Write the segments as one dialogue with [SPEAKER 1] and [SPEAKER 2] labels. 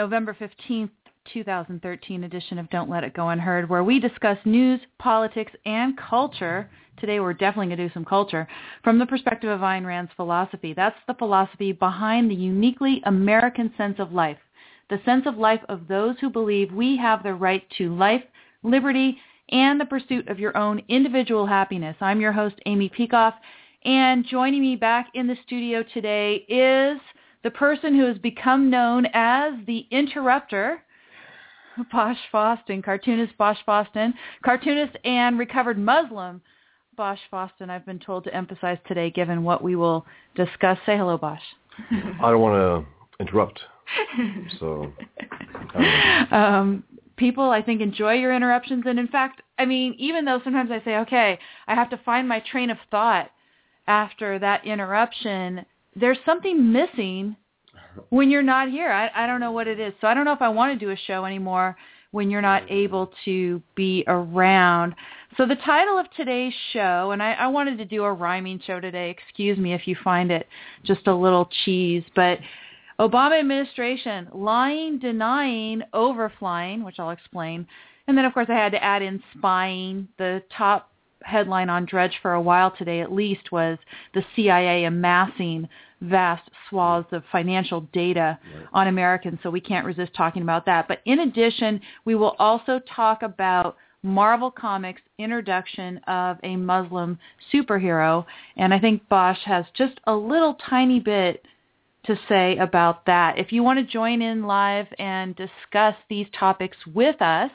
[SPEAKER 1] November 15th, 2013 edition of Don't Let It Go Unheard, where we discuss news, politics, and culture. Today, we're definitely going to do some culture from the perspective of Ayn Rand's philosophy. That's the philosophy behind the uniquely American sense of life, the sense of life of those who believe we have the right to life, liberty, and the pursuit of your own individual happiness. I'm your host, Amy Peikoff, and joining me back in the studio today is the person who has become known as the interrupter, Bosch Fawstin, cartoonist Bosch Fawstin, cartoonist and recovered Muslim Bosch Fawstin, I've been told to emphasize today given what we will discuss. Say hello, Bosch.
[SPEAKER 2] I don't want to interrupt. So,
[SPEAKER 1] um, people, I think, enjoy your interruptions. And in fact, I mean, even though sometimes I say, okay, I have to find my train of thought after that interruption, there's something missing when you're not here. I, I don't know what it is. So I don't know if I want to do a show anymore when you're not mm-hmm. able to be around. So the title of today's show, and I, I wanted to do a rhyming show today. Excuse me if you find it just a little cheese, but Obama administration lying, denying, overflying, which I'll explain. And then, of course, I had to add in spying. The top headline on Drudge for a while today at least was the CIA amassing vast swaths of financial data right. on Americans, so we can't resist talking about that. But in addition, we will also talk about Marvel Comics introduction of a Muslim superhero, and I think Bosch has just a little tiny bit to say about that. If you want to join in live and discuss these topics with us,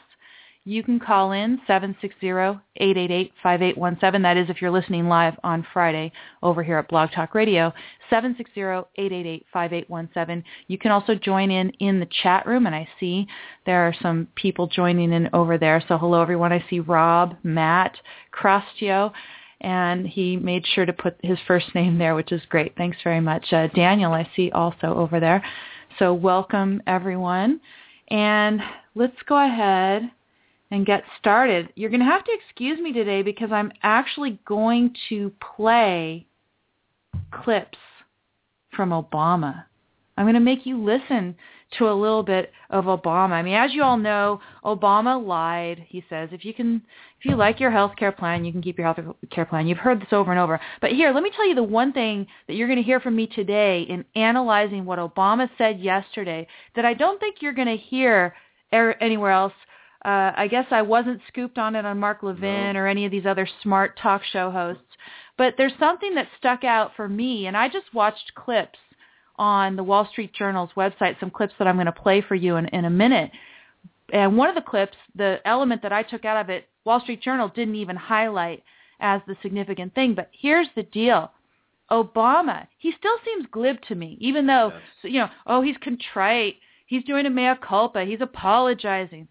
[SPEAKER 1] you can call in 760-888-5817. That is if you're listening live on Friday over here at Blog Talk Radio, 760-888-5817. You can also join in in the chat room, and I see there are some people joining in over there. So hello, everyone. I see Rob, Matt, Crostio, and he made sure to put his first name there, which is great. Thanks very much. Uh, Daniel, I see also over there. So welcome, everyone. And let's go ahead and get started. You're going to have to excuse me today because I'm actually going to play clips from Obama. I'm going to make you listen to a little bit of Obama. I mean, as you all know, Obama lied. He says if you can if you like your health care plan, you can keep your health care plan. You've heard this over and over. But here, let me tell you the one thing that you're going to hear from me today in analyzing what Obama said yesterday that I don't think you're going to hear er, anywhere else uh, I guess I wasn't scooped on it on Mark Levin no. or any of these other smart talk show hosts. But there's something that stuck out for me, and I just watched clips on the Wall Street Journal's website, some clips that I'm going to play for you in, in a minute. And one of the clips, the element that I took out of it, Wall Street Journal didn't even highlight as the significant thing. But here's the deal. Obama, he still seems glib to me, even though, yes. you know, oh, he's contrite. He's doing a mea culpa. He's apologizing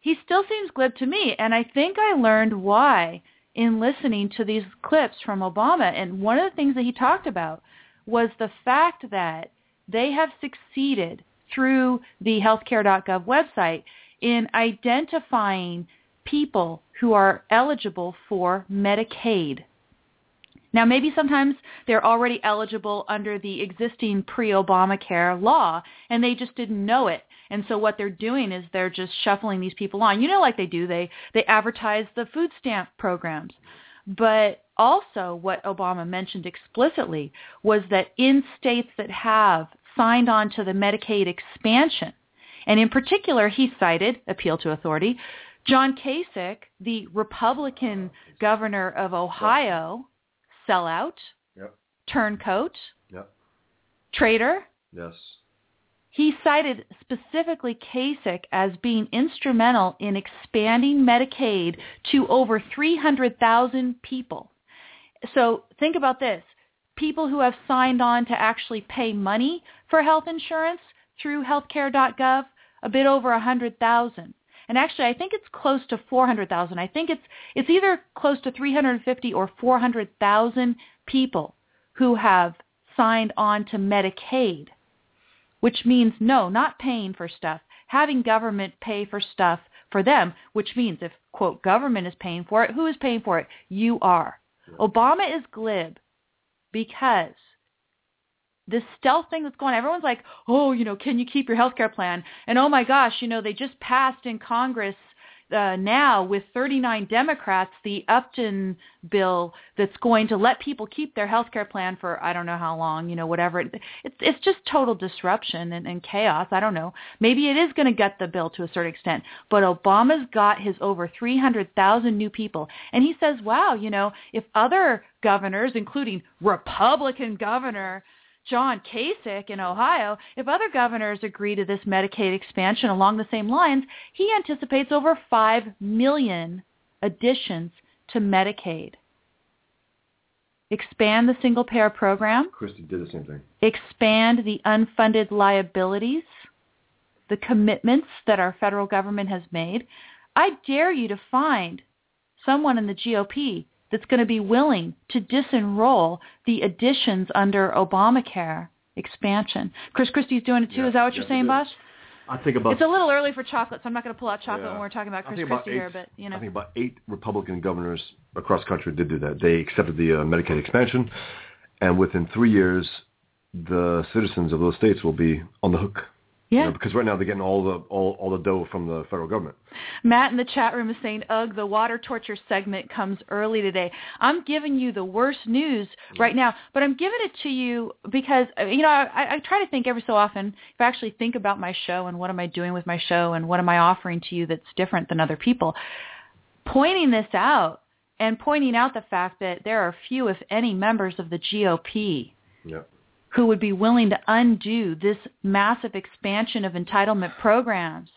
[SPEAKER 1] he still seems glib to me. And I think I learned why in listening to these clips from Obama. And one of the things that he talked about was the fact that they have succeeded through the healthcare.gov website in identifying people who are eligible for Medicaid. Now, maybe sometimes they're already eligible under the existing pre-Obamacare law, and they just didn't know it. And so what they're doing is they're just shuffling these people on. You know, like they do, they they advertise the food stamp programs. But also what Obama mentioned explicitly was that in states that have signed on to the Medicaid expansion, and in particular he cited, appeal to authority, John Kasich, the Republican governor of Ohio, sellout,
[SPEAKER 2] Yep.
[SPEAKER 1] turncoat,
[SPEAKER 2] Yep.
[SPEAKER 1] traitor,
[SPEAKER 2] Yes.
[SPEAKER 1] He cited specifically Kasich as being instrumental in expanding Medicaid to over 300,000 people. So think about this. People who have signed on to actually pay money for health insurance through healthcare.gov, a bit over 100,000. And actually, I think it's close to 400,000. I think it's it's either close to 350 or 400,000 people who have signed on to Medicaid which means no, not paying for stuff, having government pay for stuff for them, which means if, quote, government is paying for it, who is paying for it? You are. Obama is glib because this stealth thing that's going on, everyone's like, oh, you know, can you keep your health care plan? And oh my gosh, you know, they just passed in Congress uh, now with 39 Democrats the Upton bill that's going to let people keep their health care plan for I don't know how long, you know, whatever. It's it's just total disruption and, and chaos. I don't know. Maybe it is going to get the bill to a certain extent, but Obama's got his over 300,000 new people, and he says, wow, you know, if other governors, including Republican governor John Kasich in Ohio, if other governors agree to this Medicaid expansion along the same lines, he anticipates over 5 million additions to Medicaid. Expand the single payer program,
[SPEAKER 2] Christie did the same thing.
[SPEAKER 1] expand the unfunded liabilities, the commitments that our federal government has made. I dare you to find someone in the GOP that's going to be willing to disenroll the additions under Obamacare expansion. Chris Christie's doing it too.
[SPEAKER 2] Yeah,
[SPEAKER 1] Is that what you're saying, Bosch?
[SPEAKER 2] I think about
[SPEAKER 1] It's a little early for chocolate, so I'm not going to pull out chocolate
[SPEAKER 2] Yeah.
[SPEAKER 1] when we're talking about Chris
[SPEAKER 2] about
[SPEAKER 1] Christie here, but you know.
[SPEAKER 2] I think about eight Republican governors across the country did do that. They accepted the uh, Medicaid expansion, and within three years, the citizens of those states will be on the hook. You
[SPEAKER 1] Yeah.
[SPEAKER 2] know, because right now they're getting all the all, all the dough from the federal government.
[SPEAKER 1] Matt in the chat room is saying, ugh, the water torture segment comes early today. I'm giving you the worst news right now, but I'm giving it to you because, uh, you know, I, I try to think every so often, if I actually think about my show and what am I doing with my show and what am I offering to you that's different than other people, pointing this out and pointing out the fact that there are few, if any, members of the GOP
[SPEAKER 2] Yeah.
[SPEAKER 1] Who would be willing to undo this massive expansion of entitlement programs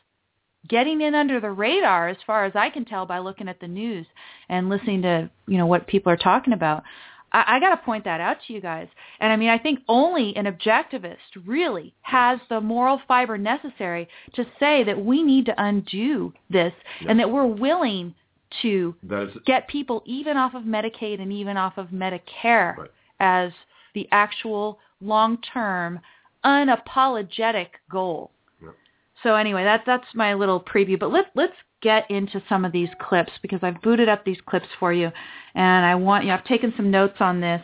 [SPEAKER 1] getting in under the radar as far as I can tell by looking at the news and listening to, you know, what people are talking about. I, I got to point that out to you guys. And I mean, I think only an objectivist really has the moral fiber necessary to say that we need to undo this and that we're willing to
[SPEAKER 2] is
[SPEAKER 1] get people even off of Medicaid and even off of Medicare
[SPEAKER 2] Right.
[SPEAKER 1] as the actual long-term, unapologetic goal.
[SPEAKER 2] Yep.
[SPEAKER 1] So anyway, that that's my little preview. But let's let's get into some of these clips because I've booted up these clips for you, and I want you. I've taken some notes on this,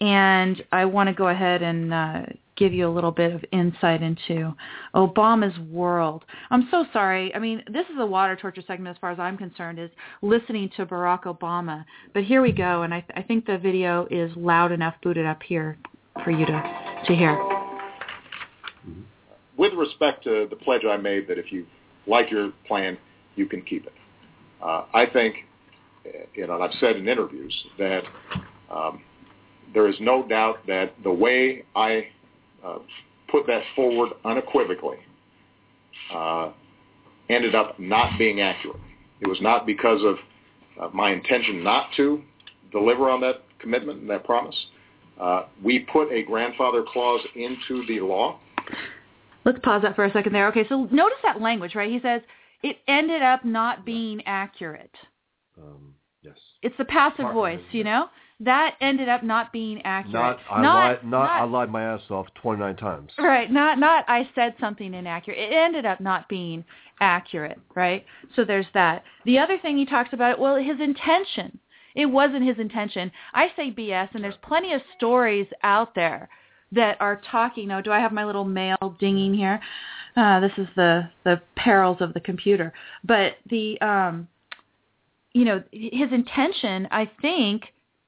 [SPEAKER 1] and I want to go ahead and uh, give you a little bit of insight into Obama's world. I'm so sorry. I mean, this is a water torture segment as far as I'm concerned, is listening to Barack Obama. But here we go, and I, I think the video is loud enough booted up here for you to, to hear.
[SPEAKER 3] with respect to the pledge I made that if you like your plan, you can keep it. Uh, I think, you know, and I've said in interviews that um, there is no doubt that the way I uh, put that forward unequivocally uh, ended up not being accurate. It was not because of uh, my intention not to deliver on that commitment and that promise. Uh, we put a grandfather clause into the law
[SPEAKER 1] Let's pause that for a second there. Okay, so notice that language, right? He says it ended up not being accurate.
[SPEAKER 2] um, yes.
[SPEAKER 1] It's the passive
[SPEAKER 2] Part
[SPEAKER 1] voice, you know? That ended up not being accurate.
[SPEAKER 2] Not I
[SPEAKER 1] not,
[SPEAKER 2] lied. Not, I lied my ass off 29 times.
[SPEAKER 1] Right, not not I said something inaccurate. It ended up not being accurate, right? So there's that. The other thing he talks about, well, his intention. It wasn't his intention. I say BS, and there's plenty of stories out there that are talking. Oh, do I have my little mail dinging here? Uh, this is the the perils of the computer. But the um, you know, his intention, I think,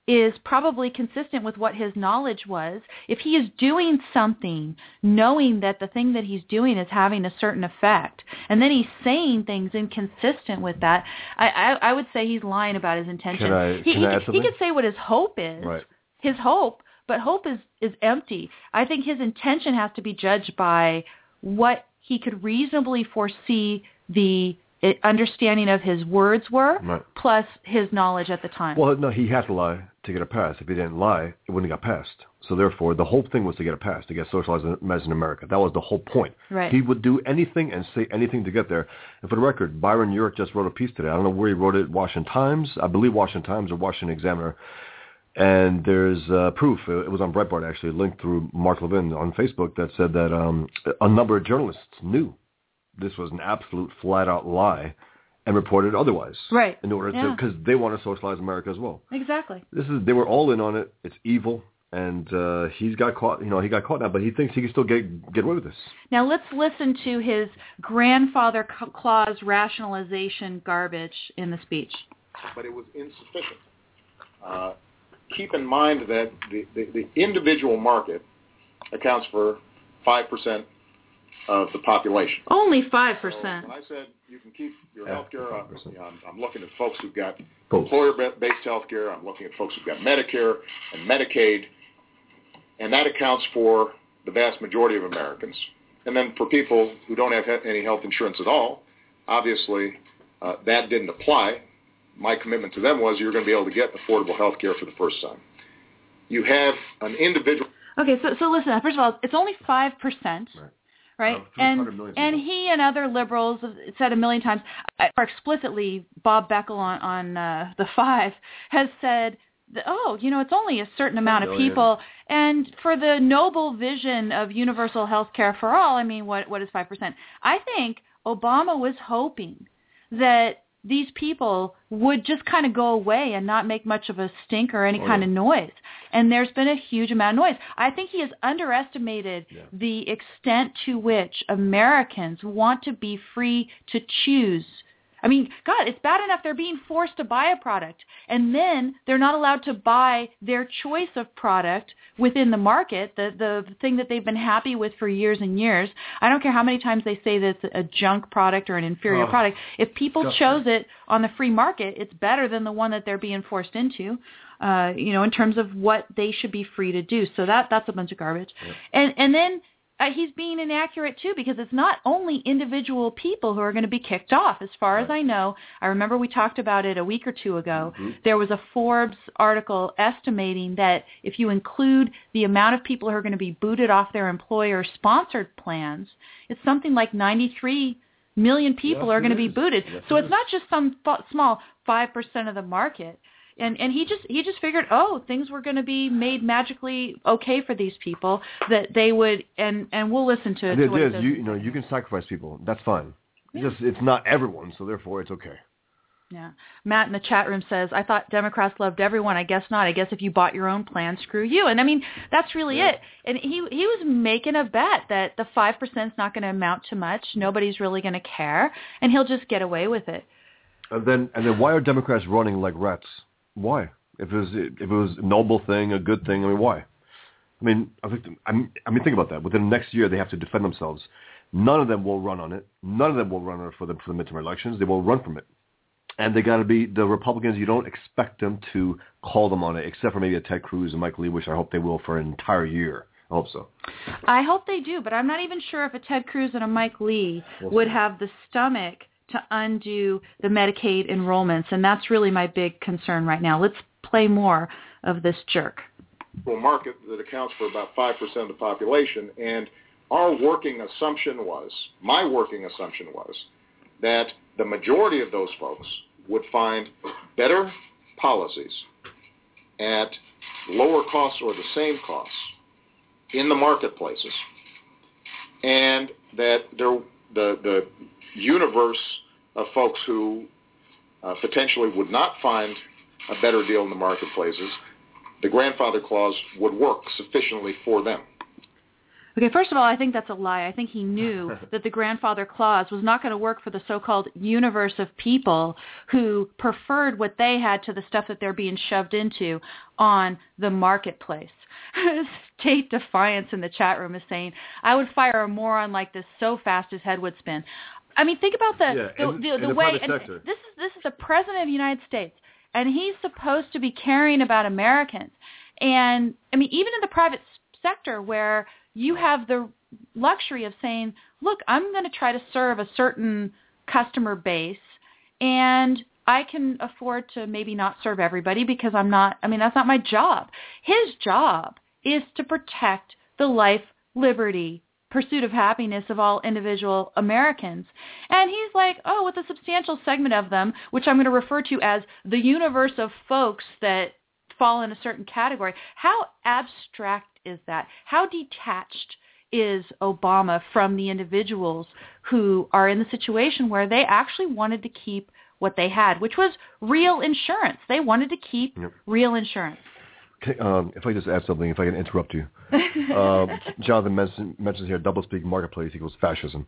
[SPEAKER 1] is probably consistent with what his knowledge was. If he is doing something knowing that the thing that he's doing is having a certain effect, and then he's saying things inconsistent with that, I, I, I would say he's lying about his intention.
[SPEAKER 2] Can I-
[SPEAKER 1] he,
[SPEAKER 2] can
[SPEAKER 1] he,
[SPEAKER 2] I
[SPEAKER 1] he could say what his hope is,
[SPEAKER 2] Right.
[SPEAKER 1] his hope, but hope is, is empty. I think his intention has to be judged by what he could reasonably foresee the understanding of his words were,
[SPEAKER 2] Right.
[SPEAKER 1] plus his knowledge at the time.
[SPEAKER 2] Well, no, he had to lie to get a pass. If he didn't lie, it wouldn't have got passed. So therefore, the whole thing was to get a pass, to get socialized as in America. That was the whole point.
[SPEAKER 1] Right.
[SPEAKER 2] He would do anything and say anything to get there. And for the record, Byron York just wrote a piece today. I don't know where he wrote it, Washington Times, I believe Washington Times or Washington Examiner. And there's uh, proof. It was on Breitbart actually, linked through Mark Levin on Facebook that said that um, a number of journalists knew this was an absolute flat-out lie and reported otherwise.
[SPEAKER 1] Right.
[SPEAKER 2] In order to, because they want to socialize America as well.
[SPEAKER 1] exactly.
[SPEAKER 2] This is they were all in on it. It's evil, and uh, he's got caught. You know, he got caught now, but he thinks he can still get get away with this.
[SPEAKER 1] Now let's listen to his grandfather clause rationalization garbage in the speech.
[SPEAKER 3] but it was insufficient. Uh, keep in mind that the, the, the individual market accounts for 5% of the population.
[SPEAKER 1] Only five
[SPEAKER 3] So
[SPEAKER 1] percent.
[SPEAKER 3] when I said you can keep your
[SPEAKER 2] Yeah,
[SPEAKER 3] health care, I'm, you know, I'm, I'm looking at folks who've got
[SPEAKER 2] Both.
[SPEAKER 3] employer-based health care. I'm looking at folks who've got Medicare and Medicaid, and that accounts for the vast majority of Americans. And then for people who don't have any health insurance at all, obviously uh, that didn't apply. My commitment to them was you're going to be able to get affordable health care for the first time. You have an individual
[SPEAKER 1] Okay, so so listen. First of all, it's only five percent,
[SPEAKER 2] Right.
[SPEAKER 1] Right?
[SPEAKER 2] Of 300
[SPEAKER 1] And and he and other liberals have said a million times, or explicitly, Bob Beckel on on uh, the Five has said, that, oh, you know, it's only a certain amount of people, and for the noble vision of universal health care for all, I mean, what what is five percent? I think Obama was hoping that these people would just kind of go away and not make much of a stink or any
[SPEAKER 2] Oh,
[SPEAKER 1] kind
[SPEAKER 2] yeah.
[SPEAKER 1] of noise. And there's been a huge amount of noise. I think he has underestimated
[SPEAKER 2] Yeah.
[SPEAKER 1] the extent to which Americans want to be free to choose. I mean, God, it's bad enough they're being forced to buy a product, and then they're not allowed to buy their choice of product within the market, the the thing that they've been happy with for years and years. I don't care how many times they say that it's a junk product or an inferior
[SPEAKER 2] Oh,
[SPEAKER 1] product. If people chose it on the free market, it's better than the one that they're being forced into. Uh, you know, in terms of what they should be free to do. So that that's a bunch of garbage. And and then uh, he's being inaccurate too because it's not only individual people who are going to be kicked off. As far as I know, I remember we talked about it a week or two ago. There was a Forbes article estimating that if you include the amount of people who are going to be booted off their employer-sponsored plans, it's something like 93 million people
[SPEAKER 2] Yes,
[SPEAKER 1] are going to be booted.
[SPEAKER 2] Yes,
[SPEAKER 1] so it's
[SPEAKER 2] is.
[SPEAKER 1] not just some small 5% of the market and and he just he just figured oh things were going to be made magically okay for these people that they would and and we'll listen to,
[SPEAKER 2] it
[SPEAKER 1] he
[SPEAKER 2] is. You, you know, you can sacrifice people. That's fine. It's just it's not everyone, so therefore it's okay.
[SPEAKER 1] yeah matt in the chat room says i thought democrats loved everyone i guess not i guess if you bought your own plan screw you and i mean that's really it and he he was making a bet that the five percent is not going to amount to much nobody's really going to care and he'll just get away with it
[SPEAKER 2] And then and then why are Democrats running like rats? Why? If it was if it was a noble thing, a good thing, I mean, why? I mean, I think I mean, I mean, think about that. Within the next year, they have to defend themselves. None of them will run on it. None of them will run on it for the for the midterm elections. They will run from it. And they got to be the Republicans. You don't expect them to call them on it, except for maybe a Ted Cruz and Mike Lee, which I hope they will for an entire year. I hope so.
[SPEAKER 1] I hope they do, but I'm not even sure if a Ted Cruz and a Mike Lee
[SPEAKER 2] We'll
[SPEAKER 1] would
[SPEAKER 2] see.
[SPEAKER 1] have the stomach to undo the Medicaid enrollments, and that's really my big concern right now. Let's play more of this jerk.
[SPEAKER 3] Well, market that accounts for about 5% of the population. And our working assumption was, my working assumption was, that the majority of those folks would find better policies at lower costs or the same costs in the marketplaces, and that there, the, the universe of folks who uh, potentially would not find a better deal in the marketplaces, the grandfather clause would work sufficiently for them.
[SPEAKER 1] Okay, first of all, I think that's a lie. I think he knew that the grandfather clause was not going to work for the so-called universe of people who preferred what they had to the stuff that they're being shoved into on the marketplace. State Defiance in the chat room is saying, I would fire a moron like this so fast his head would spin. I mean, think about the
[SPEAKER 2] Yeah,
[SPEAKER 1] the, the, the
[SPEAKER 2] the
[SPEAKER 1] way and this is this is the president of the United States, and he's supposed to be caring about Americans. And I mean, even in the private sector, where you have the luxury of saying, "Look, I'm going to try to serve a certain customer base, and I can afford to maybe not serve everybody because I'm not. I mean, that's not my job. His job is to protect the life, liberty, pursuit of happiness of all individual Americans. And he's like, oh, with a substantial segment of them, which I'm going to refer to as the universe of folks that fall in a certain category. How abstract is that? How detached is Obama from the individuals who are in the situation where they actually wanted to keep what they had, which was real insurance. They wanted to keep
[SPEAKER 2] Yep.
[SPEAKER 1] real insurance.
[SPEAKER 2] Um, if I just add something, if I can interrupt you. um, Jonathan mention, mentions here double speak marketplace equals fascism.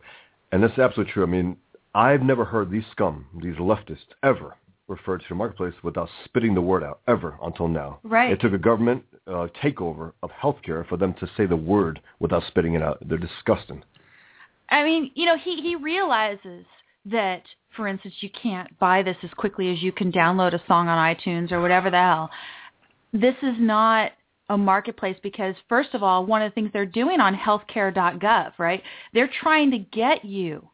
[SPEAKER 2] And that's absolutely true. I mean, I've never heard these scum, these leftists, ever refer to the marketplace without spitting the word out, ever, until now.
[SPEAKER 1] Right.
[SPEAKER 2] It took a government uh, takeover of healthcare for them to say the word without spitting it out. They're disgusting.
[SPEAKER 1] I mean, you know, he he realizes that, for instance, you can't buy this as quickly as you can download a song on iTunes or whatever the hell. This is not a marketplace because, first of all, one of the things they're doing on healthcare.gov, right? They're trying to get you.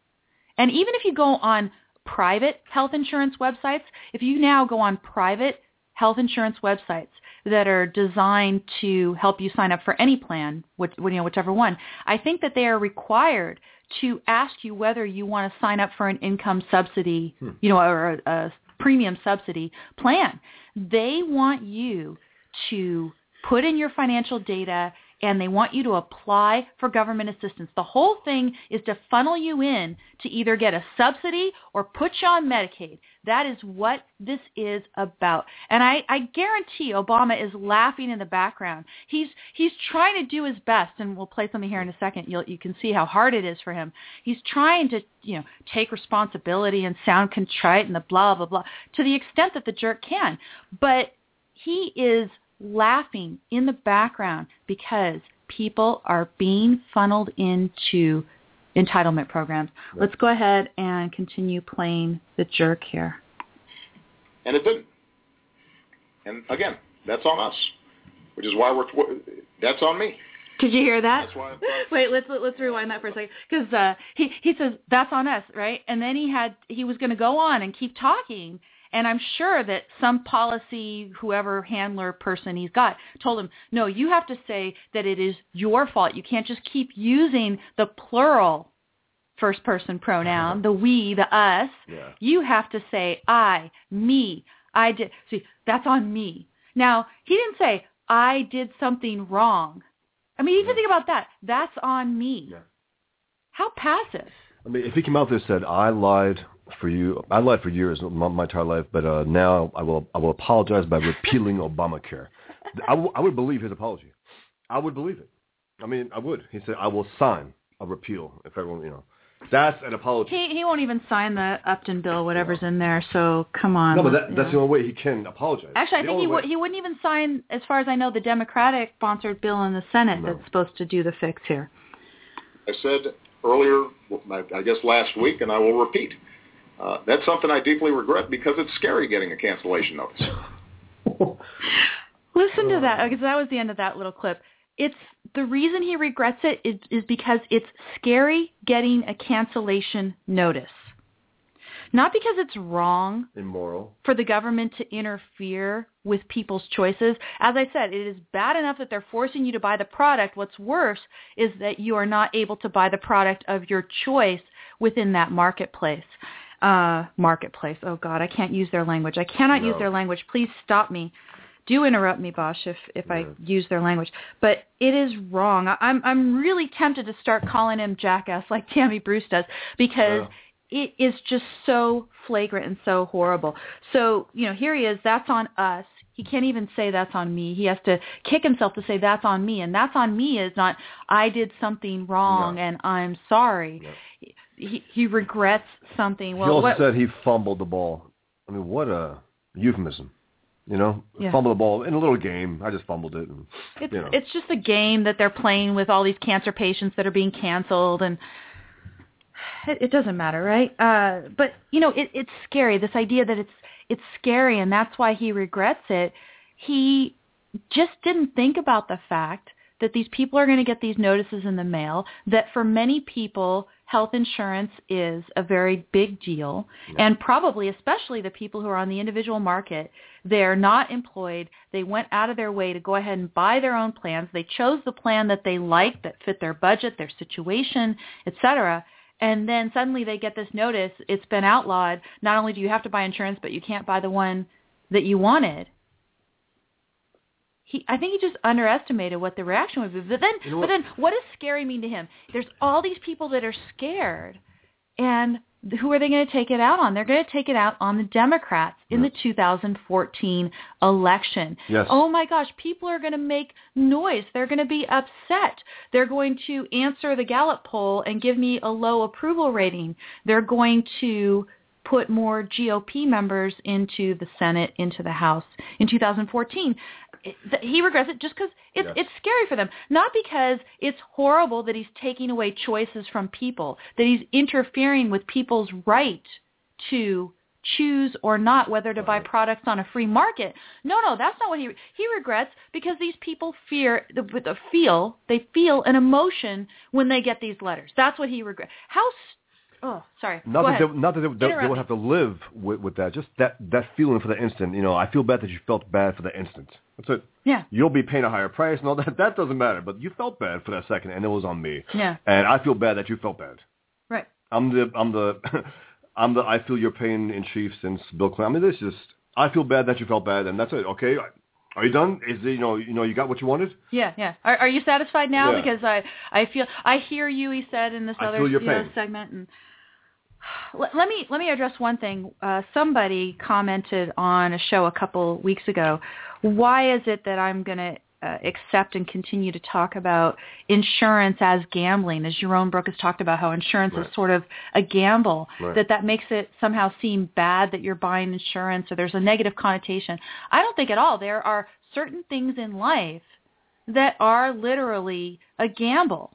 [SPEAKER 1] And even if you go on private health insurance websites, if you now go on private health insurance websites that are designed to help you sign up for any plan, which, you know, whichever one, I think that they are required to ask you whether you want to sign up for an income subsidy, hmm. you know, or a, a premium subsidy plan. They want you to put in your financial data and they want you to apply for government assistance. The whole thing is to funnel you in to either get a subsidy or put you on Medicaid. That is what this is about. And I, I guarantee Obama is laughing in the background. He's he's trying to do his best, and we'll play something here in a second. You'll, you can see how hard it is for him. He's trying to you know take responsibility and sound contrite and the blah blah blah to the extent that the jerk can, but he is laughing in the background because people are being funneled into entitlement programs. Let's go ahead and continue playing the jerk here.
[SPEAKER 3] and it didn't. And again, that's on us, which is why we're. That's on me.
[SPEAKER 1] Did you hear that?
[SPEAKER 3] That's why.
[SPEAKER 1] Wait, let's let's rewind that for a second because uh, he he says that's on us, right? And then he had he was going to go on and keep talking, and I'm sure that some policy whoever handler person he's got told him, no, you have to say that it is your fault. You can't just keep using the plural first person pronoun, the we, the us.
[SPEAKER 2] Yeah.
[SPEAKER 1] You have to say I, me, I did. See, that's on me. Now he didn't say I did something wrong. I mean, even think about that. That's on me.
[SPEAKER 2] Yeah.
[SPEAKER 1] How passive.
[SPEAKER 2] I mean, if he came out there and said, "I lied for you, I lied for years, my, my entire life, but uh, now I will, I will apologize by repealing Obamacare," I, w- I would believe his apology. I would believe it. I mean, I would. He said, "I will sign a repeal if everyone, you know." That's an apology.
[SPEAKER 1] He he won't even sign the Upton bill, whatever's in there. So come on.
[SPEAKER 2] no, but that,
[SPEAKER 1] Yeah.
[SPEAKER 2] that's the only way he can apologize.
[SPEAKER 1] Actually, I
[SPEAKER 2] The
[SPEAKER 1] think he
[SPEAKER 2] way.
[SPEAKER 1] would he wouldn't even sign, as far as I know, the Democratic sponsored bill in the Senate
[SPEAKER 2] No.
[SPEAKER 1] that's supposed to do the fix here.
[SPEAKER 3] I said earlier, I I guess last week, and I will repeat. Uh, that's something I deeply regret because it's scary getting a cancellation notice.
[SPEAKER 1] Listen to that, because that was the end of that little clip. It's the reason he regrets it is, is because it's scary getting a cancellation notice. Not because it's wrong
[SPEAKER 2] Immoral.
[SPEAKER 1] for the government to interfere with people's choices. As I said, it is bad enough that they're forcing you to buy the product. What's worse is that you are not able to buy the product of your choice within that marketplace. Uh, marketplace. Oh God, I can't use their language. I cannot use their language. Please stop me. Do interrupt me, Bosch, if, if I use their language. But it is wrong. I, I'm I'm really tempted to start calling him jackass like Tammy Bruce does because it is just so flagrant and so horrible. So, you know, here he is. That's on us. he can't even say that's on me. He has to kick himself to say that's on me, and that's on me is not I did something wrong
[SPEAKER 2] No.
[SPEAKER 1] and I'm sorry. He, he regrets something. Well,
[SPEAKER 2] he also
[SPEAKER 1] what,
[SPEAKER 2] said he fumbled the ball. I mean, what a euphemism. You know,
[SPEAKER 1] Yeah.
[SPEAKER 2] fumble the ball in a little game. I just fumbled it. And,
[SPEAKER 1] It's
[SPEAKER 2] you know.
[SPEAKER 1] it's just a game that they're playing with all these cancer patients that are being canceled, and it, it doesn't matter, right? Uh, but you know, it, it's scary. This idea that it's it's scary, and that's why he regrets it. He just didn't think about the fact that these people are going to get these notices in the mail. That for many people, health insurance is a very big deal, and probably especially the people who are on the individual market. They're not employed. They went out of their way to go ahead and buy their own plans. They chose the plan that they liked, that fit their budget, their situation, etc. And then suddenly they get this notice, it's been outlawed. Not only do you have to buy insurance, but you can't buy the one that you wanted. He, I think he just underestimated what the reaction would be. But then,
[SPEAKER 2] You know
[SPEAKER 1] but
[SPEAKER 2] what?
[SPEAKER 1] then, what does scary mean to him? There's all these people that are scared, and who are they going to take it out on? They're going to take it out on the Democrats in the 2014 election.
[SPEAKER 2] Yes.
[SPEAKER 1] Oh my gosh, people are going to make noise. They're going to be upset. They're going to answer the Gallup poll and give me a low approval rating. They're going to put more GOP members into the Senate, into the House in 2014. It- He regrets it just because it's,
[SPEAKER 2] Yes.
[SPEAKER 1] it's scary for them. Not because it's horrible that he's taking away choices from people, that he's interfering with people's right to choose or not whether to buy products on a free market. No, no, that's not what he he regrets because these people fear feel they feel an emotion when they get these letters. That's what he regrets. How? Oh, sorry.
[SPEAKER 2] Not
[SPEAKER 1] Go
[SPEAKER 2] that,
[SPEAKER 1] ahead.
[SPEAKER 2] they, not that they, they, they would have to live with, with that. Just that that feeling for the instant. You know, I feel bad that you felt bad for the instant. That's it.
[SPEAKER 1] Yeah.
[SPEAKER 2] You'll be paying a higher price and all that. That doesn't matter. But you felt bad for that second, and it was on me.
[SPEAKER 1] Yeah.
[SPEAKER 2] And I feel bad that you felt bad.
[SPEAKER 1] Right.
[SPEAKER 2] I'm the I'm the I'm the I feel your pain in chief since Bill Clinton. I mean, this is just I feel bad that you felt bad, and that's it. Okay. Are you done? Is it, you know you know you got what you wanted?
[SPEAKER 1] Yeah, yeah. Are, are you satisfied now?
[SPEAKER 2] Yeah.
[SPEAKER 1] Because I, I feel, I hear you. He said in this
[SPEAKER 2] I
[SPEAKER 1] other
[SPEAKER 2] feel your
[SPEAKER 1] you know, segment, and let, let me let me address one thing. Uh, somebody commented on a show a couple weeks ago. Why is it that I'm going to uh, accept and continue to talk about insurance as gambling? As Yaron Brook has talked about, how insurance
[SPEAKER 2] Right.
[SPEAKER 1] is sort of a gamble.
[SPEAKER 2] Right.
[SPEAKER 1] That that makes it somehow seem bad that you're buying insurance, or there's a negative connotation. I don't think at all. There are certain things in life that are literally a gamble.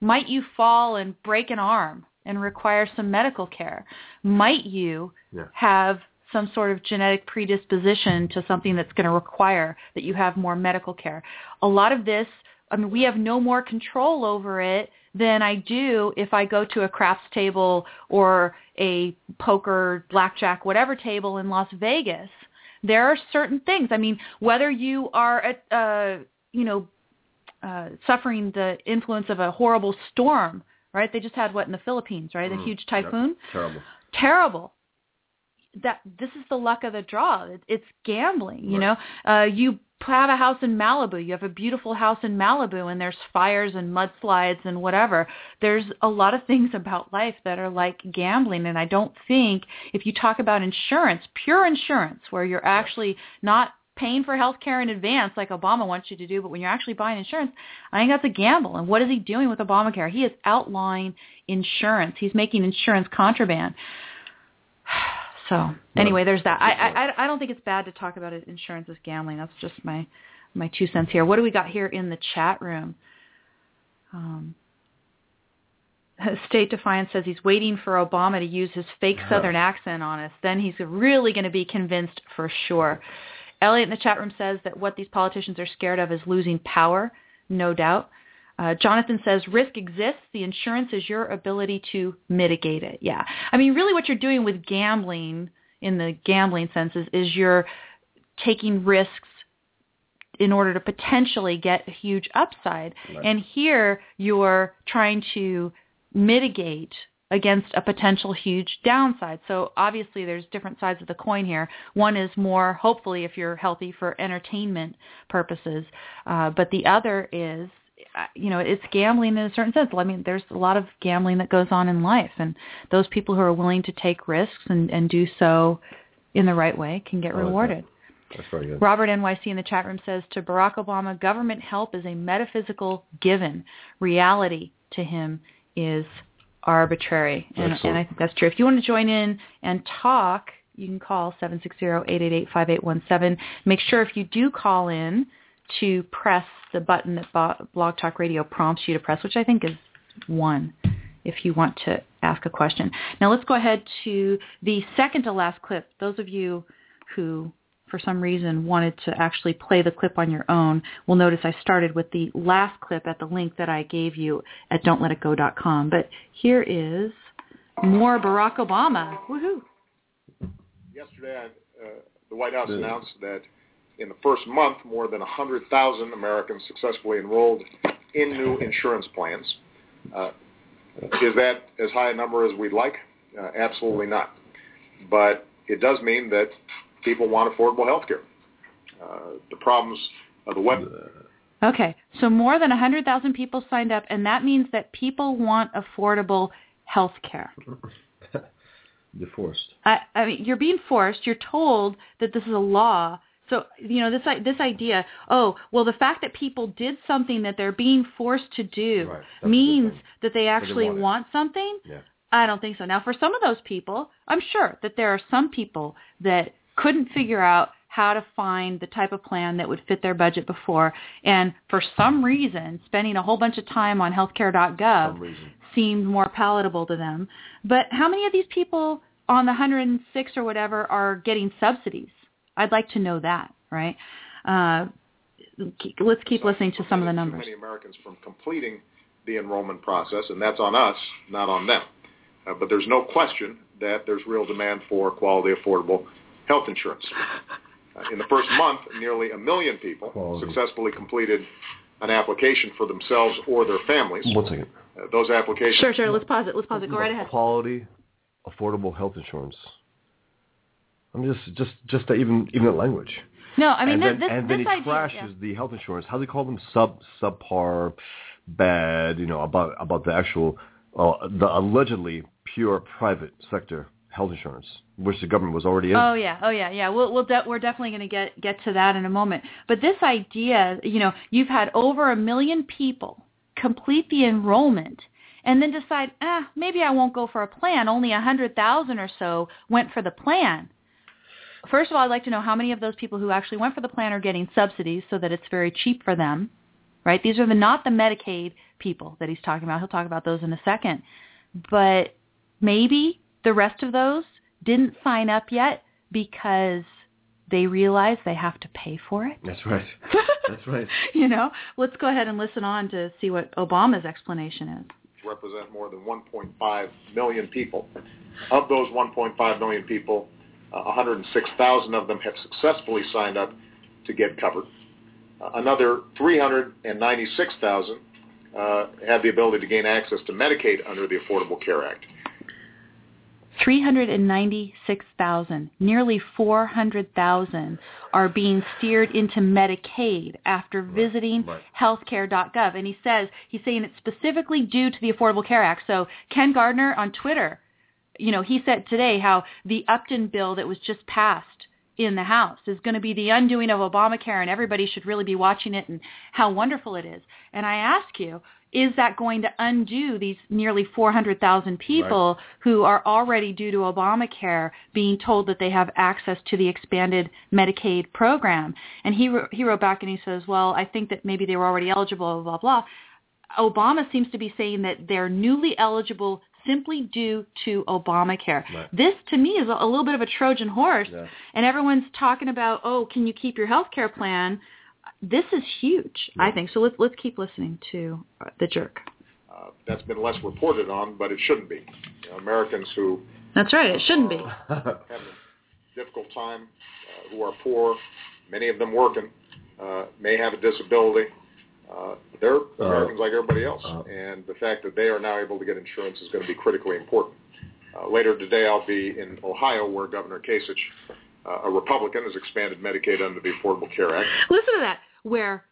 [SPEAKER 1] Might you fall and break an arm and require some medical care? Might you
[SPEAKER 2] Yeah.
[SPEAKER 1] have some sort of genetic predisposition to something that's going to require that you have more medical care? A lot of this, I mean, we have no more control over it than I do if I go to a crafts table or a poker, blackjack, whatever table in Las Vegas. There are certain things. I mean, whether you are, at, uh, you know, uh, suffering the influence of a horrible storm, right? They just had what in the Philippines, right? The
[SPEAKER 2] Mhm.
[SPEAKER 1] huge
[SPEAKER 2] Yep.
[SPEAKER 1] typhoon.
[SPEAKER 2] Terrible.
[SPEAKER 1] Terrible. That this is the luck of the draw. It, it's gambling. You
[SPEAKER 2] Right.
[SPEAKER 1] know, uh, you have a house in Malibu. You have a beautiful house in Malibu, and there's fires and mudslides and whatever. There's a lot of things about life that are like gambling, and I don't think if you talk about insurance, pure insurance, where you're actually not paying for health care in advance like Obama wants you to do, but when you're actually buying insurance, I think that's a gamble. And what is he doing with Obamacare? He is outlawing insurance. He's making insurance contraband. So anyway, there's that. I, I I- don't think it's bad to talk about it, insurance as gambling. That's just my my two cents here. What do we got here in the chat room? Um, State Defiance says he's waiting for Obama to use his fake Southern accent on us. Then he's really going to be convinced for sure. Elliot in the chat room says that what these politicians are scared of is losing power, no doubt. Uh, Jonathan says risk exists. The insurance is your ability to mitigate it. Yeah. I mean, really what you're doing with gambling in the gambling senses is, you're taking risks in order to potentially get a huge upside.
[SPEAKER 2] Right.
[SPEAKER 1] And here you're trying to mitigate against a potential huge downside. So obviously there's different sides of the coin here. One is more, hopefully if you're healthy for entertainment purposes, uh, but the other is, uh, you know, it's gambling in a certain sense. I mean, there's a lot of gambling that goes on in life, and those people who are willing to take risks and, and do so in the right way can get rewarded.
[SPEAKER 2] That's very good.
[SPEAKER 1] Robert NYC in the chat room says to Barack Obama, government help is a metaphysical given. Reality to him is arbitrary. And, and I think that's true. If you want to join in and talk, you can call 760-888-5817. Make sure if you do call in to press the button that Blog Talk Radio prompts you to press, which I think is one if you want to ask a question. Now let's go ahead to the second to last clip. Those of you who for some reason wanted to actually play the clip on your own will notice I started with the last clip at the link that I gave you at don'tletitgo.com. But here is more Barack Obama. Woohoo!
[SPEAKER 3] Yesterday, uh, the White House announced that in the first month, more than 100,000 Americans successfully enrolled in new insurance plans. Uh, is that as high a number as we'd like? Uh, absolutely not. But it does mean that people want affordable health care. Uh, the problems of the web.
[SPEAKER 1] Okay, so more than 100,000 people signed up, and that means that people want affordable health care.
[SPEAKER 2] You're forced.
[SPEAKER 1] I, I mean, you're being forced. You're told that this is a law. So you know this this idea. Oh, well, the fact that people did something that they're being forced to do
[SPEAKER 2] Right, that's a good
[SPEAKER 1] means that they actually
[SPEAKER 2] want
[SPEAKER 1] want something.
[SPEAKER 2] Yeah.
[SPEAKER 1] I don't think so. Now, for some of those people, I'm sure that there are some people that couldn't figure out how to find the type of plan that would fit their budget before, and for some reason, spending a whole bunch of time on healthcare.gov seemed more palatable to them. But how many of these people on the 106 or whatever are getting subsidies? I'd like to know that, right? Uh, let's keep listening to some of the numbers.
[SPEAKER 3] Many Americans from completing the enrollment process, and that's on us, not on them. Uh, but there's no question that there's real demand for quality, affordable health insurance. Uh, in the first month, nearly a million people
[SPEAKER 2] Quality.
[SPEAKER 3] successfully completed an application for themselves or their families.
[SPEAKER 2] One second.
[SPEAKER 3] Uh, those applications
[SPEAKER 1] Sure, sure. Let's pause it. Let's pause it. Go right ahead.
[SPEAKER 2] Quality, affordable health insurance. I'm just just just that even even that language.
[SPEAKER 1] No, I mean
[SPEAKER 2] and then,
[SPEAKER 1] this,
[SPEAKER 2] and
[SPEAKER 1] this
[SPEAKER 2] then he
[SPEAKER 1] idea.
[SPEAKER 2] trashes
[SPEAKER 1] yeah.
[SPEAKER 2] the health insurance. How do they call them? Sub subpar, bad. You know about about the actual uh, the allegedly pure private sector health insurance, which the government was already in.
[SPEAKER 1] Oh yeah, oh yeah, yeah. We'll, we'll de- we're definitely going to get get to that in a moment. But this idea, you know, you've had over a million people complete the enrollment and then decide, ah, maybe I won't go for a plan. Only a hundred thousand or so went for the plan. First of all, I'd like to know how many of those people who actually went for the plan are getting subsidies so that it's very cheap for them, right? These are the not the Medicaid people that he's talking about. He'll talk about those in a second. But maybe the rest of those didn't sign up yet because they realize they have to pay for it.
[SPEAKER 2] That's right. That's right.
[SPEAKER 1] you know, let's go ahead and listen on to see what Obama's explanation is.
[SPEAKER 3] represent more than 1.5 million people. Of those 1.5 million people, uh, 106,000 of them have successfully signed up to get covered. Uh, another 396,000 uh, have the ability to gain access to Medicaid under the Affordable Care Act.
[SPEAKER 1] 396,000, nearly 400,000 are being steered into Medicaid after visiting
[SPEAKER 2] right.
[SPEAKER 1] healthcare.gov. And he says, he's saying it's specifically due to the Affordable Care Act. So Ken Gardner on Twitter, you know, he said today how the Upton bill that was just passed in the House is going to be the undoing of Obamacare and everybody should really be watching it and how wonderful it is. And I ask you, is that going to undo these nearly 400,000 people who are already due to Obamacare being told that they have access to the expanded Medicaid program? And he, he wrote back and he says, well, I think that maybe they were already eligible, blah, blah, blah. Obama seems to be saying that they're newly eligible simply due to Obamacare.
[SPEAKER 2] Right.
[SPEAKER 1] This, to me, is a, a little bit of a Trojan horse.
[SPEAKER 2] Yeah.
[SPEAKER 1] And everyone's talking about, oh, can you keep your health care plan? This is huge, I think. So let's let's keep listening to uh, the jerk.
[SPEAKER 3] Uh, that's been less reported on, but it shouldn't be. You know, Americans who
[SPEAKER 1] That's right. It shouldn't be.
[SPEAKER 3] have a difficult time, uh, who are poor, many of them working, uh, may have a disability. Uh, they're Americans like everybody else,
[SPEAKER 2] uh,
[SPEAKER 3] and the fact that they are now able to get insurance is going to be critically important. Uh, later today, I'll be in Ohio, where Governor Kasich, uh, a Republican, has expanded Medicaid under the Affordable Care Act.
[SPEAKER 1] Listen to that. Where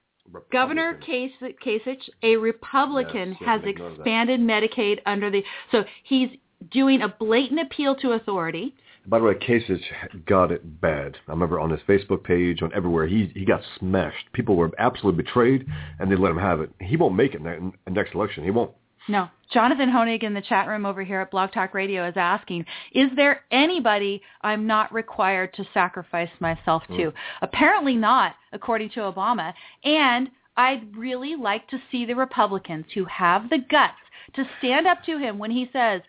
[SPEAKER 1] Governor Kasich, Kasich, a Republican,
[SPEAKER 2] Yes,
[SPEAKER 1] has expanded Medicaid under the. So he's doing a blatant appeal to authority.
[SPEAKER 2] By the way, Kasich got it bad. I remember on his Facebook page, on everywhere, he he got smashed. People were absolutely betrayed, and they let him have it. He won't make it ne- next election. He won't.
[SPEAKER 1] No. Jonathan Hoenig in the chat room over here at Blog Talk Radio is asking, is there anybody I'm not required to sacrifice myself to? Mm. Apparently not, according to Obama. And I'd really like to see the Republicans who have the guts to stand up to him when he says,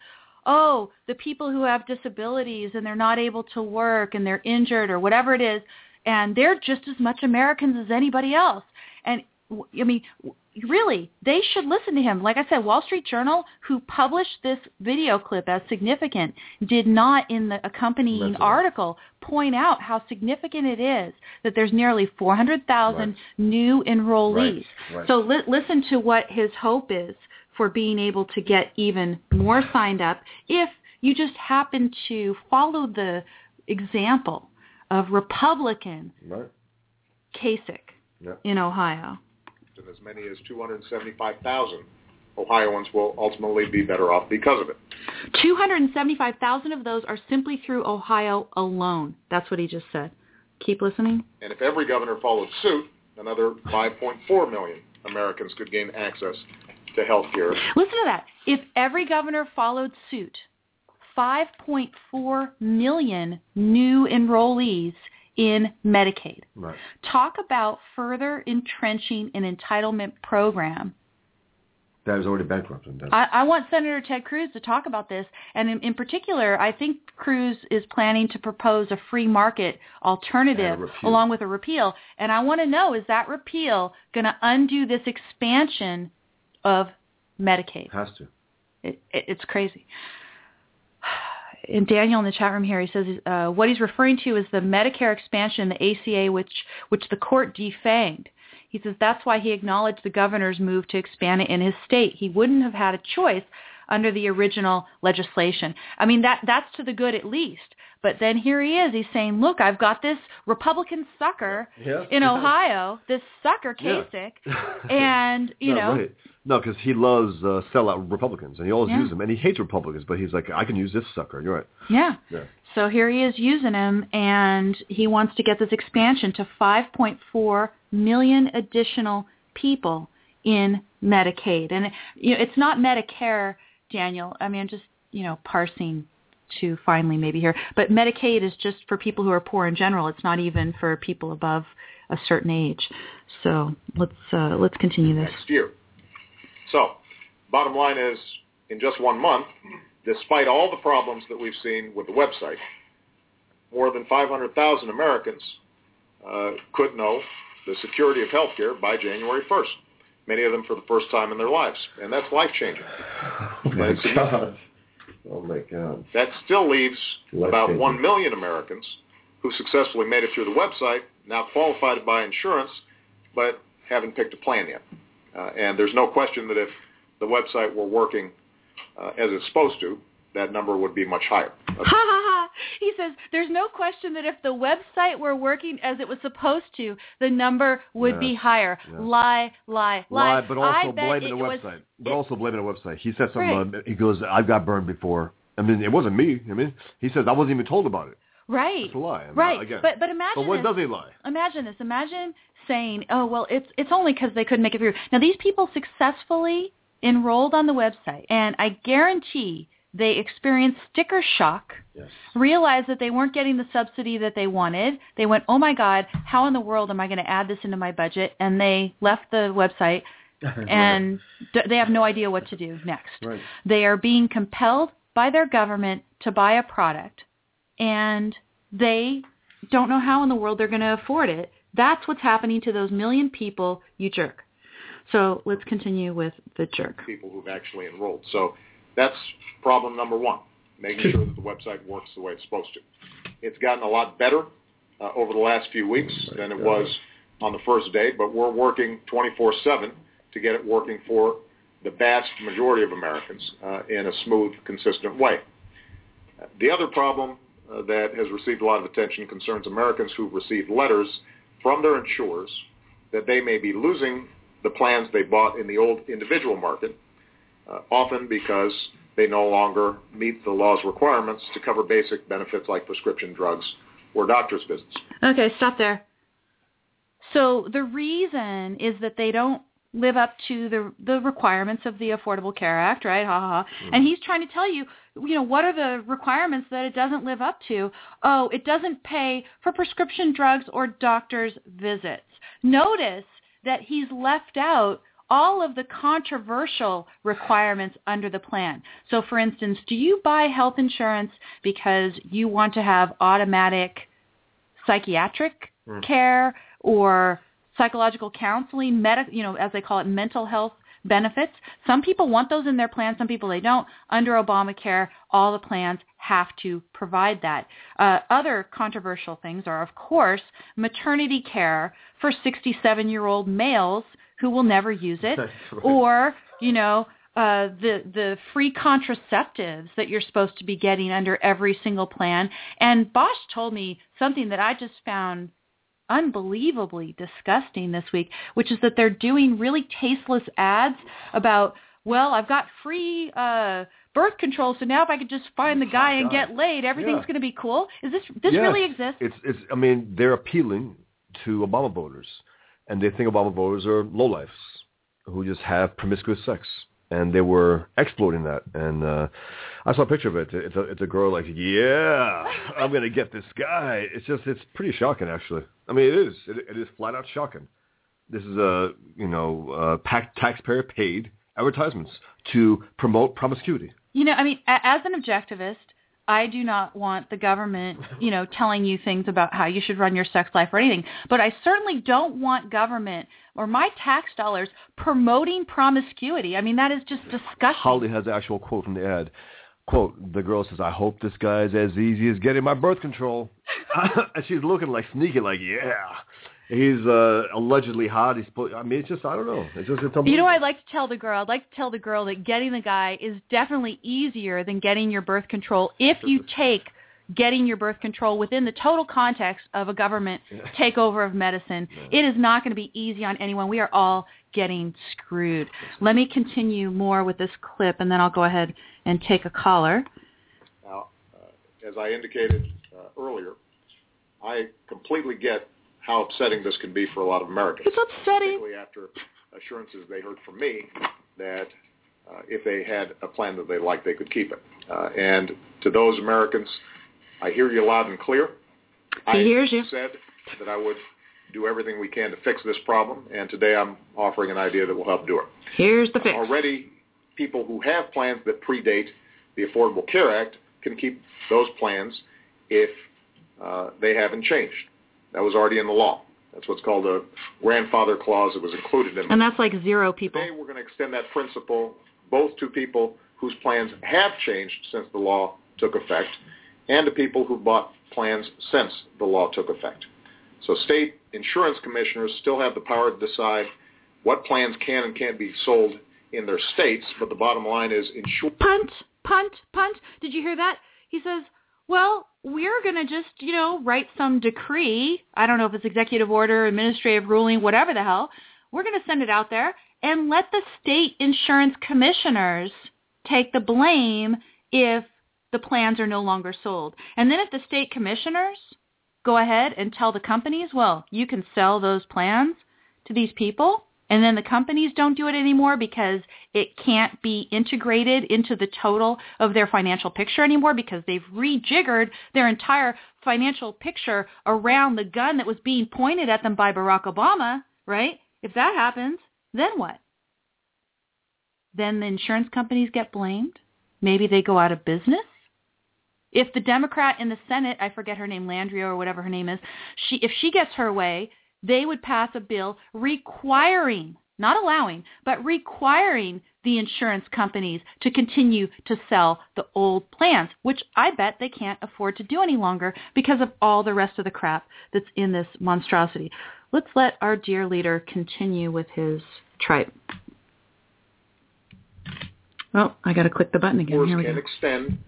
[SPEAKER 1] oh, the people who have disabilities and they're not able to work and they're injured or whatever it is, and they're just as much Americans as anybody else. And I mean, really, they should listen to him. Like I said, Wall Street Journal, who published this video clip as significant, did not in the accompanying article point out how significant it is that there's nearly 400,000
[SPEAKER 2] Right.
[SPEAKER 1] new enrollees.
[SPEAKER 2] Right.
[SPEAKER 1] So li- listen to what his hope is for being able to get even more signed up if you just happen to follow the example of Republican. Kasich
[SPEAKER 2] Yeah.
[SPEAKER 1] in Ohio.
[SPEAKER 3] And as many as 275,000 Ohioans will ultimately be better off because of it.
[SPEAKER 1] 275,000 of those are simply through Ohio alone. That's what he just said. Keep listening.
[SPEAKER 3] And if every governor followed suit, another 5.4 million Americans could gain access to health care.
[SPEAKER 1] Listen to that. If every governor followed suit, 5.4 million new enrollees in Medicaid.
[SPEAKER 2] Right.
[SPEAKER 1] Talk about further entrenching an entitlement program.
[SPEAKER 2] That is already bankrupted. That's,
[SPEAKER 1] I, I want Senator Ted Cruz to talk about this, and in, in particular, I think Cruz is planning to propose a free market alternative
[SPEAKER 2] And a repeal.
[SPEAKER 1] along with a repeal. And I want to know, is that repeal going to undo this expansion of Medicaid?
[SPEAKER 2] has to.
[SPEAKER 1] It, it, it's crazy. And Daniel in the chat room here, he says uh, what he's referring to is the Medicare expansion, the ACA, which which the court defanged. He says that's why he acknowledged the governor's move to expand it in his state. He wouldn't have had a choice under the original legislation. I mean that that's to the good at least. But then here he is. He's saying, "Look, I've got this Republican sucker
[SPEAKER 2] Yeah.
[SPEAKER 1] in Ohio, this sucker
[SPEAKER 2] Yeah.
[SPEAKER 1] Kasich, and you
[SPEAKER 2] no,
[SPEAKER 1] know,
[SPEAKER 2] right. No, because he loves uh, sellout Republicans, and he always
[SPEAKER 1] Yeah.
[SPEAKER 2] uses them, and he hates Republicans, but he's like, I can use this sucker. You're right.
[SPEAKER 1] yeah.
[SPEAKER 2] Yeah.
[SPEAKER 1] So here he is using him, and he wants to get this expansion to 5.4 million additional people in Medicaid. And you know, it's not Medicare, Daniel. I mean, I'm just you know parsing to finally maybe here, but Medicaid is just for people who are poor in general. It's not even for people above a certain age. So let's uh, let's continue this.
[SPEAKER 3] next year. So, bottom line is, in just one month, despite all the problems that we've seen with the website, more than 500,000 Americans uh, could know the security of health care by January 1st. Many of them for the first time in their lives, and that's life-changing.
[SPEAKER 2] Oh my god. Oh my god.
[SPEAKER 3] That still leaves about
[SPEAKER 2] Life-changing.
[SPEAKER 3] 1 million Americans who successfully made it through the website, now qualified to buy insurance, but haven't picked a plan yet. Uh, and there's no question that if the website were working uh, as it's supposed to, that number would be much higher.
[SPEAKER 1] Ha ha ha! He says there's no question that if the website were working as it was supposed to, the number would
[SPEAKER 2] Yeah,
[SPEAKER 1] be higher.
[SPEAKER 2] yeah.
[SPEAKER 1] Lie, lie, lie.
[SPEAKER 2] Lie, but also
[SPEAKER 1] bet
[SPEAKER 2] blaming
[SPEAKER 1] it
[SPEAKER 2] the
[SPEAKER 1] was-
[SPEAKER 2] website. But
[SPEAKER 1] it-
[SPEAKER 2] also blaming the website. He said something.
[SPEAKER 1] Right.
[SPEAKER 2] about- he goes, "I've got burned before." I mean, it wasn't me. I mean, he says I wasn't even told about it.
[SPEAKER 1] right,
[SPEAKER 2] That's a lie. I mean,
[SPEAKER 1] right.
[SPEAKER 2] Again.
[SPEAKER 1] But but imagine
[SPEAKER 2] But when
[SPEAKER 1] this.
[SPEAKER 2] does he lie?
[SPEAKER 1] Imagine this. Imagine saying, "Oh well, it's it's only because they couldn't make it through." Now these people successfully enrolled on the website, and I guarantee they experienced sticker shock
[SPEAKER 2] Yes.
[SPEAKER 1] realized that they weren't getting the subsidy that they wanted. They went, "Oh my God, how in the world am I going to add this into my budget?" And they left the website, and d- they have no idea what to do next.
[SPEAKER 2] Right.
[SPEAKER 1] They are being compelled by their government to buy a product, and they don't know how in the world they're going to afford it. That's what's happening to those million people, you jerk. So let's continue with the jerk.
[SPEAKER 3] people who've actually enrolled. So that's problem number one, making sure that the website works the way it's supposed to. It's gotten a lot better uh, over the last few weeks than it was on the first day, but we're working 24-7 to get it working for the vast majority of Americans uh, in a smooth, consistent way. The other problem uh, that has received a lot of attention concerns Americans who've received letters from their insurers that they may be losing the plans they bought in the old individual market, often because they no longer meet the law's requirements to cover basic benefits like prescription drugs or doctor's visits.
[SPEAKER 1] Okay, stop there. So the reason is that they don't live up to the the requirements of the Affordable Care Act, right? Ha ha ha.
[SPEAKER 2] Mm-hmm.
[SPEAKER 1] And he's trying to tell you, you know, what are the requirements that it doesn't live up to? Oh, it doesn't pay for prescription drugs or doctor's visits. Notice that he's left out all of the controversial requirements under the plan. So for instance, do you buy health insurance because you want to have automatic psychiatric care or psychological counseling, medic, you know, as they call it, mental health benefits. Some people want those in their plan, some people they don't. Under Obamacare, all the plans have to provide that. Uh, other controversial things are, of course, maternity care for 67-year-old males who will never use it,
[SPEAKER 2] right.
[SPEAKER 1] or you know. Uh, the the free contraceptives that you're supposed to be getting under every single plan, and Bosch told me something that I just found unbelievably disgusting this week, which is that they're doing really tasteless ads about, well, I've got free uh birth control, so now if I could just find the guy and get laid, everything's
[SPEAKER 2] Yeah.
[SPEAKER 1] going to be cool. Is this this
[SPEAKER 2] Yes.
[SPEAKER 1] really exists?
[SPEAKER 2] It's it's. I mean, they're appealing to Obama voters, and they think Obama voters are lowlifes who just have promiscuous sex, and they were exploiting that. And uh I saw a picture of it. It's a it's a girl like, yeah, I'm gonna get this guy. It's just it's pretty shocking, actually. I mean, it is. It, it is flat out shocking. This is a you know uh, taxpayer paid advertisements to promote promiscuity.
[SPEAKER 1] You know, I mean, as an objectivist, I do not want the government, you know, telling you things about how you should run your sex life or anything. But I certainly don't want government or my tax dollars promoting promiscuity. I mean, that is just disgusting.
[SPEAKER 2] Holly has the actual quote from the ad. Quote, the girl says, I hope this guy's as easy as getting my birth control. and she's looking like sneaky, like, yeah. He's uh, allegedly hot. He's, put, I mean, it's just, I don't know. It's just, it's
[SPEAKER 1] You know, I'd like to tell the girl. I'd like to tell the girl that getting the guy is definitely easier than getting your birth control if you take getting your birth control within the total context of a government takeover of medicine. It is not going to be easy on anyone. We are all getting screwed. Let me continue more with this clip, and then I'll go ahead and take a caller.
[SPEAKER 3] Now, uh, as I indicated uh, earlier, I completely get how upsetting this can be for a lot of Americans.
[SPEAKER 1] It's upsetting.
[SPEAKER 3] Particularly after assurances they heard from me that uh, if they had a plan that they liked, they could keep it. Uh, and to those Americans, I hear you loud and clear. I
[SPEAKER 1] hears you.
[SPEAKER 3] said that I would do everything we can to fix this problem, and today I'm offering an idea that will help do it.
[SPEAKER 1] Here's the fix.
[SPEAKER 3] Already, people who have plans that predate the Affordable Care Act can keep those plans if uh, they haven't changed. That was already in the law. That's what's called a grandfather clause. It was included in
[SPEAKER 1] And that's like zero people.
[SPEAKER 3] Today, we're going to extend that principle both to people whose plans have changed since the law took effect and to people who bought plans since the law took effect. So state insurance commissioners still have the power to decide what plans can and can't be sold in their states, but the bottom line is insurance.
[SPEAKER 1] punt, punt, punt. Did you hear that? He says, well, we're going to just, you know, write some decree. I don't know if it's executive order, administrative ruling, whatever the hell. We're going to send it out there and let the state insurance commissioners take the blame if the plans are no longer sold. And then if the state commissioners go ahead and tell the companies, well, you can sell those plans to these people, and then the companies don't do it anymore because it can't be integrated into the total of their financial picture anymore because they've rejiggered their entire financial picture around the gun that was being pointed at them by Barack Obama, right? If that happens, then what? Then the insurance companies get blamed? Maybe they go out of business? If the Democrat in the Senate, I forget her name, Landria or whatever her name is, she if she gets her way, they would pass a bill requiring, not allowing, but requiring the insurance companies to continue to sell the old plans, which I bet they can't afford to do any longer because of all the rest of the crap that's in this monstrosity. Let's let our dear leader continue with his tripe. Oh, I got to click the button again. Here we
[SPEAKER 3] can
[SPEAKER 1] go.
[SPEAKER 3] extend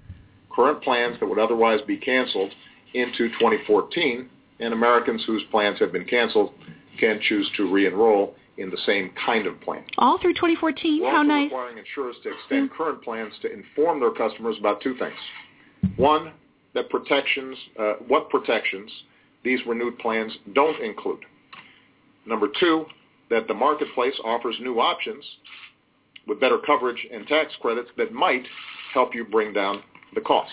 [SPEAKER 3] current plans that would otherwise be canceled into 2014, and Americans whose plans have been canceled can choose to re-enroll in the same kind of plan.
[SPEAKER 1] All through 2014.
[SPEAKER 3] We're
[SPEAKER 1] How nice.
[SPEAKER 3] requiring insurers to extend current plans to inform their customers about two things. One, that protections, uh, what protections these renewed plans don't include. Number two, that the marketplace offers new options with better coverage and tax credits that might help you bring down the cost.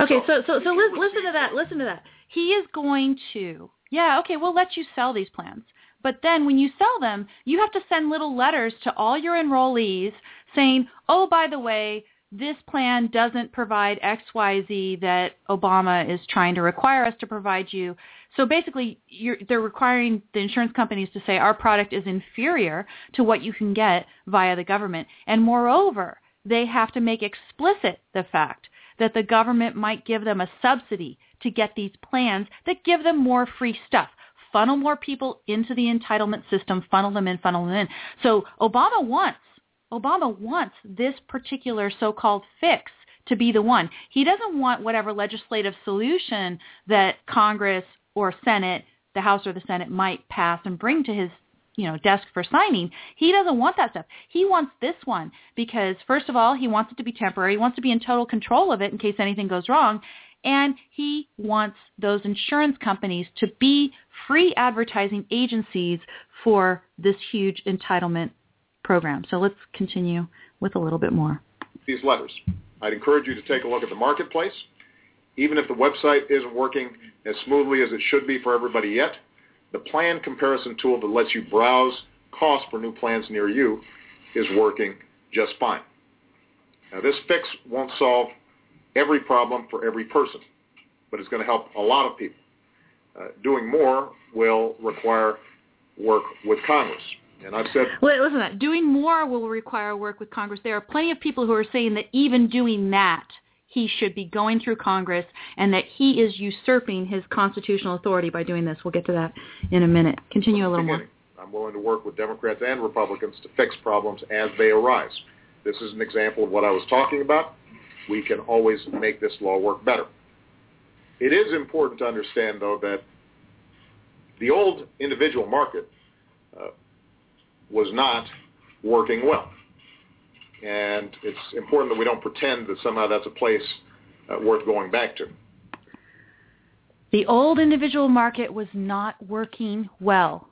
[SPEAKER 1] Okay, so
[SPEAKER 3] So,
[SPEAKER 1] so so listen, listen to that. Listen to that. He is going to. Yeah, okay, we'll let you sell these plans. But then when you sell them, you have to send little letters to all your enrollees saying, "Oh, by the way, this plan doesn't provide XYZ that Obama is trying to require us to provide you." So basically, they're requiring the insurance companies to say our product is inferior to what you can get via the government. And moreover, they have to make explicit the fact that the government might give them a subsidy to get these plans that give them more free stuff. Funnel more people into the entitlement system, funnel them in, funnel them in. So Obama wants, Obama wants this particular so-called fix to be the one. He doesn't want whatever legislative solution that Congress or Senate, the House or the Senate might pass and bring to his you know, desk for signing. He doesn't want that stuff. He wants this one because first of all, he wants it to be temporary. He wants to be in total control of it in case anything goes wrong. And he wants those insurance companies to be free advertising agencies for this huge entitlement program. So let's continue with a little bit more.
[SPEAKER 3] These letters. I'd encourage you to take a look at the marketplace. Even if the website isn't working as smoothly as it should be for everybody yet, the plan comparison tool that lets you browse costs for new plans near you is working just fine. Now this fix won't solve every problem for every person, but it's going to help a lot of people. Uh, doing more will require work with Congress. And I've said
[SPEAKER 1] Well, listen to that. Doing more will require work with Congress. There are plenty of people who are saying that even doing that, he should be going through Congress and that he is usurping his constitutional authority by doing this. We'll get to that in a minute. Continue a little more.
[SPEAKER 3] I'm willing to work with Democrats and Republicans to fix problems as they arise. This is an example of what I was talking about. We can always make this law work better. It is important to understand, though, that the old individual market uh, was not working well. And it's important that we don't pretend that somehow that's a place uh, worth going back to.
[SPEAKER 1] The old individual market was not working well.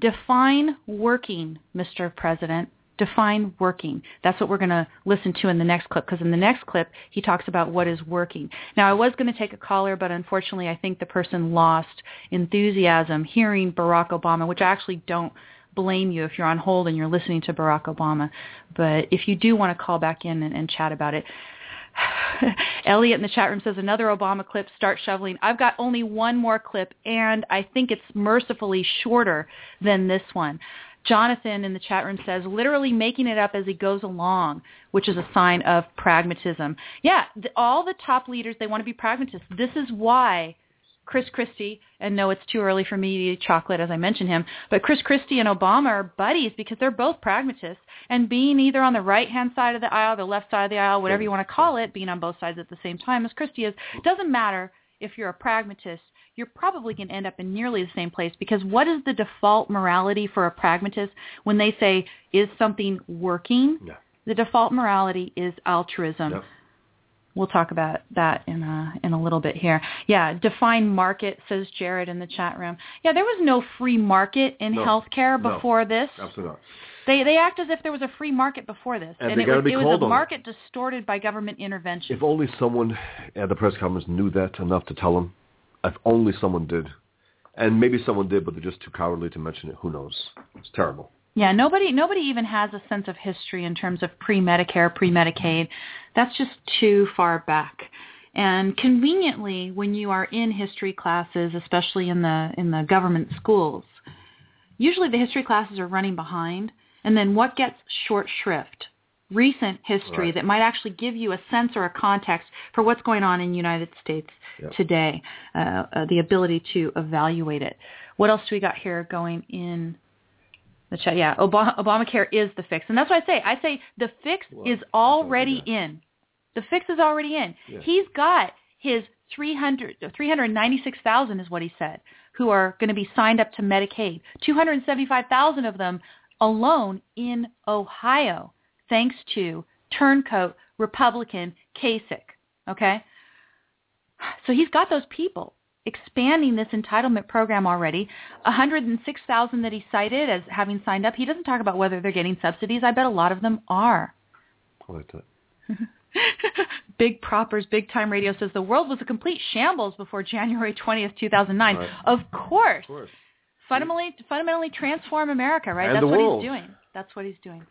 [SPEAKER 1] Define working, Mr. President. Define working. That's what we're going to listen to in the next clip because in the next clip he talks about what is working. Now I was going to take a caller but unfortunately I think the person lost enthusiasm hearing Barack Obama, which I actually don't blame you if you're on hold and you're listening to Barack Obama. But if you do want to call back in and, and chat about it, Elliot in the chat room says another Obama clip, start shoveling. I've got only one more clip and I think it's mercifully shorter than this one. Jonathan in the chat room says literally making it up as he goes along, which is a sign of pragmatism. Yeah, the, all the top leaders, they want to be pragmatists. This is why Chris Christie, and no, it's too early for me to eat chocolate as I mentioned him, but Chris Christie and Obama are buddies because they're both pragmatists. And being either on the right-hand side of the aisle, the left side of the aisle, whatever you want to call it, being on both sides at the same time as Christie is, doesn't matter if you're a pragmatist. You're probably going to end up in nearly the same place because what is the default morality for a pragmatist when they say, is something working?
[SPEAKER 2] Yeah.
[SPEAKER 1] The default morality is altruism.
[SPEAKER 2] Yep.
[SPEAKER 1] We'll talk about that in a in a little bit here. Yeah, define market says Jared in the chat room. Yeah, there was no free market in
[SPEAKER 2] No.
[SPEAKER 1] healthcare
[SPEAKER 2] No.
[SPEAKER 1] before this.
[SPEAKER 2] Absolutely not.
[SPEAKER 1] They they act as if there was a free market before this,
[SPEAKER 2] And
[SPEAKER 1] and, it was it was a
[SPEAKER 2] on it.
[SPEAKER 1] market distorted by government intervention.
[SPEAKER 2] If only someone at the press conference knew that enough to tell them. If only someone did. And maybe someone did, but they're just too cowardly to mention it. Who knows? It's terrible.
[SPEAKER 1] Yeah, nobody nobody even has a sense of history in terms of pre-Medicare, pre-Medicaid. That's just too far back. And conveniently, when you are in history classes, especially in the in the government schools, usually the history classes are running behind, and then what gets short shrift? Recent history
[SPEAKER 2] Right.
[SPEAKER 1] that might actually give you a sense or a context for what's going on in the United States
[SPEAKER 2] Yep.
[SPEAKER 1] today, uh, uh, the ability to evaluate it. What else do we got here going in the chat? Yeah, Obama, Obamacare is the fix, and that's what I say. I say the fix
[SPEAKER 2] Well,
[SPEAKER 1] is already in. The fix is already in.
[SPEAKER 2] Yeah.
[SPEAKER 1] He's got his 300, 396,000 is what he said, who are going to be signed up to Medicaid. 275,000 of them alone in Ohio, thanks to turncoat Republican Kasich. Okay? So he's got those people expanding this entitlement program already. 106,000 that he cited as having signed up. He doesn't talk about whether they're getting subsidies. I bet a lot of them are. Big Proppers, Big Time Radio says the world was a complete shambles before January 20th, 2009.
[SPEAKER 2] Right.
[SPEAKER 1] Of course.
[SPEAKER 2] Of course.
[SPEAKER 1] Fundamentally, fundamentally transform America, right?
[SPEAKER 2] And
[SPEAKER 1] That's what
[SPEAKER 2] world.
[SPEAKER 1] he's doing. That's what he's doing.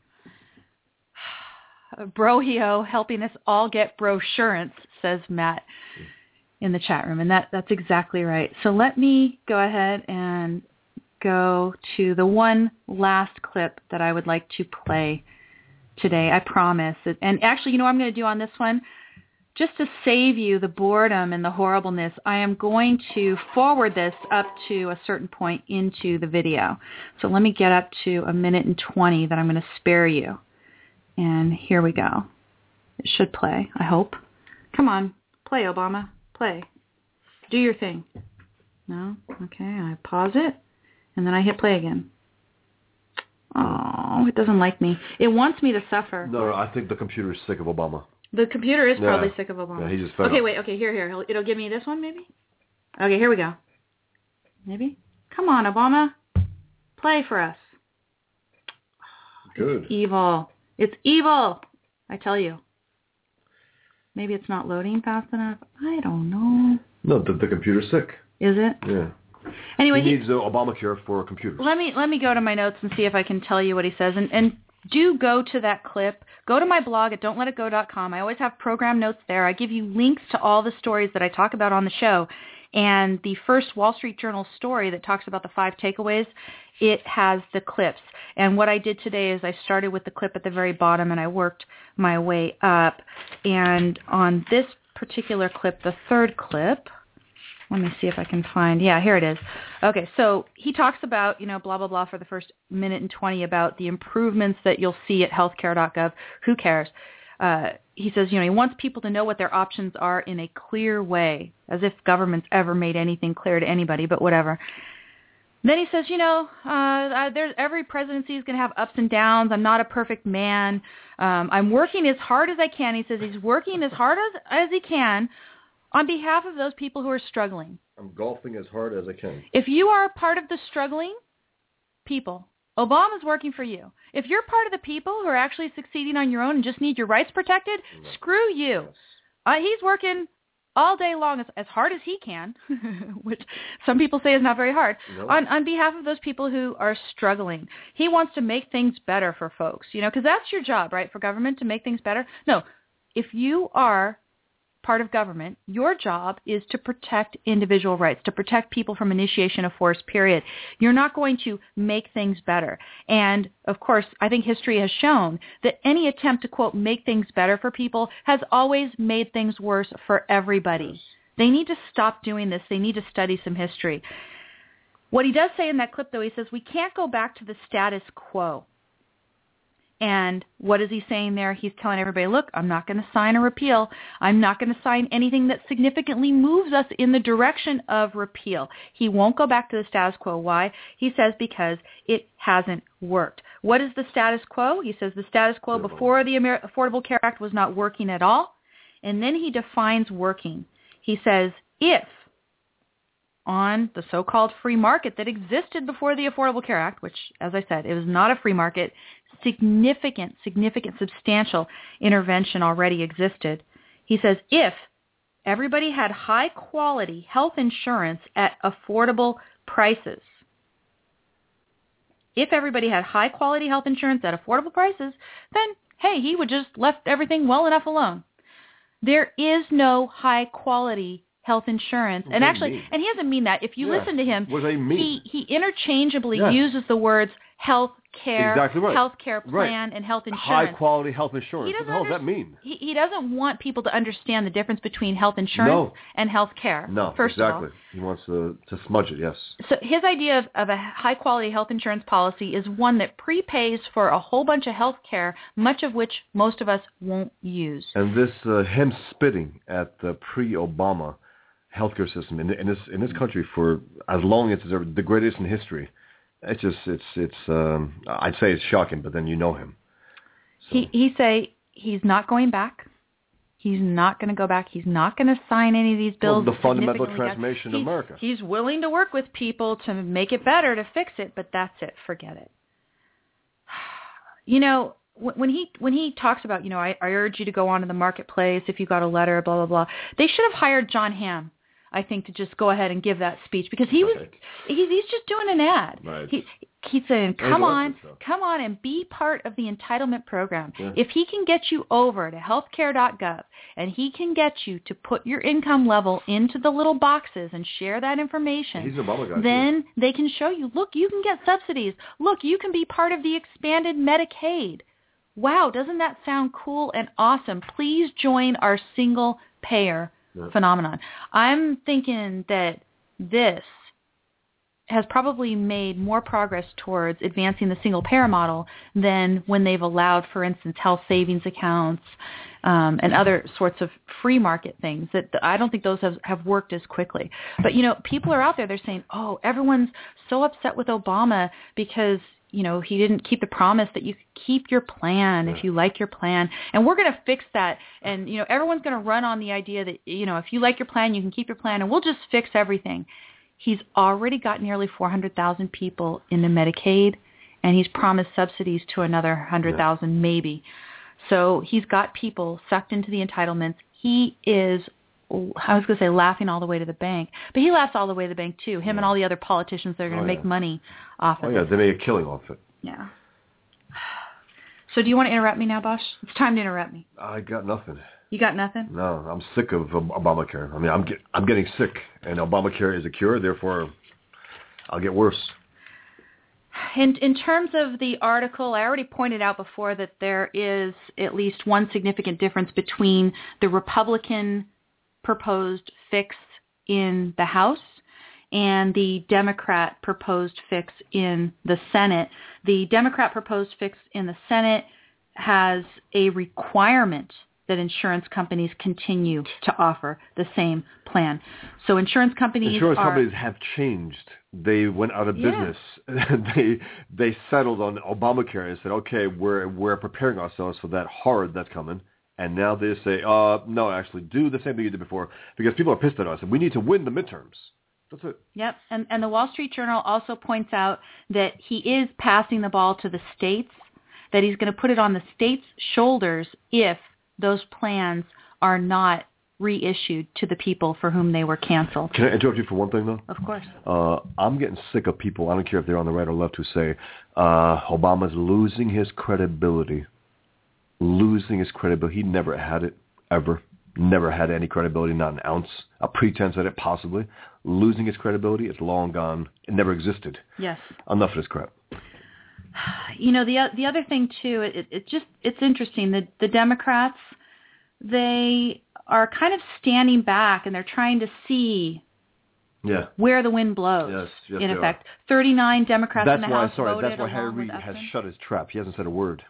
[SPEAKER 1] Brohio helping us all get brosurance, says Matt in the chat room, and that that's exactly right. So let me go ahead and go to the one last clip that I would like to play today. I promise. And actually, you know what I'm going to do on this one? Just to save you the boredom and the horribleness, I am going to forward this up to a certain point into the video. So let me get up to a minute and 20 that I'm going to spare you. And here we go. It should play, I hope. Come on, play, Obama. Play. Do your thing. No? Okay, I pause it, and then I hit play again. Oh, it doesn't like me. It wants me to suffer.
[SPEAKER 2] No, I think the computer is sick of Obama.
[SPEAKER 1] The computer is
[SPEAKER 2] Yeah.
[SPEAKER 1] probably sick of Obama.
[SPEAKER 2] Yeah, he just fed
[SPEAKER 1] okay,
[SPEAKER 2] up.
[SPEAKER 1] wait. Okay, here, here. It'll, it'll give me this one, maybe. Okay, here we go. Maybe. Come on, Obama. Play for us.
[SPEAKER 2] Good.
[SPEAKER 1] Evil. It's evil. I tell you. Maybe it's not loading fast enough. I don't know.
[SPEAKER 2] No, the, the computer's sick.
[SPEAKER 1] Is it?
[SPEAKER 2] Yeah.
[SPEAKER 1] Anyway,
[SPEAKER 2] he
[SPEAKER 1] he-
[SPEAKER 2] needs uh, Obamacare for computers.
[SPEAKER 1] let me let me go to my notes and see if I can tell you what he says. And and do go to that clip. Go to my blog at don'tletitgo.com. I always have program notes there. I give you links to all the stories that I talk about on the show. And the first Wall Street Journal story that talks about the five takeaways, it has the clips. And what I did today is I started with the clip at the very bottom and I worked my way up. And on this particular clip, the third clip, let me see if I can find. Yeah, here it is. Okay, so he talks about, you know, blah, blah, blah for the first minute and 20 about the improvements that you'll see at healthcare.gov. Who cares? Uh, he says, you know, he wants people to know what their options are in a clear way, as if government's ever made anything clear to anybody, but whatever. Then he says, you know, uh, there's every presidency is going to have ups and downs. I'm not a perfect man. Um, I'm working as hard as I can. He says he's working as hard as as he can on behalf of those people who are struggling.
[SPEAKER 2] I'm golfing as hard as I can.
[SPEAKER 1] If you are a part of the struggling people, Obama's working for you. If you're part of the people who are actually succeeding on your own and just need your rights protected, screw you. Uh, he's working all day long as, as hard as he can, which some people say is not very hard,
[SPEAKER 2] No.
[SPEAKER 1] on, on behalf of those people who are struggling. He wants to make things better for folks, you know, because that's your job, right, for government to make things better. No, if you are part of government, your job is to protect individual rights, to protect people from initiation of force, period. You're not going to make things better. And of course, I think history has shown that any attempt to, quote, make things better for people has always made things worse for everybody. They need to stop doing this. They need to study some history. What he does say in that clip, though, he says, we can't go back to the status quo. And what is he saying there? He's telling everybody, look, I'm not going to sign a repeal. I'm not going to sign anything that significantly moves us in the direction of repeal. He won't go back to the status quo. Why? He says because it hasn't worked. What is the status quo? He says the status quo before the Amer- Affordable Care Act was not working at all. And then he defines working. He says if on the so-called free market that existed before the Affordable Care Act, which, as I said, it was not a free market, significant, significant, substantial intervention already existed. He says if everybody had high quality health insurance at affordable prices, if everybody had high quality health insurance at affordable prices, then hey, he would just left everything well enough alone. There is no high quality health insurance.
[SPEAKER 2] What
[SPEAKER 1] And actually,
[SPEAKER 2] mean?
[SPEAKER 1] and he doesn't mean that. If you listen to him,
[SPEAKER 2] What mean?
[SPEAKER 1] he he interchangeably
[SPEAKER 2] Yes.
[SPEAKER 1] uses the words health care,
[SPEAKER 2] Exactly right.
[SPEAKER 1] health care
[SPEAKER 2] Right.
[SPEAKER 1] plan, and health insurance.
[SPEAKER 2] High quality health insurance.
[SPEAKER 1] He
[SPEAKER 2] What
[SPEAKER 1] doesn't
[SPEAKER 2] the hell does that mean?
[SPEAKER 1] He, he doesn't want people to understand the difference between health insurance
[SPEAKER 2] No.
[SPEAKER 1] and health care.
[SPEAKER 2] No,
[SPEAKER 1] first
[SPEAKER 2] exactly.
[SPEAKER 1] of all.
[SPEAKER 2] He wants to, to smudge it, yes.
[SPEAKER 1] So his idea of, of a high quality health insurance policy is one that prepays for a whole bunch of health care, much of which most of us won't use.
[SPEAKER 2] And this, uh, him spitting at the pre-Obama healthcare system in, in this in this country for as long as it's ever the greatest in history. It's just it's it's um, I'd say it's shocking, but then you know him. So,
[SPEAKER 1] He he say he's not going back. He's not going to go back. He's not going to sign any of these
[SPEAKER 2] Well,
[SPEAKER 1] bills.
[SPEAKER 2] the fundamental transformation of America.
[SPEAKER 1] He's willing to work with people to make it better, to fix it, but that's it. Forget it. You know, when he when he talks about, you know, I, I urge you to go onto the marketplace if you got a letter, blah blah blah. They should have hired Jon Hamm, I think, to just go ahead and give that speech because he was
[SPEAKER 2] Right.
[SPEAKER 1] he's he's just doing an ad.
[SPEAKER 2] Right.
[SPEAKER 1] He he's saying, come on, come on and be part of the entitlement program.
[SPEAKER 2] Yeah.
[SPEAKER 1] If he can get you over to healthcare.gov and he can get you to put your income level into the little boxes and share that information,
[SPEAKER 2] He's guy, too.
[SPEAKER 1] then they can show you, look, you can get subsidies. Look, you can be part of the expanded Medicaid. Wow, doesn't that sound cool and awesome? Please join our single payer
[SPEAKER 2] Yeah.
[SPEAKER 1] phenomenon. I'm thinking that this has probably made more progress towards advancing the single payer model than when they've allowed, for instance, health savings accounts um, and other sorts of free market things. That I don't think those have, have worked as quickly. But you know, people are out there. They're saying, "Oh, everyone's so upset with Obama because." You know, he didn't keep the promise that you could keep your plan if you like your plan. And we're going to fix that. And, you know, everyone's going to run on the idea that, you know, if you like your plan, you can keep your plan and we'll just fix everything. He's already got nearly 400,000 people into Medicaid, and he's promised subsidies to another 100,000 maybe. So he's got people sucked into the entitlements. He is, I was going to say laughing all the way to the bank, but he laughs all the way to the bank too. Him and all the other politicians that are going to
[SPEAKER 2] Oh,
[SPEAKER 1] make
[SPEAKER 2] yeah.
[SPEAKER 1] money off it.
[SPEAKER 2] oh
[SPEAKER 1] of
[SPEAKER 2] yeah,
[SPEAKER 1] it.
[SPEAKER 2] they make a killing off it.
[SPEAKER 1] Yeah. So do you want to interrupt me now, Bosch? It's time to interrupt me.
[SPEAKER 2] I got nothing.
[SPEAKER 1] You got nothing?
[SPEAKER 2] No, I'm sick of Ob- Obamacare. I mean, I'm get, I'm getting sick, and Obamacare is a cure. Therefore, I'll get worse.
[SPEAKER 1] In, in terms of the article, I already pointed out before that there is at least one significant difference between the Republican proposed fix in the House and the Democrat proposed fix in the Senate. The Democrat proposed fix in the Senate has a requirement that insurance companies continue to offer the same plan. So insurance companies
[SPEAKER 2] Insurance
[SPEAKER 1] are
[SPEAKER 2] companies have changed. They went out of
[SPEAKER 1] Yeah.
[SPEAKER 2] business. they they settled on Obamacare and said, okay, we're we're preparing ourselves for that horror that's coming. And now they say, uh, no, actually, do the same thing you did before because people are pissed at us, and we need to win the midterms. That's it.
[SPEAKER 1] Yep, and and the Wall Street Journal also points out that he is passing the ball to the states, that he's going to put it on the states' shoulders if those plans are not reissued to the people for whom they were canceled.
[SPEAKER 2] Can I interrupt you for one thing, though?
[SPEAKER 1] Of course.
[SPEAKER 2] Uh, I'm getting sick of people, I don't care if they're on the right or left, who say uh, Obama's losing his credibility. Losing his credibility. He never had it, ever. Never had any credibility, not an ounce. A pretense at it, possibly. Losing his credibility, it's long gone. It never existed.
[SPEAKER 1] Yes.
[SPEAKER 2] Enough of this crap.
[SPEAKER 1] You know the the other thing too, it, it just it's interesting. The the Democrats they are kind of standing back and they're trying to see
[SPEAKER 2] Yeah.
[SPEAKER 1] where the wind blows.
[SPEAKER 2] Yes, yes,
[SPEAKER 1] in
[SPEAKER 2] they are.
[SPEAKER 1] effect, 39 Democrats
[SPEAKER 2] That's
[SPEAKER 1] in the
[SPEAKER 2] why,
[SPEAKER 1] House
[SPEAKER 2] sorry,
[SPEAKER 1] voted
[SPEAKER 2] that's why Harry Reid has shut his trap. He hasn't said a word.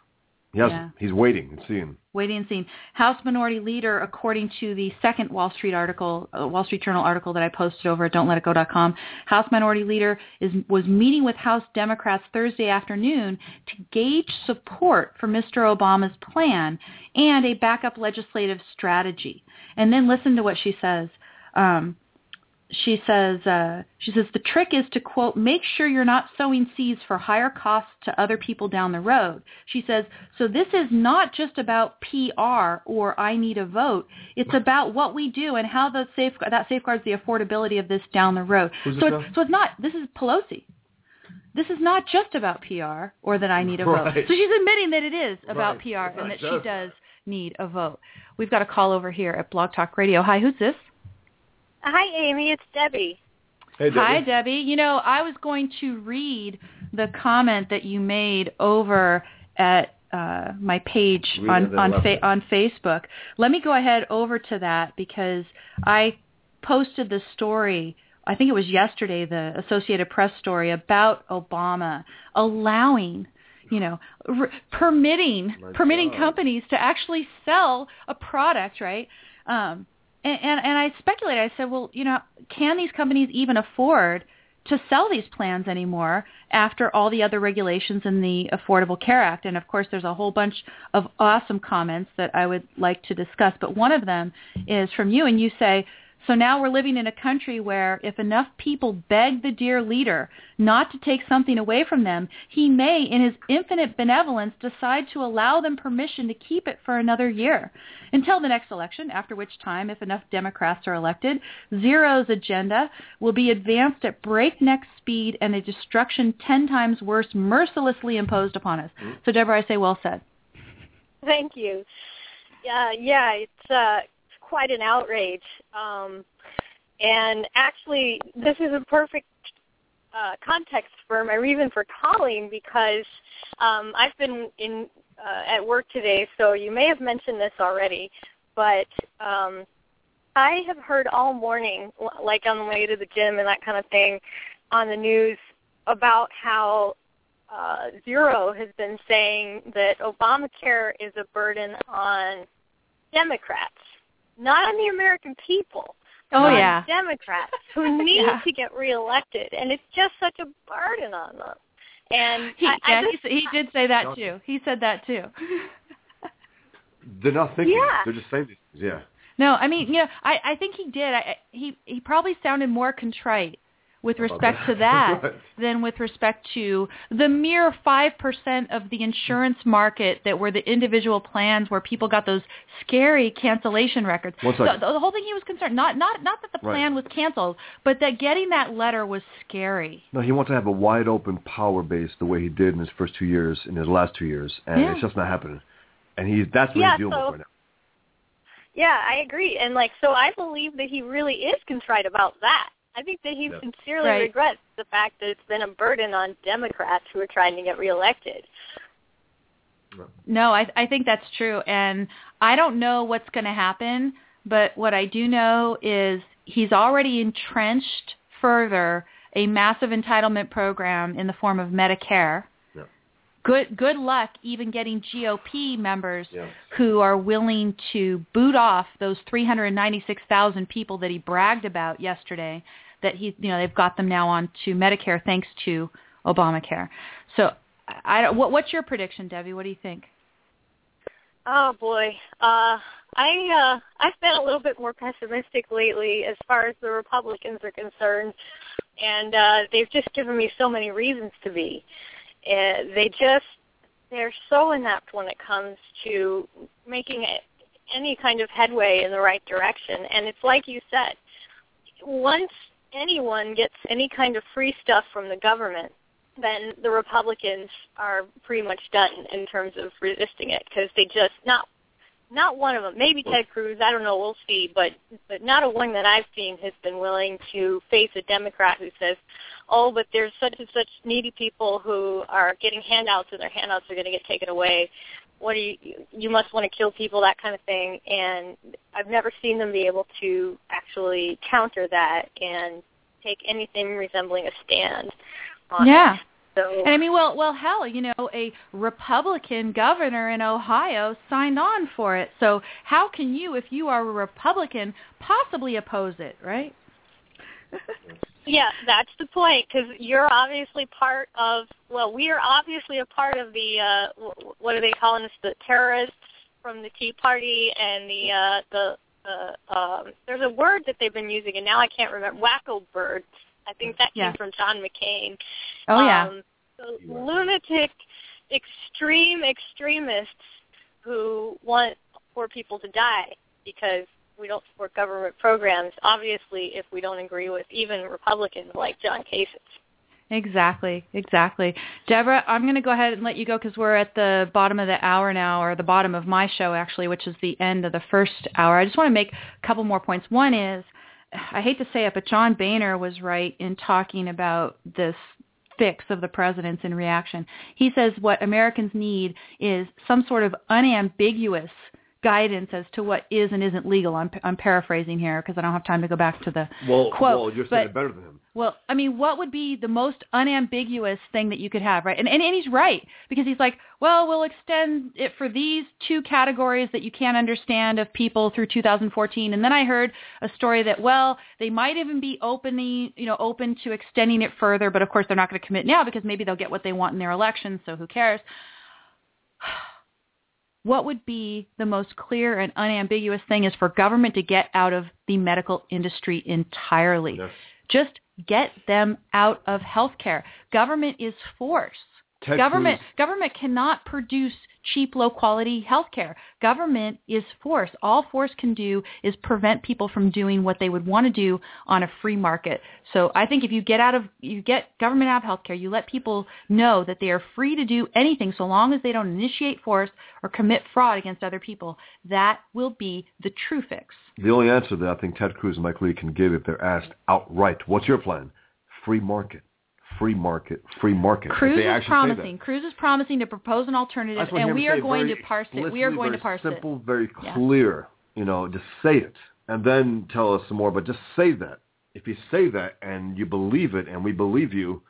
[SPEAKER 2] He hasn't.
[SPEAKER 1] Yeah.
[SPEAKER 2] He's waiting and seeing.
[SPEAKER 1] waiting and seeing. House Minority Leader, according to the second Wall Street article, uh, Wall Street Journal article that I posted over at Don'tLetItGo.com, House Minority Leader is was meeting with House Democrats Thursday afternoon to gauge support for Mr. Obama's plan and a backup legislative strategy. And then listen to what she says. Um, she says uh, she says the trick is to quote make sure you're not sowing seeds for higher costs to other people down the road. She says so this is not just about PR or I need a vote. It's about what we do and how the safe that safeguards the affordability of this down the road.
[SPEAKER 2] Who's
[SPEAKER 1] So it's, so it's not this is Pelosi. This is not just about PR or that I need a vote. So she's admitting that it is about
[SPEAKER 2] Right.
[SPEAKER 1] PR and that she does need a vote. We've got a call over here at Blog Talk Radio. Hi, who's this?
[SPEAKER 4] Hi, Amy. It's Debbie.
[SPEAKER 2] Hey,
[SPEAKER 1] Hi, Debbie. You know, I was going to read the comment that you made over at uh, my page
[SPEAKER 2] Read
[SPEAKER 1] on on, fa- on Facebook. Let me go ahead over to that because I posted the story. I think it was yesterday, the Associated Press story about Obama allowing, you know, r- permitting
[SPEAKER 2] My
[SPEAKER 1] permitting
[SPEAKER 2] God.
[SPEAKER 1] companies to actually sell a product, right? Um, and, and and I speculated. I said, well, you know, can these companies even afford to sell these plans anymore after all the other regulations in the Affordable Care Act? And of course, there's a whole bunch of awesome comments that I would like to discuss. But one of them is from you, and you say, so now we're living in a country where if enough people beg the dear leader not to take something away from them, he may, in his infinite benevolence, decide to allow them permission to keep it for another year until the next election, after which time, if enough Democrats are elected, Zero's agenda will be advanced at breakneck speed and a destruction ten times worse mercilessly imposed upon us. So, Deborah, I say well said.
[SPEAKER 4] Thank you. Yeah, yeah, it's uh, quite an outrage. Um, and actually, this is a perfect uh, context for my reason for calling because um, I've been in uh, at work today, so you may have mentioned this already, but um, I have heard all morning, like on the way to the gym and that kind of thing, on the news about how uh, Zero has been saying that Obamacare is a burden on Democrats, not on the American people.
[SPEAKER 1] Oh,
[SPEAKER 4] on
[SPEAKER 1] yeah.
[SPEAKER 4] Democrats who need
[SPEAKER 1] Yeah.
[SPEAKER 4] to get reelected, and it's just such a burden on them. And
[SPEAKER 1] He,
[SPEAKER 4] I, I
[SPEAKER 1] yeah,
[SPEAKER 4] just,
[SPEAKER 1] he, he did say that too. He said that too.
[SPEAKER 2] They're not thinking.
[SPEAKER 4] Yeah.
[SPEAKER 2] They're just saying these things. Yeah.
[SPEAKER 1] No, I mean, you know, I, I think he did. I, I- he he probably sounded more contrite with respect
[SPEAKER 2] that.
[SPEAKER 1] to that
[SPEAKER 2] Right.
[SPEAKER 1] than with respect to the mere five percent of the insurance market that were the individual plans where people got those scary cancellation records.
[SPEAKER 2] One
[SPEAKER 1] The, the whole thing he was concerned not not not that the
[SPEAKER 2] Right.
[SPEAKER 1] plan was canceled, but that getting that letter was scary.
[SPEAKER 2] No, he wants to have a wide open power base the way he did in his first two years, in his last two years, and
[SPEAKER 1] Yeah.
[SPEAKER 2] it's just not happening. And he's that's what
[SPEAKER 4] Yeah,
[SPEAKER 2] he's dealing
[SPEAKER 4] so-
[SPEAKER 2] with right now.
[SPEAKER 4] yeah, I agree. And like, so I believe that he really is contrite about that. I think that he
[SPEAKER 2] Yep.
[SPEAKER 4] sincerely
[SPEAKER 1] Right.
[SPEAKER 4] regrets the fact that it's been a burden on Democrats who are trying to get reelected.
[SPEAKER 1] No, I I think that's true, and I don't know what's going to happen, but what I do know is he's already entrenched further a massive entitlement program in the form of Medicare.
[SPEAKER 2] Yeah.
[SPEAKER 1] Good good luck even getting GOP members
[SPEAKER 2] Yeah.
[SPEAKER 1] who are willing to boot off those 396,000 people that he bragged about yesterday that he you know they've got them now on to Medicare thanks to Obamacare. So I don't, what what's your prediction, Debbie? What do you think?
[SPEAKER 4] Oh boy, uh, I uh, I've been a little bit more pessimistic lately as far as the Republicans are concerned, and uh, they've just given me so many reasons to be. Uh, they just they're so inept when it comes to making any kind of headway in the right direction. And it's like you said, once anyone gets any kind of free stuff from the government, then the Republicans are pretty much done in terms of resisting it because they just not not one of them. Maybe Ted Cruz. I don't know. We'll see. But but not a one that I've seen has been willing to face a Democrat who says, "Oh, but there's such and such needy people who are getting handouts, and their handouts are going to get taken away. What do you? You must want to kill people, that kind of thing." And I've never seen them be able to actually counter that and take anything resembling a stand. On
[SPEAKER 1] Yeah.
[SPEAKER 4] It. So
[SPEAKER 1] And I mean, well, well, hell, you know, a Republican governor in Ohio signed on for it. So how can you, if you are a Republican, possibly oppose it, right?
[SPEAKER 4] Yeah, that's the point because you're obviously part of. Well, we are obviously a part of the. Uh, what are they calling us? The terrorists from the Tea Party and the uh, the. Uh, um, there's a word that they've been using, and now I can't remember. Wacko birds. I think that came from John McCain.
[SPEAKER 1] Oh yeah.
[SPEAKER 4] Um, so lunatic, extreme extremists who want poor people to die because we don't support government programs. Obviously, if we don't agree with even Republicans like John Kasich.
[SPEAKER 1] Exactly, exactly. Deborah, I'm going to go ahead and let you go because we're at the bottom of the hour now, or the bottom of my show actually, which is the end of the first hour. I just want to make a couple more points. One is, I hate to say it, but John Boehner was right in talking about this fix of the president's in reaction. He says what Americans need is some sort of unambiguous guidance as to what is and isn't legal. I'm I'm paraphrasing here because I don't have time to go back to the
[SPEAKER 2] Well,
[SPEAKER 1] quote.
[SPEAKER 2] well, you're
[SPEAKER 1] but-
[SPEAKER 2] saying it better than him.
[SPEAKER 1] well, I mean, what would be the most unambiguous thing that you could have, right? And, and and he's right because he's like, well, we'll extend it for these two categories that you can't understand of people through 2014. And then I heard a story that, well, they might even be opening, you know, open to extending it further, but of course they're not going to commit now because maybe they'll get what they want in their election, so who cares? What would be the most clear and unambiguous thing is for government to get out of the medical industry entirely.
[SPEAKER 2] Yes.
[SPEAKER 1] Just get them out of healthcare. Government is force.
[SPEAKER 2] Ted
[SPEAKER 1] government
[SPEAKER 2] Cruz-
[SPEAKER 1] government cannot produce cheap low quality healthcare. Government is force. All force can do is prevent people from doing what they would want to do on a free market. So I think if you get out of you get government out of healthcare, you let people know that they are free to do anything so long as they don't initiate force or commit fraud against other people. That will be the true fix.
[SPEAKER 2] The only answer that I think Ted Cruz and Mike Lee can give if they're asked outright, what's your plan? Free market. Free market. Free market.
[SPEAKER 1] Cruz is promising. Cruz is promising to propose an alternative, and we are going to parse it. We are going to
[SPEAKER 2] very
[SPEAKER 1] parse
[SPEAKER 2] simple,
[SPEAKER 1] it.
[SPEAKER 2] very
[SPEAKER 1] Yeah.
[SPEAKER 2] clear. You know, just say it and then tell us some more. But just say that. If you say that and you believe it, and we believe you,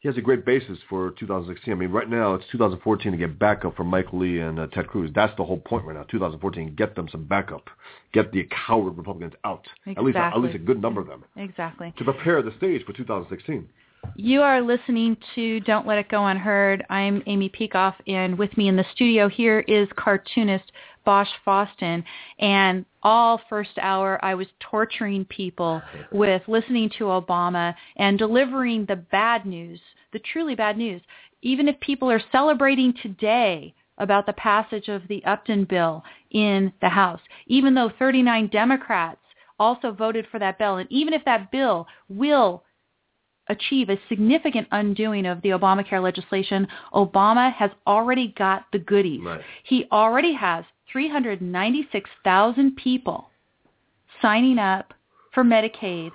[SPEAKER 2] he has a great basis for 2016. I mean, right now it's 2014 to get backup from Mike Lee and uh, Ted Cruz. That's the whole point right now. 2014, get them some backup, get the coward Republicans out. At least, at least a good number of them
[SPEAKER 1] Exactly.
[SPEAKER 2] to prepare the stage for 2016.
[SPEAKER 1] You are listening to Don't Let It Go Unheard. I'm Amy Peikoff, and with me in the studio here is cartoonist Bosch Fawstin. And all first hour, I was torturing people with listening to Obama and delivering the bad news, the truly bad news. Even if people are celebrating today about the passage of the Upton bill in the House, even though 39 Democrats also voted for that bill, and even if that bill will achieve a significant undoing of the Obamacare legislation, Obama has already got the goodies.
[SPEAKER 2] Right.
[SPEAKER 1] He already has 396,000 people signing up for Medicaid,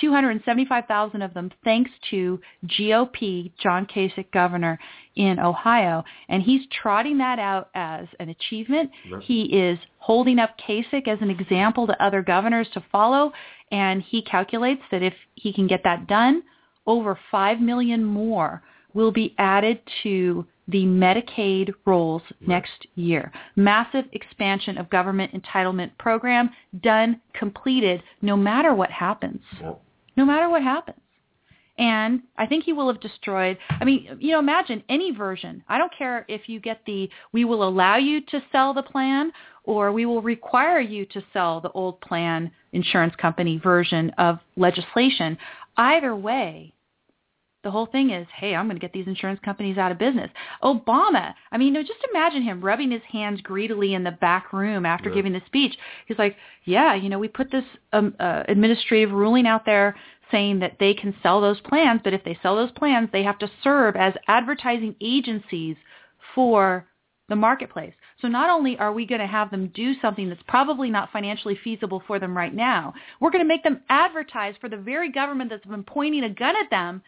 [SPEAKER 1] 275,000 of them thanks to GOP John Kasich governor in Ohio. And he's trotting that out as an achievement.
[SPEAKER 2] Right.
[SPEAKER 1] He is holding up Kasich as an example to other governors to follow. And he calculates that if he can get that done, over 5 million more will be added to the Medicaid rolls next year. Massive expansion of government entitlement program done, completed, no matter what happens.
[SPEAKER 2] Well,
[SPEAKER 1] No matter what happens. And I think he will have destroyed, I mean, you know, imagine any version. I don't care if you get the, we will allow you to sell the plan or we will require you to sell the old plan insurance company version of legislation. Either way, the whole thing is, hey, I'm going to get these insurance companies out of business. Obama, I mean, you know, just imagine him rubbing his hands greedily in the back room after
[SPEAKER 2] Yeah.
[SPEAKER 1] giving the speech. He's like, yeah, you know, we put this um, uh, administrative ruling out there saying that they can sell those plans, but if they sell those plans, they have to serve as advertising agencies for the marketplace. So not only are we going to have them do something that's probably not financially feasible for them right now, we're going to make them advertise for the very government that's been pointing a gun at them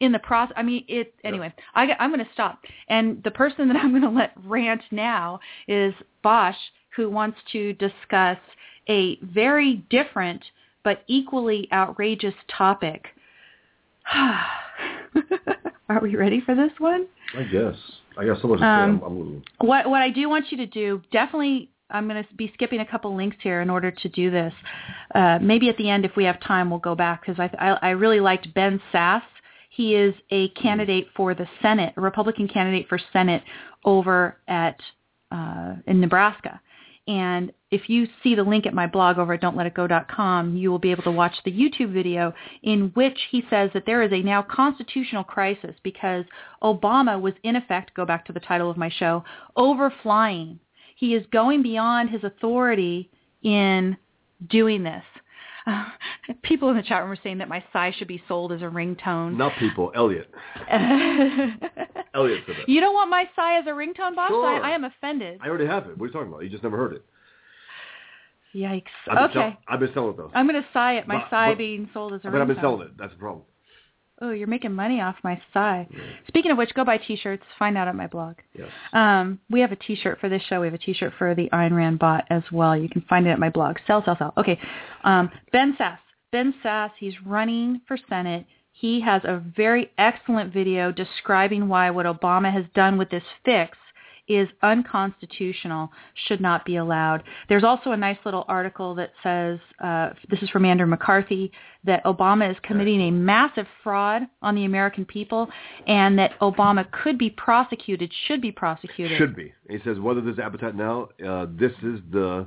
[SPEAKER 1] in the process. I mean, it anyway. I, I'm going to stop, and the person that I'm going to let rant now is Bosch, who wants to discuss a very different but equally outrageous topic. Are we ready for this one?
[SPEAKER 2] I guess. I much to say.
[SPEAKER 1] Um,
[SPEAKER 2] I'm, I'm.
[SPEAKER 1] What what I do want you to do, definitely I'm going to be skipping a couple links here in order to do this. Uh, maybe at the end, if we have time, we'll go back because I, I I really liked Ben Sasse. He is a candidate for the Senate, a Republican candidate for Senate over at uh, in Nebraska. And if you see the link at my blog over at don'tletitgo.com, you will be able to watch the YouTube video in which he says that there is a now constitutional crisis because Obama was in effect, go back to the title of my show, overflying. He is going beyond his authority in doing this. Uh, people in the chat room are saying that my sigh should be sold as a ringtone.
[SPEAKER 2] Not people. Elliot. Elliot said that.
[SPEAKER 1] you don't want my sigh as a ringtone, boss?
[SPEAKER 2] Sure.
[SPEAKER 1] I, I am offended.
[SPEAKER 2] I already have it. What are you talking about? You just never heard it.
[SPEAKER 1] Yikes.
[SPEAKER 2] I've been
[SPEAKER 1] Okay.
[SPEAKER 2] Sell- I've been selling it though.
[SPEAKER 1] I'm going to sigh at my
[SPEAKER 2] But-
[SPEAKER 1] sigh
[SPEAKER 2] but-
[SPEAKER 1] being sold as a
[SPEAKER 2] I mean, I've been
[SPEAKER 1] ringtone.
[SPEAKER 2] selling it. That's the problem.
[SPEAKER 1] Oh, you're making money off my sigh. Speaking of which, go buy T-shirts. Find out at my blog.
[SPEAKER 2] Yes.
[SPEAKER 1] Um, we have a T-shirt for this show. We have a T-shirt for the Ayn Rand bot as well. You can find it at my blog. Sell, sell, sell. Okay. Um, ben Sasse. Ben Sasse. He's running for Senate. He has a very excellent video describing why what Obama has done with this fix is unconstitutional, should not be allowed. There's also a nice little article that says, uh, this is from Andrew McCarthy, that Obama is committing a massive fraud on the American people and that Obama could be prosecuted, should be prosecuted.
[SPEAKER 2] Should be. He says whether there's appetite now, uh, this is the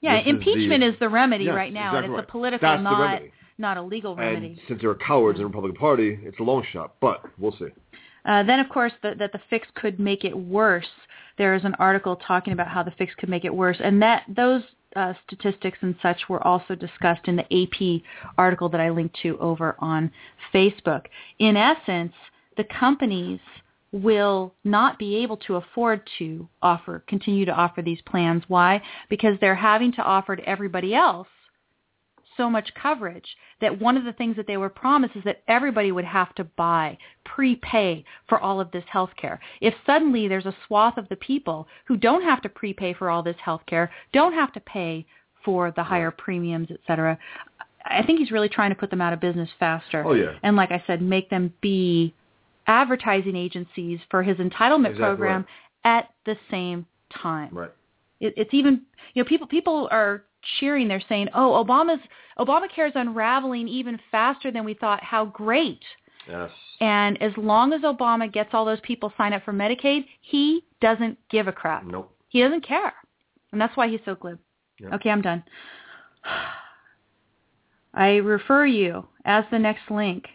[SPEAKER 1] yeah,
[SPEAKER 2] this is
[SPEAKER 1] impeachment
[SPEAKER 2] the-
[SPEAKER 1] is the, remedy
[SPEAKER 2] Yes,
[SPEAKER 1] right now, and it's
[SPEAKER 2] right.
[SPEAKER 1] a political,
[SPEAKER 2] That's
[SPEAKER 1] not not a legal remedy.
[SPEAKER 2] and since there are cowards in the Republican Party, it's a long shot. But we'll see.
[SPEAKER 1] Uh, then, of course, the, that the fix could make it worse. There is an article talking about how the fix could make it worse, and that those uh, statistics and such were also discussed in the AP article that I linked to over on Facebook. In essence, the companies will not be able to afford to offer continue to offer these plans. Why? Because they're having to offer to everybody else so much coverage that one of the things that they were promised is that everybody would have to buy, prepay for all of this health care. If suddenly there's a swath of the people who don't have to prepay for all this health care, don't have to pay for the higher premiums, et cetera, I think he's really trying to put them out of business faster.
[SPEAKER 2] Oh, yeah.
[SPEAKER 1] And like I said, make them be advertising agencies for his entitlement
[SPEAKER 2] Exactly
[SPEAKER 1] program at the same time
[SPEAKER 2] Right.
[SPEAKER 1] it, it's even you know people people are cheering they're saying oh obama's obamacare is unraveling even faster than we thought how great
[SPEAKER 2] Yes.
[SPEAKER 1] and as long as obama gets all those people signed up for medicaid he doesn't give a crap
[SPEAKER 2] Nope.
[SPEAKER 1] he doesn't care and that's why he's so glib
[SPEAKER 2] Yeah.
[SPEAKER 1] okay i'm done i refer you as the next link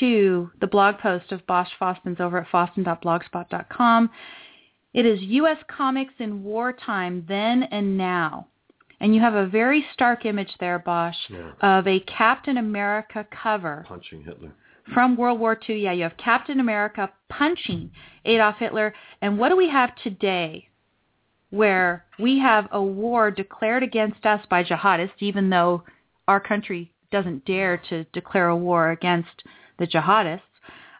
[SPEAKER 1] to the blog post of Bosch Fawstin's over at fawstin.blogspot.com. It is U.S. Comics in Wartime, Then and Now. And you have a very stark image there, Bosch,
[SPEAKER 2] Yeah.
[SPEAKER 1] of a Captain America cover
[SPEAKER 2] Punching Hitler.
[SPEAKER 1] from World War II. Yeah, you have Captain America punching Adolf Hitler. And what do we have today where we have a war declared against us by jihadists, even though our country doesn't dare to declare a war against the jihadists?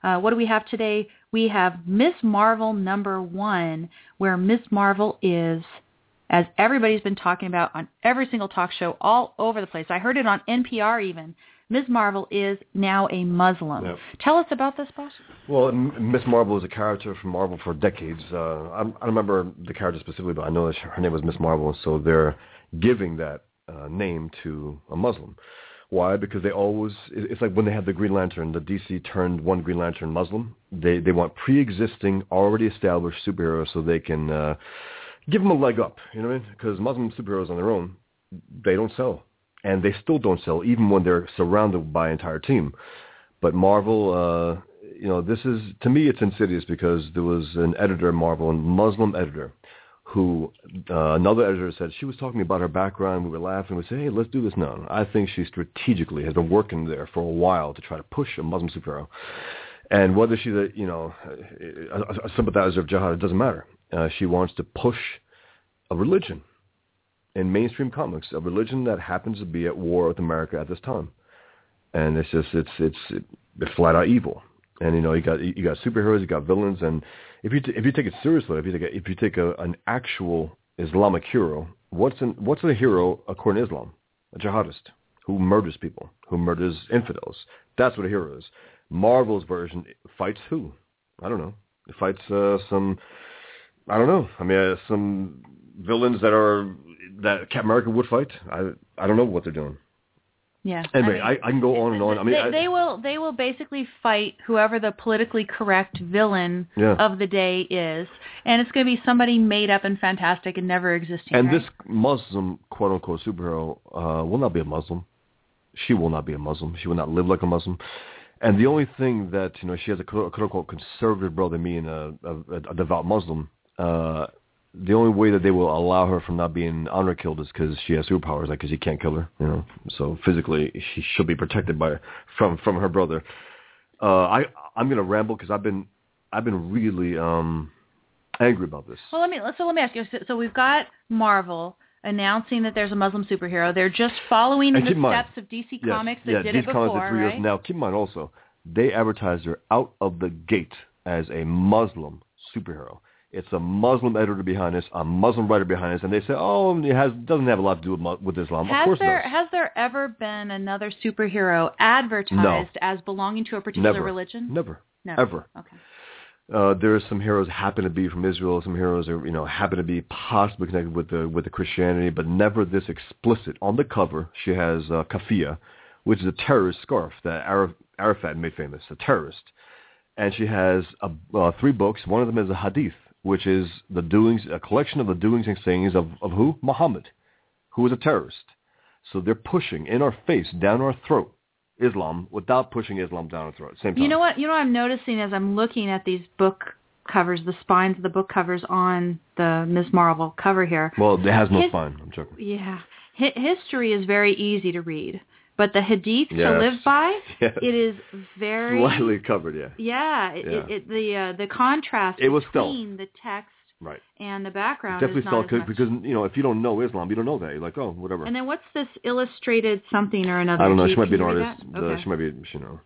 [SPEAKER 1] Uh, what do we have today? We have Miss Marvel number one, where Miss Marvel is, as everybody's been talking about on every single talk show all over the place. I heard it on NPR even. Ms. Marvel is now a Muslim.
[SPEAKER 2] Yep.
[SPEAKER 1] Tell us about this, boss.
[SPEAKER 2] Well, M- Miss Marvel is a character from Marvel for decades. Uh, I, remember the character specifically, but I know that her name was Miss Marvel, so they're giving that uh, name to a Muslim. Why? Because they always, it's like when they had the Green Lantern, the DC turned one Green Lantern Muslim. They they want pre-existing, already established superheroes so they can uh, give them a leg up. You know what I mean? Because Muslim superheroes on their own, they don't sell, and they still don't sell even when they're surrounded by an entire team. But Marvel, uh, you know, this is to me it's insidious because there was an editor at Marvel, a Muslim editor, who uh, another editor said she was talking about her background. We were laughing. We said, "Hey, let's do this now." I think she strategically has been working there for a while to try to push a Muslim superhero. And whether she's a you know a, a sympathizer of jihad, it doesn't matter. Uh, she wants to push a religion in mainstream comics, a religion that happens to be at war with America at this time and it's just it's it's it's flat out evil. And you know you got you got superheroes, you got villains, and if you t- if you take it seriously, if you take a, if you take a, an actual Islamic hero, what's an, what's a hero according to Islam? A jihadist who murders people, who murders infidels. That's what a hero is. Marvel's version fights who? I don't know. It fights uh, some. I don't know. I mean, uh, some villains that are that Captain America would fight. I I don't know what they're doing.
[SPEAKER 1] Yeah.
[SPEAKER 2] Anyway,
[SPEAKER 1] I mean,
[SPEAKER 2] I, I can go on and on. I mean,
[SPEAKER 1] they,
[SPEAKER 2] I,
[SPEAKER 1] they will they will basically fight whoever the politically correct villain
[SPEAKER 2] Yeah.
[SPEAKER 1] of the day is, and it's going to be somebody made up and fantastic and never existing.
[SPEAKER 2] And
[SPEAKER 1] right?
[SPEAKER 2] this Muslim, quote unquote, superhero uh, will not be a Muslim. She will not be a Muslim. She will not live like a Muslim. And the only thing that you know, she has a quote quote unquote conservative brother, me, and a, a, a devout Muslim. Uh, the only way that they will allow her from not being honor killed is because she has superpowers, like because you can't kill her, you know. So physically, she should be protected by from from her brother. Uh, I I'm gonna ramble because I've been I've been really um angry about this.
[SPEAKER 1] Well, let me so let me ask you. So, so we've got Marvel announcing that there's a Muslim superhero. They're just following the
[SPEAKER 2] in mind-
[SPEAKER 1] steps of DC
[SPEAKER 2] Yes,
[SPEAKER 1] Comics that
[SPEAKER 2] yeah,
[SPEAKER 1] did
[SPEAKER 2] DC
[SPEAKER 1] it before,
[SPEAKER 2] Comics three
[SPEAKER 1] right?
[SPEAKER 2] years. Now, keep in mind also, they advertised her out of the gate as a Muslim superhero. It's a Muslim editor behind this, a Muslim writer behind this, and they say, "Oh, it has doesn't have a lot to do with, with Islam." of course
[SPEAKER 1] there has there ever been another superhero advertised as belonging to a particular
[SPEAKER 2] Never.
[SPEAKER 1] religion?
[SPEAKER 2] Never.
[SPEAKER 1] Never.
[SPEAKER 2] Ever.
[SPEAKER 1] Okay.
[SPEAKER 2] Uh, there's some heroes happen to be from Israel. Some heroes are, you know, happen to be possibly connected with the with the Christianity, but never this explicit. On the cover, she has uh, kafia, which is a terrorist scarf that Araf, Arafat made famous, a terrorist, and she has a, uh, three books. One of them is a hadith, which is the doings, a collection of the doings and sayings of of who? Muhammad, who was a terrorist. So they're pushing in our face, down our throat, Islam without pushing Islam down our throat. Same time.
[SPEAKER 1] You know what? You know what I'm noticing as I'm looking at these book covers, the spines of the book covers on the Ms. Marvel cover here.
[SPEAKER 2] Well, it has no
[SPEAKER 1] His-
[SPEAKER 2] spine. I'm joking.
[SPEAKER 1] Yeah, Hi- history is very easy to read, but the hadith to live by,
[SPEAKER 2] Yes.
[SPEAKER 1] it is very
[SPEAKER 2] Slightly covered, yeah.
[SPEAKER 1] Yeah, it,
[SPEAKER 2] Yeah.
[SPEAKER 1] It, it, the uh, the contrast
[SPEAKER 2] It was stealth.
[SPEAKER 1] between the text
[SPEAKER 2] Right.
[SPEAKER 1] and the background
[SPEAKER 2] Definitely
[SPEAKER 1] is not
[SPEAKER 2] felt
[SPEAKER 1] as much.
[SPEAKER 2] because you know if you don't know Islam, you don't know that. You're like, oh, whatever.
[SPEAKER 1] And then what's this illustrated something or another?
[SPEAKER 2] I don't know. She might be an
[SPEAKER 1] can you read
[SPEAKER 2] artist.
[SPEAKER 1] that?
[SPEAKER 2] Uh, she might be, you know.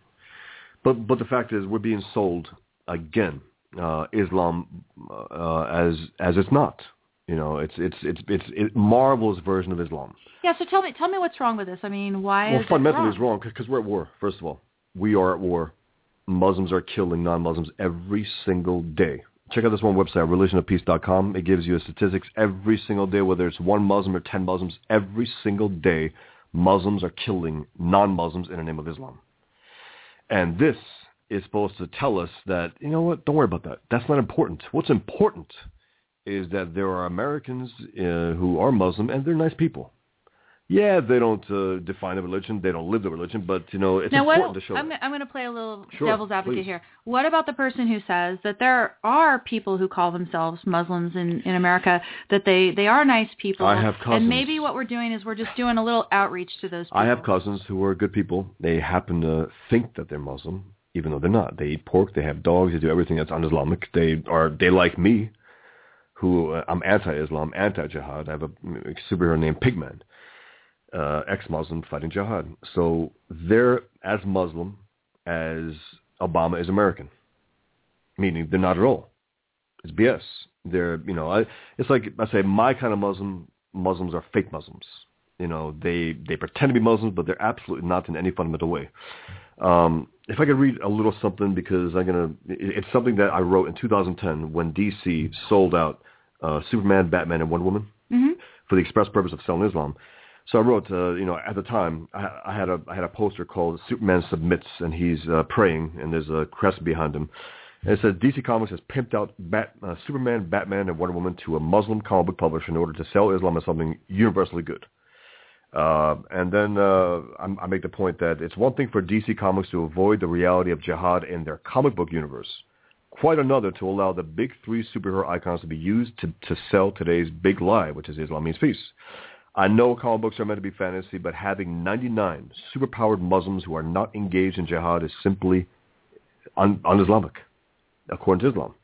[SPEAKER 2] But but the fact is, we're being sold again uh, Islam uh, as as it's not. You know, it's it's it's it's it, Marvel's version of Islam.
[SPEAKER 1] Yeah. So tell me, tell me what's wrong with this. I mean, why
[SPEAKER 2] Well,
[SPEAKER 1] is
[SPEAKER 2] fundamentally,
[SPEAKER 1] it
[SPEAKER 2] it's wrong because we're at war. First of all, we are at war. Muslims are killing non-Muslims every single day. Check out this one website, religionofpeace.com. It gives you statistics every single day, whether it's one Muslim or ten Muslims. Every single day, Muslims are killing non-Muslims in the name of Islam. And this is supposed to tell us that, you know what, don't worry about that. That's not important. What's important is that there are Americans uh, who are Muslim and they're nice people. Yeah, they don't uh, define the religion, they don't live the religion, but you know it's
[SPEAKER 1] now,
[SPEAKER 2] important
[SPEAKER 1] what,
[SPEAKER 2] to show.
[SPEAKER 1] I'm. I'm going to play a little
[SPEAKER 2] Sure,
[SPEAKER 1] devil's advocate
[SPEAKER 2] please.
[SPEAKER 1] here. What about the person who says that there are people who call themselves Muslims in, in America, that they, they are nice people,
[SPEAKER 2] I have cousins.
[SPEAKER 1] and maybe what we're doing is we're just doing a little outreach to those people.
[SPEAKER 2] I have cousins who are good people. They happen to think that they're Muslim, even though they're not. They eat pork, they have dogs, they do everything that's un-Islamic. They are they like me, who uh, I'm anti-Islam, anti-jihad. I have a, superhero named Pigman, uh, ex-Muslim fighting jihad. So they're as Muslim as Obama is American, meaning they're not at all. It's BS. They're you know I it's like I say my kind of Muslim Muslims are fake Muslims. You know they they pretend to be Muslims, but they're absolutely not in any fundamental way. Um, if I could read a little something because I'm gonna, it's something that I wrote in 2010 when DC sold out uh, Superman, Batman, and Wonder Woman
[SPEAKER 1] hmm
[SPEAKER 2] for the express purpose of selling Islam. So I wrote, uh, you know, at the time I, I had a I had a poster called Superman submits, and he's uh, praying, and there's a crest behind him. And it says DC Comics has pimped out Bat, uh, Superman, Batman, and Wonder Woman to a Muslim comic book publisher in order to sell Islam as something universally good. Uh, and then uh, I, make the point that it's one thing for DC Comics to avoid the reality of jihad in their comic book universe. Quite another to allow the big three superhero icons to be used to, to sell today's big lie, which is Islam means peace. I know comic books are meant to be fantasy, but having 99 superpowered Muslims who are not engaged in jihad is simply un, un-Islamic, according to Islam.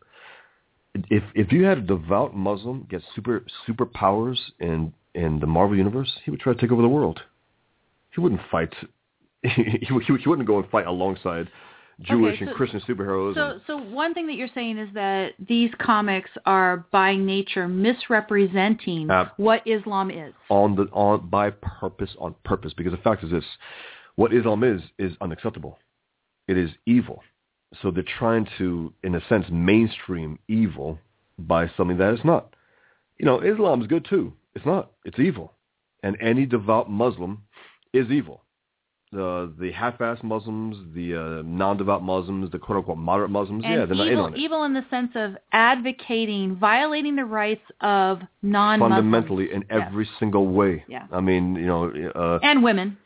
[SPEAKER 2] If if you had a devout Muslim get super superpowers in in the Marvel universe, he would try to take over the world. He wouldn't fight. he, he, he wouldn't go and fight alongside Jewish
[SPEAKER 1] Okay,
[SPEAKER 2] and Christian superheroes.
[SPEAKER 1] So,
[SPEAKER 2] and,
[SPEAKER 1] so one thing that you're saying is that these comics are by nature misrepresenting
[SPEAKER 2] Ab-
[SPEAKER 1] what Islam is.
[SPEAKER 2] on the on by purpose on purpose because the fact is this what Islam is is unacceptable it is evil so they're trying to in a sense mainstream evil by something that it's not you know Islam is good too it's not it's evil and any devout Muslim is evil the the half-assed Muslims the uh, non-devout Muslims the quote-unquote moderate Muslims
[SPEAKER 1] And
[SPEAKER 2] yeah they're not in
[SPEAKER 1] evil,
[SPEAKER 2] on it
[SPEAKER 1] evil in the sense of advocating, violating the rights of non-Muslims.
[SPEAKER 2] fundamentally in every single way
[SPEAKER 1] Yeah.
[SPEAKER 2] I mean you know uh,
[SPEAKER 1] And women.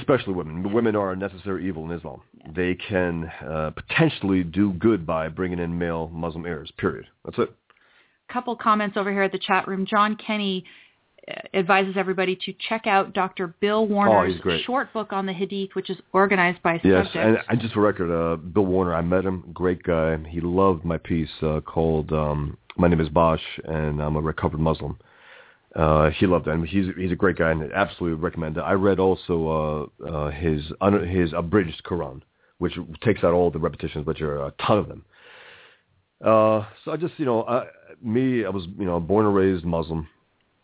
[SPEAKER 2] especially women. Women are a necessary evil in Islam. They can uh, potentially do good by bringing in male Muslim heirs. Period. That's it.
[SPEAKER 1] Couple comments over here at the chat room. John Kenny uh, advises everybody to check out Dr. Bill Warner's
[SPEAKER 2] Oh,
[SPEAKER 1] short book on the Hadith, which is organized by
[SPEAKER 2] Yes,
[SPEAKER 1] subject.
[SPEAKER 2] and, and just for record, uh, Bill Warner, I met him. Great guy. He loved my piece uh, called um, "My Name Is Bosch and I'm a Recovered Muslim." Uh, he loved it. he's he's a great guy, and I absolutely recommend it. I read also uh, uh, his un- his abridged Quran, which takes out all the repetitions, which are a ton of them. Uh, so I just, you know, I, me, I was, you know, born and raised Muslim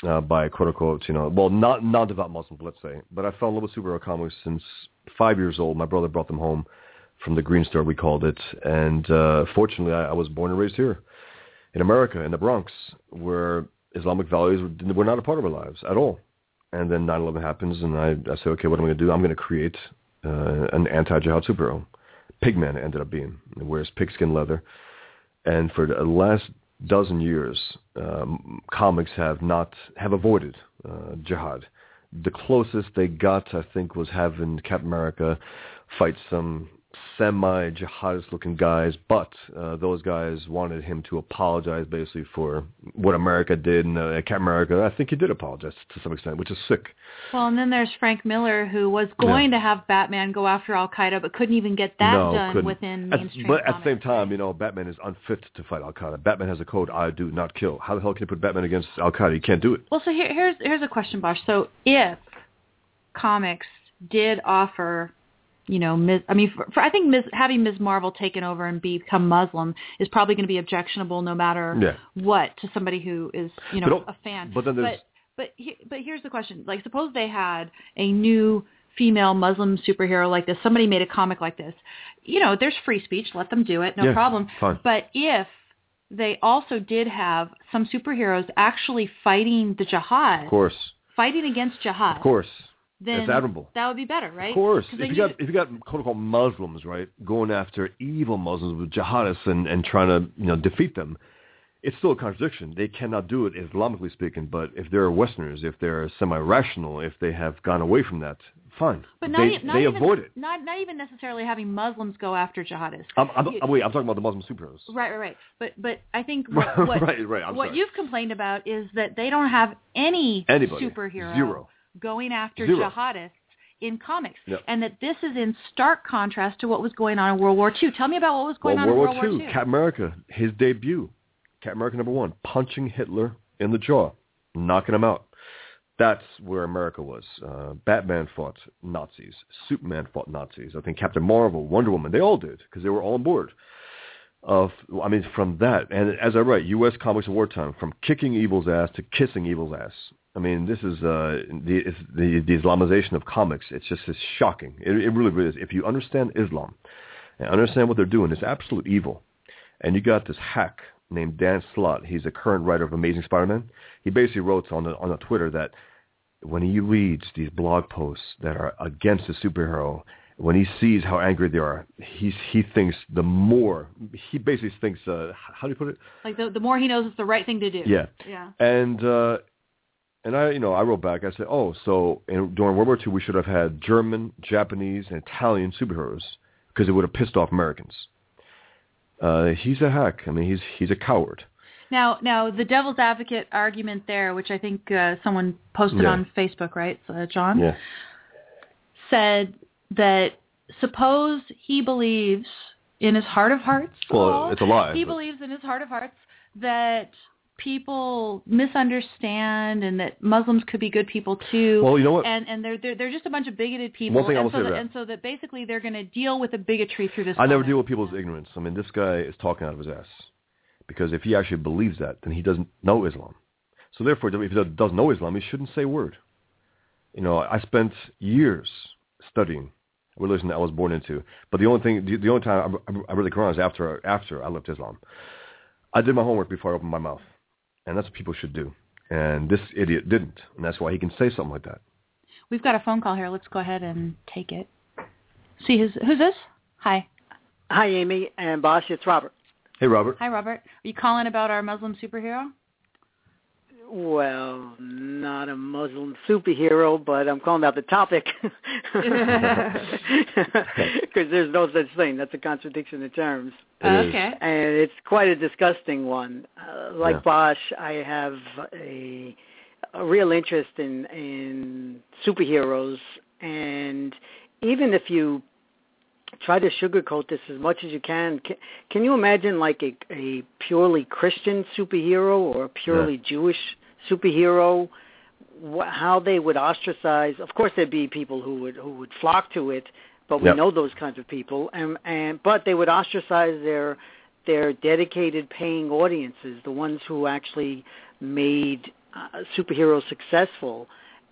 [SPEAKER 2] uh, by quote unquote, you know, well, not non-devout Muslim, let's say, but I fell in love with superhero comics since five years old. My brother brought them home from the Green Store, we called it, and uh, fortunately, I, I was born and raised here in America, in the Bronx, where Islamic values were, not a part of our lives at all. And then 9/11 happens, and I, I say, okay, what am I going to do? I'm going to create uh, an anti-jihad superhero. Pigman ended up being. He wears pigskin leather, and for the last dozen years, um, comics have not have avoided uh, jihad. The closest they got, I think, was having Captain America fight some semi-jihadist looking guys, but uh, those guys wanted him to apologize basically for what America did, and uh, America, I think he did apologize to some extent, which is sick.
[SPEAKER 1] Well, and then there's Frank Miller, who was going yeah. to have Batman go after Al Qaeda, but couldn't even get that
[SPEAKER 2] no,
[SPEAKER 1] done
[SPEAKER 2] couldn't.
[SPEAKER 1] within
[SPEAKER 2] at,
[SPEAKER 1] mainstream.
[SPEAKER 2] But
[SPEAKER 1] comics.
[SPEAKER 2] at the same time, you know, Batman is unfit to fight Al Qaeda. Batman has a code: I do not kill. How the hell can you put Batman against Al Qaeda? You can't do it.
[SPEAKER 1] Well, so here, here's here's a question, Bosch. So if comics did offer you know, Ms. I mean, for, for I think Ms. having Ms. Marvel taken over and become Muslim is probably going to be objectionable no matter
[SPEAKER 2] Yeah.
[SPEAKER 1] what to somebody who is, you know, a fan.
[SPEAKER 2] but then there's-
[SPEAKER 1] but but he, but here's the question: like, suppose they had a new female Muslim superhero like this. Somebody made a comic like this. You know, there's free speech. Let them do it. No
[SPEAKER 2] Yeah,
[SPEAKER 1] problem.
[SPEAKER 2] fine.
[SPEAKER 1] But if they also did have some superheroes actually fighting the jihad,
[SPEAKER 2] Of course,
[SPEAKER 1] fighting against jihad,
[SPEAKER 2] of course,
[SPEAKER 1] then
[SPEAKER 2] it's admirable.
[SPEAKER 1] that would be better, right?
[SPEAKER 2] Of course. if
[SPEAKER 1] then
[SPEAKER 2] you got if you got quote unquote Muslims, right, going after evil Muslims with jihadists and and trying to you know defeat them, it's still a contradiction. They cannot do it Islamically speaking, but if they're Westerners, if they're semi-rational, if they have gone away from that, fine.
[SPEAKER 1] But not,
[SPEAKER 2] they
[SPEAKER 1] e- not
[SPEAKER 2] they
[SPEAKER 1] even,
[SPEAKER 2] avoid it.
[SPEAKER 1] Not not even necessarily having Muslims go after jihadists.
[SPEAKER 2] I'm, I'm,
[SPEAKER 1] You-
[SPEAKER 2] I'm- wait, I'm talking about the Muslim superheroes.
[SPEAKER 1] Right, right, right. But but I think what what,
[SPEAKER 2] right, right.
[SPEAKER 1] What
[SPEAKER 2] sorry.
[SPEAKER 1] you've complained about is that they don't have any
[SPEAKER 2] Anybody.
[SPEAKER 1] superhero
[SPEAKER 2] Zero.
[SPEAKER 1] Going after
[SPEAKER 2] Zero.
[SPEAKER 1] jihadists in comics,
[SPEAKER 2] Yep.
[SPEAKER 1] and that this is in stark contrast to what was going on in World War II. Tell me about what was going
[SPEAKER 2] well,
[SPEAKER 1] on
[SPEAKER 2] World
[SPEAKER 1] in World War II.
[SPEAKER 2] Captain America, his debut, Captain America number one, punching Hitler in the jaw, knocking him out. That's where America was. Uh, Batman fought Nazis. Superman fought Nazis. I think Captain Marvel, Wonder Woman, they all did because they were all on board. Of, I mean, from that, and as I write, U.S. comics of wartime, from kicking evil's ass to kissing evil's ass. I mean, this is uh, the, it's the the Islamization of comics. It's just it's shocking. It, it really, really is. If you understand Islam and understand what they're doing, it's absolute evil. And you got this hack named Dan Slott. He's a current writer of Amazing Spider-Man. He basically wrote on the, on the Twitter that when he reads these blog posts that are against the superhero, when he sees how angry they are, he's, he thinks the more, he basically thinks, uh, how do you put it?
[SPEAKER 1] Like the the more he knows, it's the right thing to do.
[SPEAKER 2] Yeah.
[SPEAKER 1] Yeah.
[SPEAKER 2] And, uh, and I, you know, I wrote back, I said, oh, so in, during World War II, we should have had German, Japanese, and Italian superheroes because it would have pissed off Americans. Uh, he's a hack. I mean, he's, he's a coward.
[SPEAKER 1] Now, now the devil's advocate argument there, which I think uh, someone posted
[SPEAKER 2] Yeah.
[SPEAKER 1] on Facebook, right, uh, John?
[SPEAKER 2] Yeah.
[SPEAKER 1] said that suppose he believes in his heart of hearts.
[SPEAKER 2] Well,
[SPEAKER 1] Paul,
[SPEAKER 2] it's a lie,
[SPEAKER 1] He
[SPEAKER 2] but-
[SPEAKER 1] believes in his heart of hearts that people misunderstand and that Muslims could be good people too.
[SPEAKER 2] Well, you know what?
[SPEAKER 1] And and they're they're, they're just a bunch of bigoted people.
[SPEAKER 2] One thing I
[SPEAKER 1] and
[SPEAKER 2] will
[SPEAKER 1] so
[SPEAKER 2] say
[SPEAKER 1] that,
[SPEAKER 2] that.
[SPEAKER 1] and so that basically they're going to deal with the bigotry through this.
[SPEAKER 2] I never deal with people's ignorance. I mean, this guy is talking out of his ass. Because if he actually believes that, then he doesn't know Islam. So therefore, if he doesn't know Islam, he shouldn't say a word. You know, I spent years studying a religion that I was born into. But the only thing, the, the only time I, I read the Quran is after, after I left Islam. I did my homework before I opened my mouth. And that's what people should do. And this idiot didn't. And that's why he can say something like that.
[SPEAKER 1] We've got a phone call here. Let's go ahead and take it. See who's who's this? Hi.
[SPEAKER 5] Hi, Amy and Bosch. It's Robert.
[SPEAKER 2] Hey, Robert.
[SPEAKER 1] Hi, Robert. Are you calling about our Muslim superhero?
[SPEAKER 5] Well, not a Muslim superhero, but I'm calling out the topic because there's no such thing. That's a contradiction of terms,
[SPEAKER 1] okay.
[SPEAKER 5] and it's quite a disgusting one. Uh, like
[SPEAKER 2] Yeah.
[SPEAKER 5] Bosch, I have a a real interest in in superheroes, and even if you try to sugarcoat this as much as you can. Can, can you imagine like a, a purely Christian superhero or a purely Jewish superhero? Wh- how they would ostracize? Of course, there'd be people who would who would flock to it, but we
[SPEAKER 2] Yep.
[SPEAKER 5] know those kinds of people, and and but they would ostracize their their dedicated paying audiences, the ones who actually made uh, superheroes successful,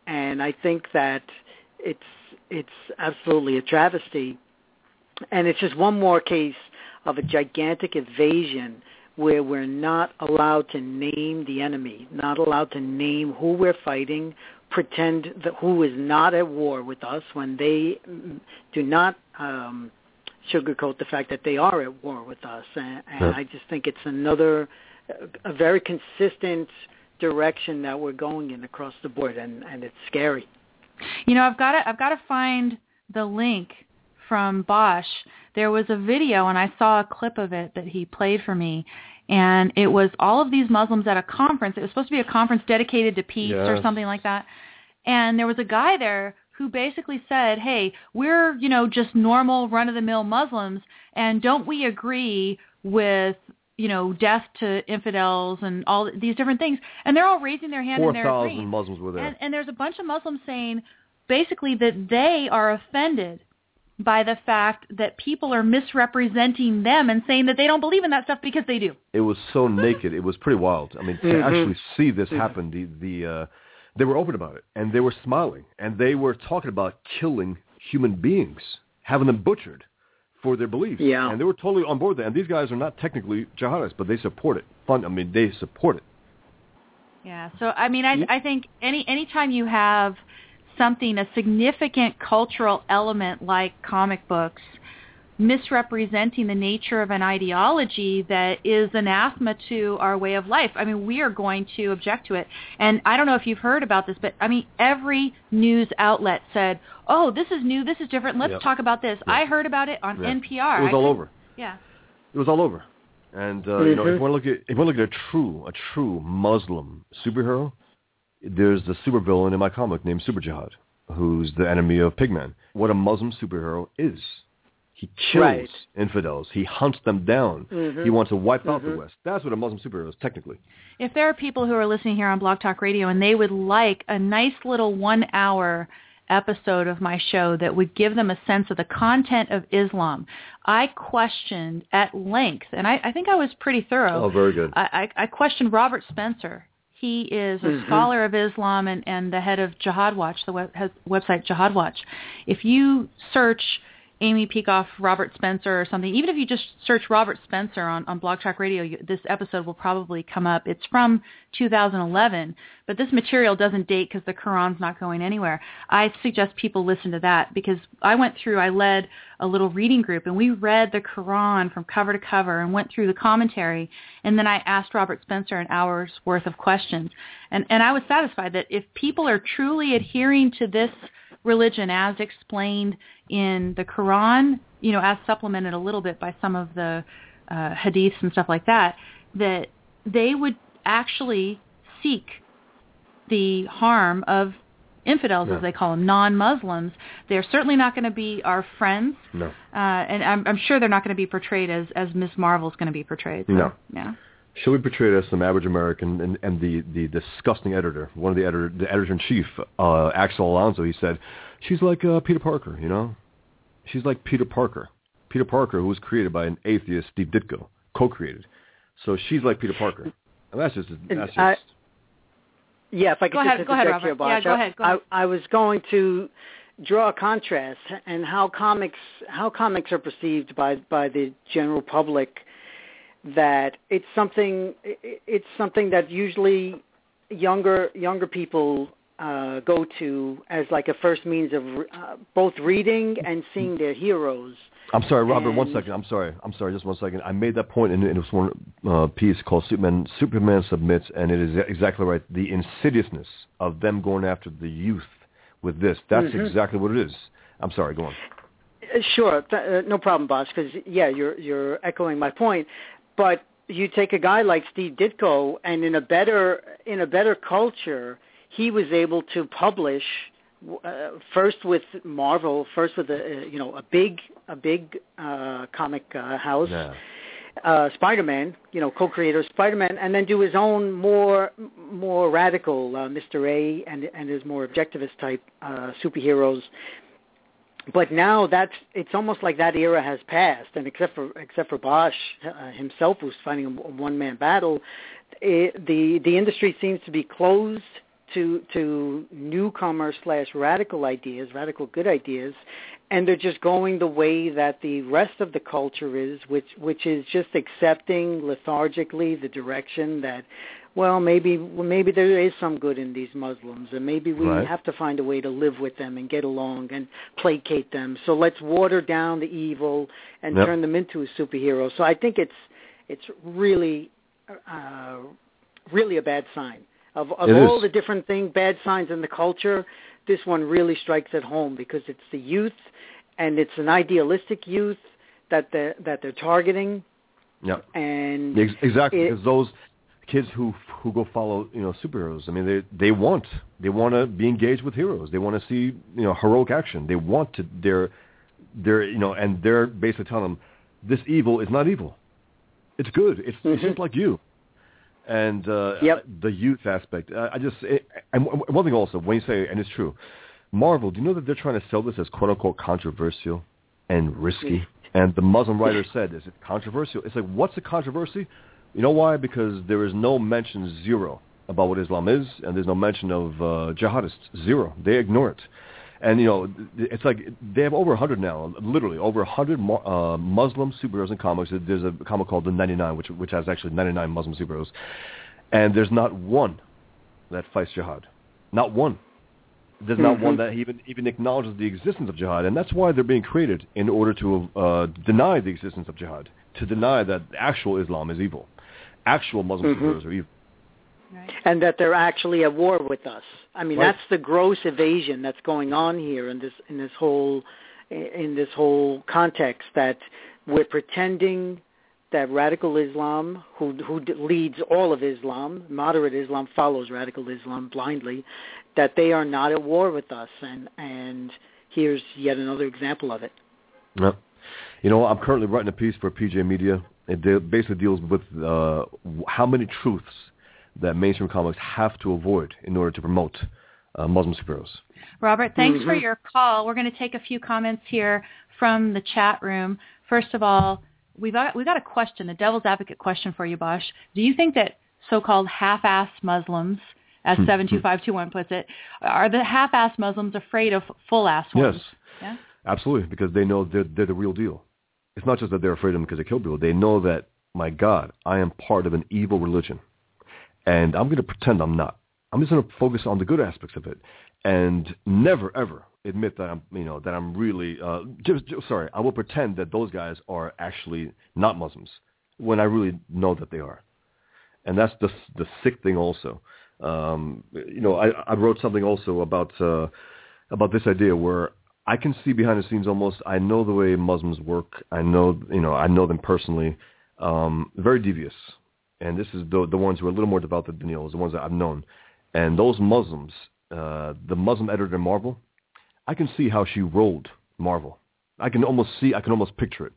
[SPEAKER 5] and I think that it's it's absolutely a travesty, and it's just one more case of a gigantic invasion where we're not allowed to name the enemy, not allowed to name who we're fighting, pretend that who is not at war with us when they do not um, sugarcoat the fact that they are at war with us. And, and
[SPEAKER 2] Yeah.
[SPEAKER 5] I just think it's another, a very consistent direction that we're going in across the board, and, and it's scary.
[SPEAKER 1] You know, I've got to I've got to find the link from Bosch. There was a video and I saw a clip of it that he played for me and it was all of these Muslims at a conference. It was supposed to be a conference dedicated to peace or something like that. And there was a guy there who basically said, "Hey, we're, you know, just normal run-of-the-mill Muslims and don't we agree with you know, death to infidels and all these different things, and they're all raising their hand
[SPEAKER 2] Four
[SPEAKER 1] and they're
[SPEAKER 2] thousand. Muslims were there.
[SPEAKER 1] And, and there's a bunch of Muslims saying basically that they are offended by the fact that people are misrepresenting them and saying that they don't believe in that stuff because they do.
[SPEAKER 2] it was so naked. It was pretty wild. I mean, to
[SPEAKER 5] Mhm.
[SPEAKER 2] actually see this happen, the the uh, they were open about it, and they were smiling, and they were talking about killing human beings, having them butchered for their beliefs.
[SPEAKER 5] Yeah.
[SPEAKER 2] and they were totally on board with that. And these guys are not technically jihadists, but they support it. Fun. I mean, they support it.
[SPEAKER 1] Yeah. So I mean, I I think any any time you have something a significant cultural element like comic books misrepresenting the nature of an ideology that is anathema to our way of life. I mean, we are going to object to it. And I don't know if you've heard about this, but I mean, every news outlet said, "Oh, this is new. This is different. Let's
[SPEAKER 2] Yep.
[SPEAKER 1] talk about this." I heard about it on
[SPEAKER 2] Yeah.
[SPEAKER 1] NPR.
[SPEAKER 2] It was
[SPEAKER 1] I
[SPEAKER 2] all
[SPEAKER 1] couldn't-
[SPEAKER 2] over.
[SPEAKER 1] Yeah.
[SPEAKER 2] It was all over. And uh, you know, if you want to look at if you want to look at a true a true Muslim superhero, there's the supervillain in my comic named Super Jihad, who's the enemy of Pigman. What a Muslim superhero is. He kills
[SPEAKER 5] Right.
[SPEAKER 2] infidels. He hunts them down.
[SPEAKER 5] Mhm.
[SPEAKER 2] He wants to wipe out the
[SPEAKER 5] Mhm.
[SPEAKER 2] West. That's what a Muslim superhero is technically.
[SPEAKER 1] if there are people who are listening here on Blog Talk Radio and they would like a nice little one hour episode of my show that would give them a sense of the content of Islam, I questioned at length, and I, I think I was pretty thorough.
[SPEAKER 2] Oh, very good.
[SPEAKER 1] I, I, I questioned Robert Spencer. He is a
[SPEAKER 5] Mhm.
[SPEAKER 1] scholar of Islam and, and the head of Jihad Watch, the web, website Jihad Watch. If you search Amy Peikoff, Robert Spencer, or something, even if you just search Robert Spencer on, on Blog Talk Radio, you, this episode will probably come up. It's from 2011, but this material doesn't date because the Quran's not going anywhere. I suggest people listen to that because I went through, I led a little reading group, and we read the Quran from cover to cover and went through the commentary, and then I asked Robert Spencer an hour's worth of questions. And, and I was satisfied that if people are truly adhering to this religion as explained in the Quran, you know, as supplemented a little bit by some of the uh, hadiths and stuff like that, that they would actually seek the harm of infidels, as they call them, non-Muslims. They're certainly not going to be our friends,
[SPEAKER 2] No.
[SPEAKER 1] uh, and I'm, I'm sure they're not going to be portrayed as as Miss Marvel's going to be portrayed. So,
[SPEAKER 2] No.
[SPEAKER 1] Yeah.
[SPEAKER 2] She'll be portrayed as some average American, and, and the, the disgusting editor, one of the editor, the editor in chief, uh, Axel Alonso, he said, she's like uh, Peter Parker, you know, she's like Peter Parker. Peter Parker, who was created by an atheist, Steve Ditko, co-created. So she's like Peter Parker. And that's just that's just.
[SPEAKER 5] I- Yeah, if I could
[SPEAKER 1] Go
[SPEAKER 5] just
[SPEAKER 1] ahead- go ahead,
[SPEAKER 5] interject here,
[SPEAKER 1] Robert. Yeah, go ahead, go
[SPEAKER 5] I,
[SPEAKER 1] ahead.
[SPEAKER 5] I was going to draw a contrast and how comics how comics are perceived by by the general public. That it's something it's something that usually younger younger people uh, go to as like a first means of uh, both reading and seeing their heroes.
[SPEAKER 2] I'm sorry, Robert. One
[SPEAKER 5] and-
[SPEAKER 2] second. I'm sorry. I'm sorry. Just one second. I made that point in, in this one uh, piece called Superman. Superman submits, and it is exactly right. The insidiousness of them going after the youth with this. That's
[SPEAKER 5] Mhm.
[SPEAKER 2] exactly what it is. I'm sorry. Go on.
[SPEAKER 5] Uh, Sure, th- uh, no problem, boss. Because yeah, you're you're echoing my point. But you take a guy like Steve Ditko, and in a better in a better culture, he was able to publish uh, first with Marvel, first with a uh, you know a big a big uh, comic uh, house.
[SPEAKER 2] Yeah.
[SPEAKER 5] Uh, Spider-Man, you know, co-creator of Spider-Man, and then do his own more more radical uh, Mr. A and and his more objectivist type uh, superheroes but now that's it's almost like that era has passed and except for except for Bosch uh, himself who's fighting a one man battle it, the the industry seems to be closed to to newcomer slash radical ideas radical good ideas and they're just going the way that the rest of the culture is which which is just accepting lethargically the direction that well, maybe maybe there is some good in these Muslims, and maybe we
[SPEAKER 2] Right.
[SPEAKER 5] have to find a way to live with them and get along and placate them. So let's water down the evil and
[SPEAKER 2] Yep.
[SPEAKER 5] turn them into a superhero. So I think it's it's really uh, really a bad sign of of
[SPEAKER 2] It
[SPEAKER 5] all
[SPEAKER 2] is.
[SPEAKER 5] the different thing bad signs in the culture. This one really strikes at home because it's the youth, and it's an idealistic youth that they're, that they're targeting,
[SPEAKER 2] Yeah.
[SPEAKER 5] and
[SPEAKER 2] Exactly,
[SPEAKER 5] It-
[SPEAKER 2] because those kids who who go follow you know superheroes, I mean they they want they want to be engaged with heroes. They want to see you know heroic action. They want to they're they're you know and they're basically telling them this evil is not evil. It's good. It's, it's
[SPEAKER 5] Mhm.
[SPEAKER 2] just like you. And uh,
[SPEAKER 5] Yep.
[SPEAKER 2] the youth aspect, I, I just it, and one thing also when you say and it's true, Marvel. Do you know that they're trying to sell this as quote unquote controversial and risky? And the Muslim writer said, "Is it controversial?" It's like, what's the controversy? You know why? Because there is no mention zero about what Islam is, and there's no mention of uh, jihadists. Zero. They ignore it. And you know, it's like they have over 100 now, literally over 100 uh, Muslim superheroes in comics. There's a comic called the 99, which which has actually 99 Muslim superheroes, and there's not one that fights jihad. Not one. There's not
[SPEAKER 5] Mhm.
[SPEAKER 2] one that even even acknowledges the existence of jihad, and that's why they're being created in order to uh, deny the existence of jihad, to deny that actual Islam is evil, actual Muslim
[SPEAKER 5] Mhm.
[SPEAKER 2] superheroes are evil.
[SPEAKER 1] Right.
[SPEAKER 5] and that they're actually at war with us. I mean,
[SPEAKER 2] Right.
[SPEAKER 5] that's the gross evasion that's going on here in this in this whole in this whole context that we're pretending that radical Islam, who who leads all of Islam, moderate Islam follows radical Islam blindly, that they are not at war with us, and and here's yet another example of it.
[SPEAKER 2] Yeah. You know, I'm currently writing a piece for PJ Media. It de- basically deals with uh, how many truths that mainstream comics have to avoid in order to promote uh, Muslim superheroes.
[SPEAKER 1] Robert, thanks for
[SPEAKER 5] Mhm.
[SPEAKER 1] your call. We're going to take a few comments here from the chat room. First of all, we've got, we've got a question, a devil's advocate question for you, Bosch. Do you think that so-called half-ass Muslims, as
[SPEAKER 2] Hmm.
[SPEAKER 1] 72521 puts it, are the half-ass Muslims afraid of full-ass ones?
[SPEAKER 2] Yes.
[SPEAKER 1] Yeah?
[SPEAKER 2] Absolutely, because they know they're, they're the real deal. It's not just that they're afraid of them because they kill people. They know that, my God, I am part of an evil religion, and I'm going to pretend I'm not. I'm just going to focus on the good aspects of it, and never ever admit that I'm, you know, that I'm really. Uh, just, just- sorry, I will pretend that those guys are actually not Muslims when I really know that they are, and that's the the sick thing also. Um, you know, I, I wrote something also about uh, about this idea where I can see behind the scenes almost. I know the way Muslims work. I know, you know, I know them personally. Um, very devious, and this is the the ones who are a little more devout than Daniel is the ones that I've known. And those Muslims, uh, the Muslim editor in Marvel, I can see how she rolled Marvel. I can almost see, I can almost picture it,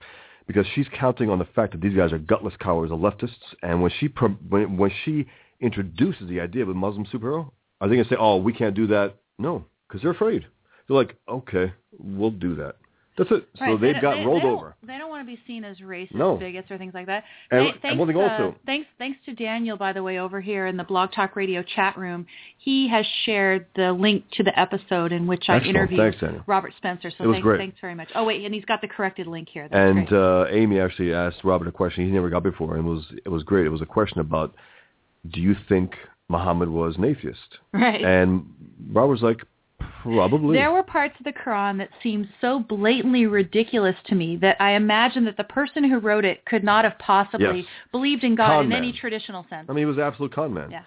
[SPEAKER 2] because she's counting on the fact that these guys are gutless cowards, are leftists, and when she when when she introduces the idea of a Muslim superhero, are they going to say, "Oh, we can't do that"? No, because they're afraid. They're like, "Okay, we'll do that." That's it. So they've
[SPEAKER 1] They-
[SPEAKER 2] got
[SPEAKER 1] they-
[SPEAKER 2] rolled
[SPEAKER 1] they
[SPEAKER 2] over.
[SPEAKER 1] They don't want to be seen as racist
[SPEAKER 2] No.
[SPEAKER 1] bigots or things like that.
[SPEAKER 2] And-
[SPEAKER 1] Th-
[SPEAKER 2] and one thing
[SPEAKER 1] uh,
[SPEAKER 2] also-
[SPEAKER 1] thanks, thanks to Daniel, by the way, over here in the Blog Talk Radio chat room. He has shared the link to the episode in which I
[SPEAKER 2] Excellent.
[SPEAKER 1] interviewed
[SPEAKER 2] Thanks, Daniel.
[SPEAKER 1] Robert Spencer. So
[SPEAKER 2] It was
[SPEAKER 1] thanks,
[SPEAKER 2] great.
[SPEAKER 1] thanks very much. Oh wait, and he's got the corrected link here. That's
[SPEAKER 2] and uh, Amy actually asked Robert a question he never got before, and it was it was great. It was a question about, do you think Muhammad was an atheist?
[SPEAKER 1] right.
[SPEAKER 2] And Robert was like, probably.
[SPEAKER 1] There were parts of the Quran that seemed so blatantly ridiculous to me that I imagine that the person who wrote it could not have possibly
[SPEAKER 2] Yes.
[SPEAKER 1] believed in God
[SPEAKER 2] Con
[SPEAKER 1] in
[SPEAKER 2] man.
[SPEAKER 1] any traditional sense.
[SPEAKER 2] I mean, he was an absolute con man.
[SPEAKER 1] Yeah.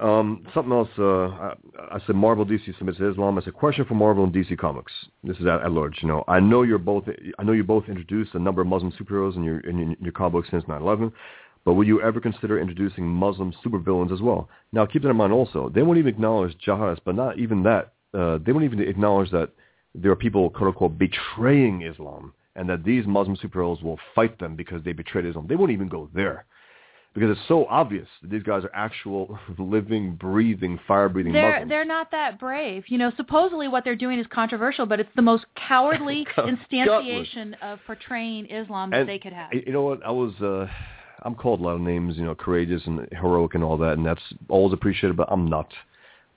[SPEAKER 2] Um, something else. Uh, I, I said Marvel DC submits to Islam. It's a question for Marvel and DC Comics. This is at, at large. You know, I know you're both. I know you both introduced a number of Muslim superheroes in your in your, your comic books since 9/11. But will you ever consider introducing Muslim supervillains as well? Now, keep that in mind. Also, they won't even acknowledge jihadists, but not even that. Uh, they won't even acknowledge that there are people, quote unquote, betraying Islam, and that these Muslim superheroes will fight them because they betrayed Islam. They won't even go there. because it's so obvious that these guys are actual living, breathing, fire-breathing
[SPEAKER 1] They're
[SPEAKER 2] Muslims.
[SPEAKER 1] they're not that brave. You know, supposedly what they're doing is controversial, but it's the most cowardly instantiation of portraying Islam that
[SPEAKER 2] And
[SPEAKER 1] they could have.
[SPEAKER 2] You know what? I was uh I'm called a lot of names, you know, courageous and heroic and all that, and that's always appreciated, but I'm not.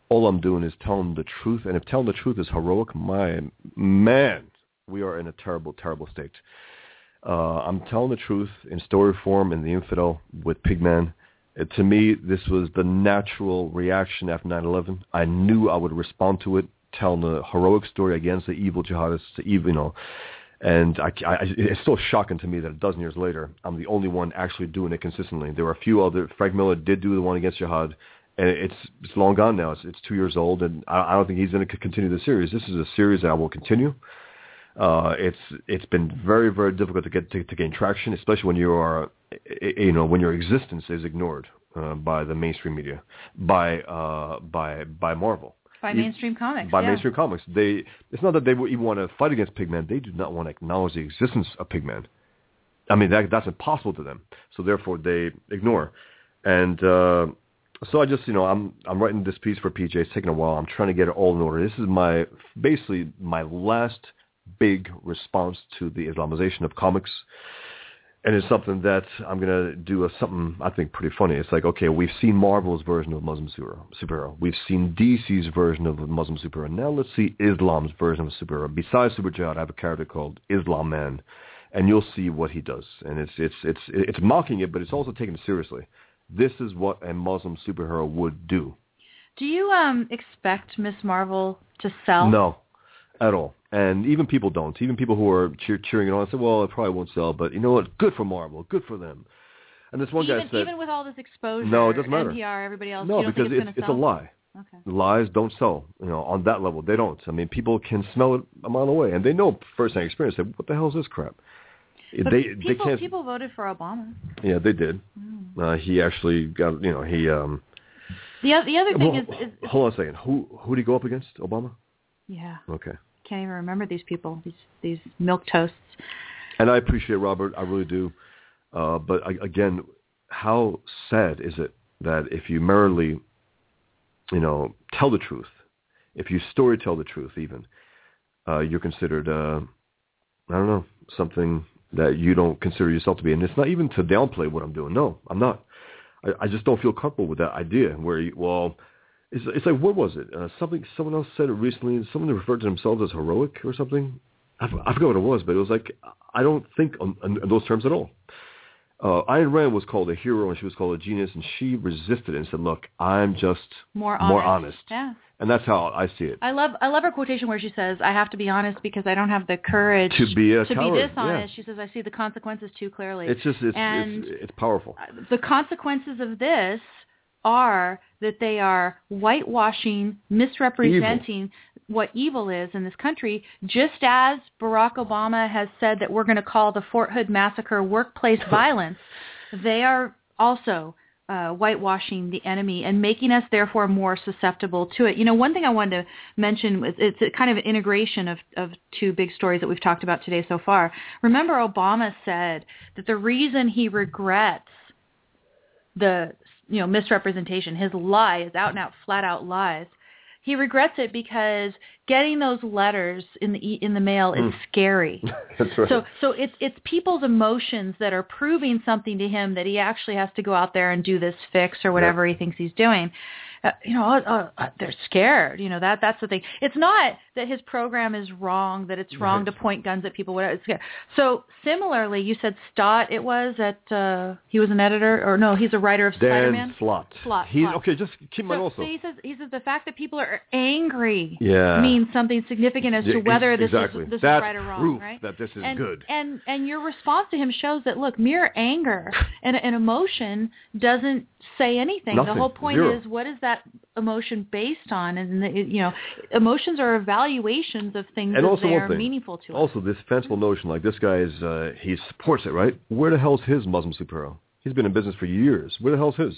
[SPEAKER 2] All I'm doing is telling the truth, and if telling the truth is heroic, my man, we are in a terrible, terrible state. Uh, I'm telling the truth in story form in the infidel with Pigman. Uh, to me, this was the natural reaction after 9/11. I knew I would respond to it, telling a heroic story against the evil jihadists, the evil, you know. And I, I, it's still shocking to me that a dozen years later, I'm the only one actually doing it consistently. There were a few other. Frank Miller did do the one against jihad, and it's it's long gone now. It's it's two years old, and I, I don't think he's going to continue the series. This is a series that I will continue. Uh, it's it's been very very difficult to get to, to gain traction, especially when you are you know when your existence is ignored uh, by the mainstream media, by uh, by by Marvel
[SPEAKER 1] by
[SPEAKER 2] you-
[SPEAKER 1] mainstream comics.
[SPEAKER 2] by
[SPEAKER 1] yeah.
[SPEAKER 2] mainstream comics. They it's not that they would even want to fight against Pigman. They do not want to acknowledge the existence of Pigman. I mean that that's impossible to them. So therefore they ignore. And uh, so I just you know I'm I'm writing this piece for PJ. It's taking a while. I'm trying to get it all in order. This is my basically my last big response to the Islamization of comics. And it's something that I'm gonna do a something I think pretty funny. It's like, okay, we've seen Marvel's version of Muslim superhero. We've seen DC's version of Muslim superhero. Now let's see Islam's version of superhero. Besides Super Jihad, I have a character called Islam Man, and you'll see what he does. And it's it's it's it's mocking it, but it's also taken seriously. This is what a Muslim superhero would do.
[SPEAKER 1] Do you um expect Miss Marvel to sell?
[SPEAKER 2] No, at all. And even people don't. Even people who are cheer- cheering it on say, well, it probably won't sell, but you know what? Good for Marvel. Good for them. And this one
[SPEAKER 1] even,
[SPEAKER 2] guy said,
[SPEAKER 1] even with all this exposure,
[SPEAKER 2] No, it doesn't matter.
[SPEAKER 1] NPR, everybody else.
[SPEAKER 2] no, because it's,
[SPEAKER 1] it's,
[SPEAKER 2] it's a lie.
[SPEAKER 1] Okay.
[SPEAKER 2] Lies don't sell. You know, on that level, they don't. I mean, people can smell it a mile away, and they know firsthand experience. Say, what the hell is this crap?
[SPEAKER 1] But
[SPEAKER 2] they
[SPEAKER 1] people,
[SPEAKER 2] they can't.
[SPEAKER 1] people voted for Obama.
[SPEAKER 2] Yeah, they did. Uh, he actually got. You know, he. um
[SPEAKER 1] The other, the other thing
[SPEAKER 2] well,
[SPEAKER 1] is, is, is
[SPEAKER 2] hold on a second. Who who did he go up against? Obama.
[SPEAKER 1] yeah,
[SPEAKER 2] Okay.
[SPEAKER 1] can't even remember these people. These these milk toasts.
[SPEAKER 2] And I appreciate Robert, I really do. Uh, but I, again, how sad is it that if you merely, you know, tell the truth, if you story tell the truth, even, uh, you're considered, uh, I don't know, something that you don't consider yourself to be. And it's not even to downplay what I'm doing. No, I'm not. I, I just don't feel comfortable with that idea. Where, you, well, it's, it's like what was it? Uh, something someone else said it recently. Someone referred to themselves as heroic or something. I, I forgot what it was, but it was like I don't think on, on, on those terms at all. Uh, Ayn Rand was called a hero and she was called a genius, and she resisted and said, "Look, I'm just
[SPEAKER 1] More honest.
[SPEAKER 2] more honest."
[SPEAKER 1] Yeah.
[SPEAKER 2] And that's how I see it.
[SPEAKER 1] I love I love her quotation where she says, "I have to be honest because I don't have the courage
[SPEAKER 2] To be a
[SPEAKER 1] to
[SPEAKER 2] coward,
[SPEAKER 1] be
[SPEAKER 2] yeah.
[SPEAKER 1] dishonest." She says, "I see the consequences too clearly."
[SPEAKER 2] It's just it's
[SPEAKER 1] and
[SPEAKER 2] it's, it's powerful.
[SPEAKER 1] Uh, the consequences of this are that they are whitewashing, misrepresenting what evil is in this country, just as Barack Obama has said that we're going to call the Fort Hood massacre workplace violence. They are also uh, whitewashing the enemy and making us therefore more susceptible to it. You know, one thing I wanted to mention was it's a kind of an integration of, of two big stories that we've talked about today so far. Remember Obama said that the reason he regrets the you know misrepresentation, his lie, his out and out, flat out lies. He regrets it because getting those letters in the e- in the mail is scary.
[SPEAKER 2] That's right.
[SPEAKER 1] So so it's it's people's emotions that are proving something to him that he actually has to go out there and do this fix or whatever he thinks he's doing. Uh, you know, uh, uh, they're scared. You know that that's the thing. It's not that his program is wrong, that it's wrong to point guns at people. Whatever. So similarly, you said Stott. It was at uh, he was an editor or no, he's a writer of
[SPEAKER 2] Dan
[SPEAKER 1] Spider-Man.
[SPEAKER 2] Slott.
[SPEAKER 1] Slott,
[SPEAKER 2] He's
[SPEAKER 1] Slott.
[SPEAKER 2] okay. Just keep in mind
[SPEAKER 1] So,
[SPEAKER 2] also.
[SPEAKER 1] so he says he says the fact that people are angry
[SPEAKER 2] Yeah.
[SPEAKER 1] means something significant as to
[SPEAKER 2] Yeah,
[SPEAKER 1] whether this
[SPEAKER 2] exactly.
[SPEAKER 1] is this
[SPEAKER 2] That's
[SPEAKER 1] is right or wrong,
[SPEAKER 2] proof
[SPEAKER 1] right?
[SPEAKER 2] that this is
[SPEAKER 1] and,
[SPEAKER 2] good.
[SPEAKER 1] And and your response to him shows that look, mere anger and an emotion doesn't say anything.
[SPEAKER 2] Nothing.
[SPEAKER 1] The whole point
[SPEAKER 2] Zero.
[SPEAKER 1] is what is that emotion based on? And you know, emotions are evaluations of things
[SPEAKER 2] And also one
[SPEAKER 1] are
[SPEAKER 2] thing.
[SPEAKER 1] meaningful to us.
[SPEAKER 2] Also, this fanciful notion, like this guy is, uh, he supports it, right? Where the hell's his Muslim superhero? He's been in business for years. Where the hell's his?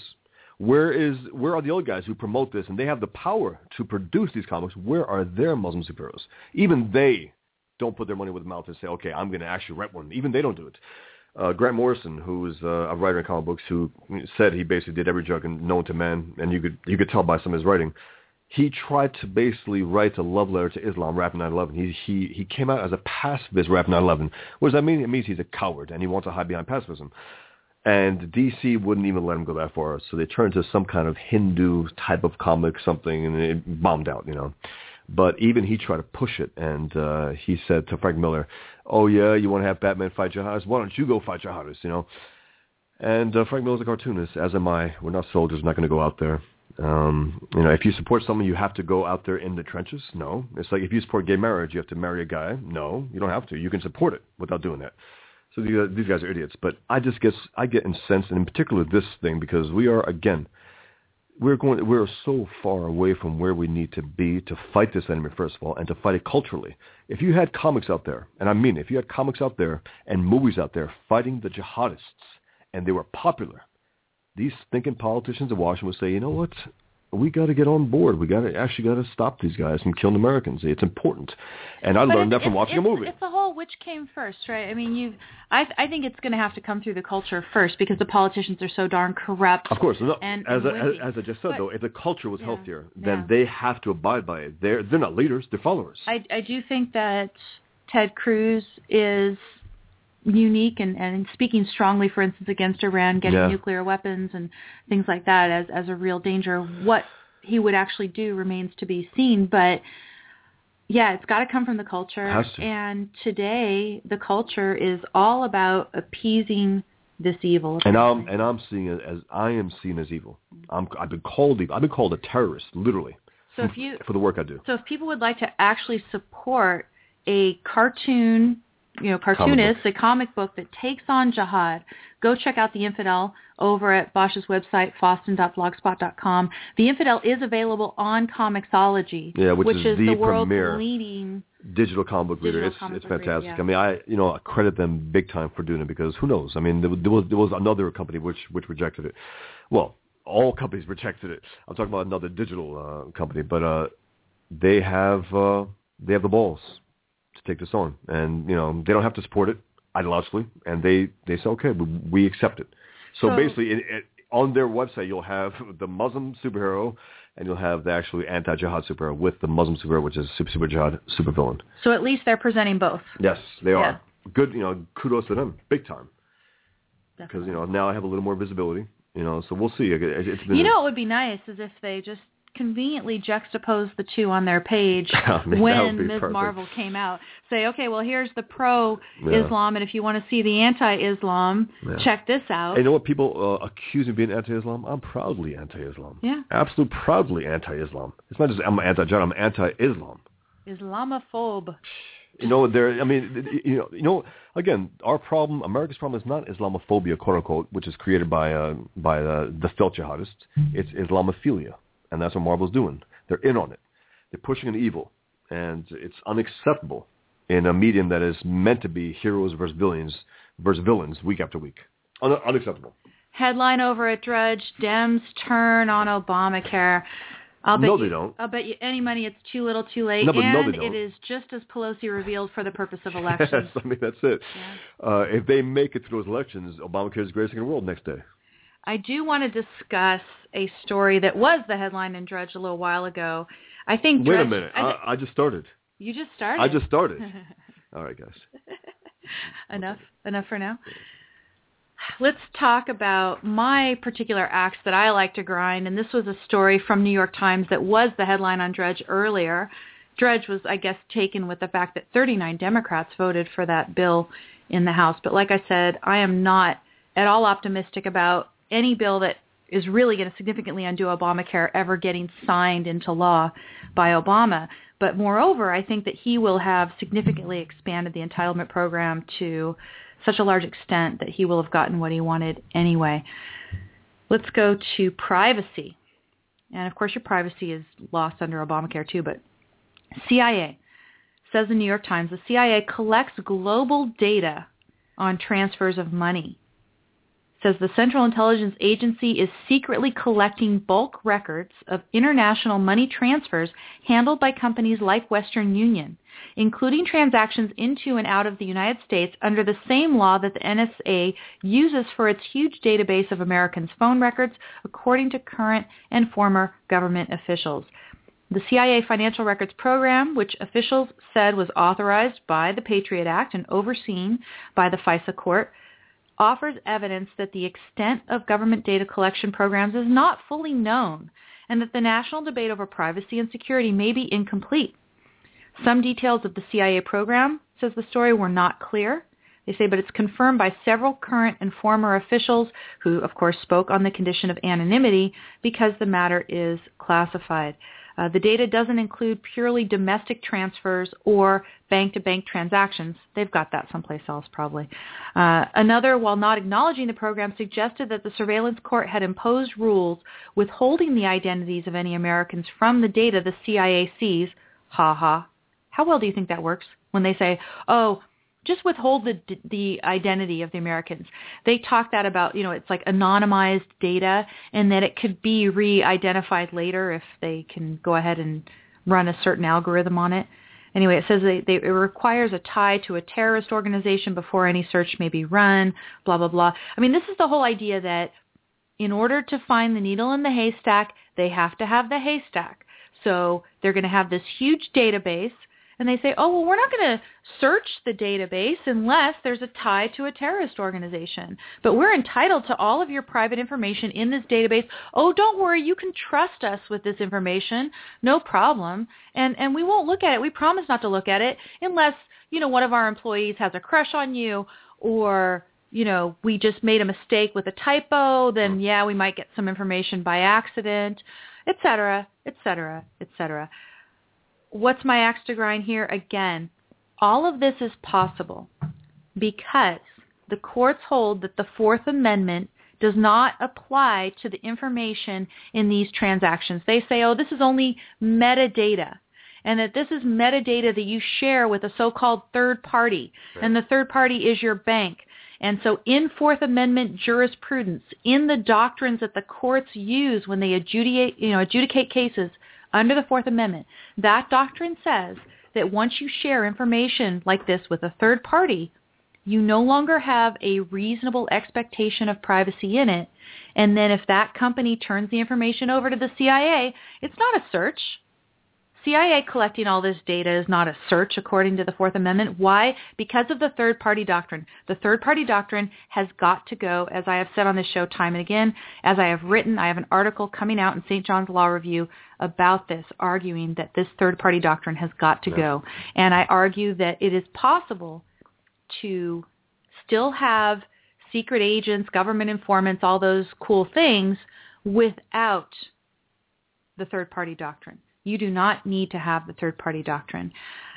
[SPEAKER 2] Where is where are the other guys who promote this and they have the power to produce these comics? Where are their Muslim superheroes? Even they don't put their money where the mouth and say, okay, I'm going to actually write one. Even they don't do it. uh, Grant Morrison, who's uh, a writer in comic books, who said he basically did every drug known to man, and you could you could tell by some of his writing. He tried to basically write a love letter to Islam, rapping 9/11. He he he came out as a pacifist, rapping 9/11. What does that mean? It means he's a coward and he wants to hide behind pacifism. And DC wouldn't even let him go that far, so they turned to some kind of Hindu type of comic, something, and it bombed out, you know. But even he tried to push it, and uh, he said to Frank Miller, "Oh yeah, you want to have Batman fight jihadists? Why don't you go fight jihadists?" You know. And uh, Frank Miller's a cartoonist, as am I. We're not soldiers. We're not going to go out there. Um, you know, if you support someone, you have to go out there in the trenches. No, it's like if you support gay marriage, you have to marry a guy. No, you don't have to. You can support it without doing that. So these, these guys are idiots. But I just get I get incensed, and in particular this thing, because we are again we're going we're so far away from where we need to be to fight this enemy first of all and to fight it culturally if you had comics out there and i mean if you had comics out there and movies out there fighting the jihadists and they were popular these thinking politicians in washington would say you know what we got to get on board. We got to actually got to stop these guys from killing Americans. It's important, and I
[SPEAKER 1] But
[SPEAKER 2] learned that from watching a movie.
[SPEAKER 1] It's the whole which came first, right? I mean, you, I, I think it's going to have to come through the culture first because the politicians are so darn corrupt.
[SPEAKER 2] Of course, no,
[SPEAKER 1] and,
[SPEAKER 2] as,
[SPEAKER 1] and
[SPEAKER 2] I, as, as I just said,
[SPEAKER 1] But
[SPEAKER 2] though, if the culture was
[SPEAKER 1] Yeah,
[SPEAKER 2] healthier, then
[SPEAKER 1] yeah.
[SPEAKER 2] they have to abide by it. They're they're not leaders; they're followers.
[SPEAKER 1] I, I do think that Ted Cruz is unique and, and speaking strongly, for instance, against Iran getting
[SPEAKER 2] Yeah.
[SPEAKER 1] nuclear weapons and things like that as, as a real danger. What he would actually do remains to be seen, but yeah, it's got to come from the culture.
[SPEAKER 2] Has to.
[SPEAKER 1] And today, the culture is all about appeasing this evil.
[SPEAKER 2] and I'm and I'm seeing it as I am seen as evil. I'm I've been called evil. I've been called a terrorist, literally,
[SPEAKER 1] so if you
[SPEAKER 2] for the work I do.
[SPEAKER 1] So if people would like to actually support a cartoon, you know, cartoonist, a comic book that takes on jihad, go check out The Infidel over at Bosch's website, fawstin.blogspot.com. The Infidel is available on Comixology,
[SPEAKER 2] Yeah, which is
[SPEAKER 1] is
[SPEAKER 2] the
[SPEAKER 1] the world's
[SPEAKER 2] premier
[SPEAKER 1] leading.
[SPEAKER 2] Digital comic book reader. It's it's
[SPEAKER 1] book reader,
[SPEAKER 2] fantastic.
[SPEAKER 1] yeah.
[SPEAKER 2] I mean, I you know I credit them big time for doing it because who knows? I mean, there, was- there was there was another company which which rejected it. Well, all companies rejected it. I'm talking about another digital uh, company, but uh, they have uh, they have the balls to take this on, and you know they don't have to support it ideologically, and they they say okay, we, we accept it. So,
[SPEAKER 1] So-
[SPEAKER 2] basically, it, it, on their website, you'll have the Muslim superhero, and you'll have the actually anti-jihad superhero with the Muslim superhero, which is super super jihad supervillain.
[SPEAKER 1] So at least they're presenting both.
[SPEAKER 2] Yes, they
[SPEAKER 1] Yeah.
[SPEAKER 2] are. Good, you know, kudos to them, big time. Because you know now I have a little more visibility. You know, so we'll see. It, it's been
[SPEAKER 1] You know, what would be nice is if they just conveniently juxtapose the two on their page
[SPEAKER 2] I mean,
[SPEAKER 1] when Ms.
[SPEAKER 2] perfect.
[SPEAKER 1] Marvel came out. Say, okay, well, here's the pro
[SPEAKER 2] Yeah.
[SPEAKER 1] Islam, and if you want to see the anti-Islam,
[SPEAKER 2] Yeah.
[SPEAKER 1] check this out.
[SPEAKER 2] And you know what? People uh, accuse me of being anti-Islam. I'm proudly anti-Islam.
[SPEAKER 1] Yeah.
[SPEAKER 2] Absolutely proudly anti-Islam. It's not just I'm anti-jihad. I'm anti-Islam.
[SPEAKER 1] Islamophobe.
[SPEAKER 2] You know, there. I mean, you know, you know. Again, our problem, America's problem, is not Islamophobia, quote unquote, which is created by uh, by uh, the felt jihadists. It's Islamophilia, and that's what Marvel's doing. They're in on it. They're pushing an evil, and it's unacceptable in a medium that is meant to be heroes versus villains versus villains week after week. Un- unacceptable.
[SPEAKER 1] Headline over at Drudge: Dems turn on Obamacare. I'll bet
[SPEAKER 2] No,
[SPEAKER 1] you,
[SPEAKER 2] they don't.
[SPEAKER 1] I'll bet you any money it's too little, too late,
[SPEAKER 2] No, but no,
[SPEAKER 1] and
[SPEAKER 2] they don't.
[SPEAKER 1] it is just as Pelosi revealed for the purpose of elections.
[SPEAKER 2] Yes, I mean that's it. Uh, if they make it through those elections, Obamacare is the greatest thing in the world next day.
[SPEAKER 1] I do want to discuss a story that was the headline in Drudge a little while ago. I think
[SPEAKER 2] Wait
[SPEAKER 1] Drudge,
[SPEAKER 2] a minute.
[SPEAKER 1] I
[SPEAKER 2] I, I just started.
[SPEAKER 1] you just started.
[SPEAKER 2] I just started. All right, guys.
[SPEAKER 1] enough. Enough for now. Let's talk about my particular axe that I like to grind, and this was a story from New York Times that was the headline on Drudge earlier. Drudge was, I guess, taken with the fact that 39 Democrats voted for that bill in the House. But like I said, I am not at all optimistic about any bill that is really going to significantly undo Obamacare ever getting signed into law by Obama. But moreover, I think that he will have significantly expanded the entitlement program to such a large extent that he will have gotten what he wanted anyway. Let's go to privacy. And of course your privacy is lost under Obamacare too, but CIA says the New York Times the CIA collects global data on transfers of money. Says the Central Intelligence Agency is secretly collecting bulk records of international money transfers handled by companies like Western Union, including transactions into and out of the United States under the same law that the NSA uses for its huge database of Americans' phone records, according to current and former government officials. The CIA Financial Records Program, which officials said was authorized by the Patriot Act and overseen by the FISA court, offers evidence that the extent of government data collection programs is not fully known and that the national debate over privacy and security may be incomplete. Some details of the CIA program, says the story, were not clear. They say, but it's confirmed by several current and former officials who, of course, spoke on the condition of anonymity because the matter is classified. Uh, the data doesn't include purely domestic transfers or bank-to-bank transactions. They've got that someplace else probably. Uh, another, while not acknowledging the program, suggested that the surveillance court had imposed rules withholding the identities of any Americans from the data the CIA sees. Ha ha. How well do you think that works when they say, oh, just withhold the the identity of the Americans. They talk that about, you know, it's like anonymized data and that it could be re-identified later if they can go ahead and run a certain algorithm on it. Anyway, it says they, they, it requires a tie to a terrorist organization before any search may be run, blah, blah, blah. I mean, this is the whole idea that in order to find the needle in the haystack, they have to have the haystack. So they're going to have this huge database and they say, oh, well, we're not going to search the database unless there's a tie to a terrorist organization. But we're entitled to all of your private information in this database. Oh, don't worry, you can trust us with this information. No problem. And, and we won't look at it. We promise not to look at it unless, you know, one of our employees has a crush on you or you know, we just made a mistake with a typo, then yeah, we might get some information by accident, et cetera, et cetera, et cetera what's my axe to grind here? Again, all of this is possible because the courts hold that the Fourth Amendment does not apply to the information in these transactions. They say, oh, this is only metadata and that this is metadata that you share with a so-called third party and the third party is your bank. And so in Fourth Amendment jurisprudence, in the doctrines that the courts use when they adjudicate, you know, adjudicate cases, under the Fourth Amendment, that doctrine says that once you share information like this with a third party, you no longer have a reasonable expectation of privacy in it. And then if that company turns the information over to the CIA, it's not a search. CIA collecting all this data is not a search according to the Fourth Amendment. Why? Because of the third-party doctrine. The third-party doctrine has got to go, as I have said on this show time and again, as I have written, I have an article coming out in St. John's Law Review about this, arguing that this third-party doctrine has got to go. And I argue that it is possible to still have secret agents, government informants, all those cool things without the third-party doctrine. You do not need to have the third-party doctrine.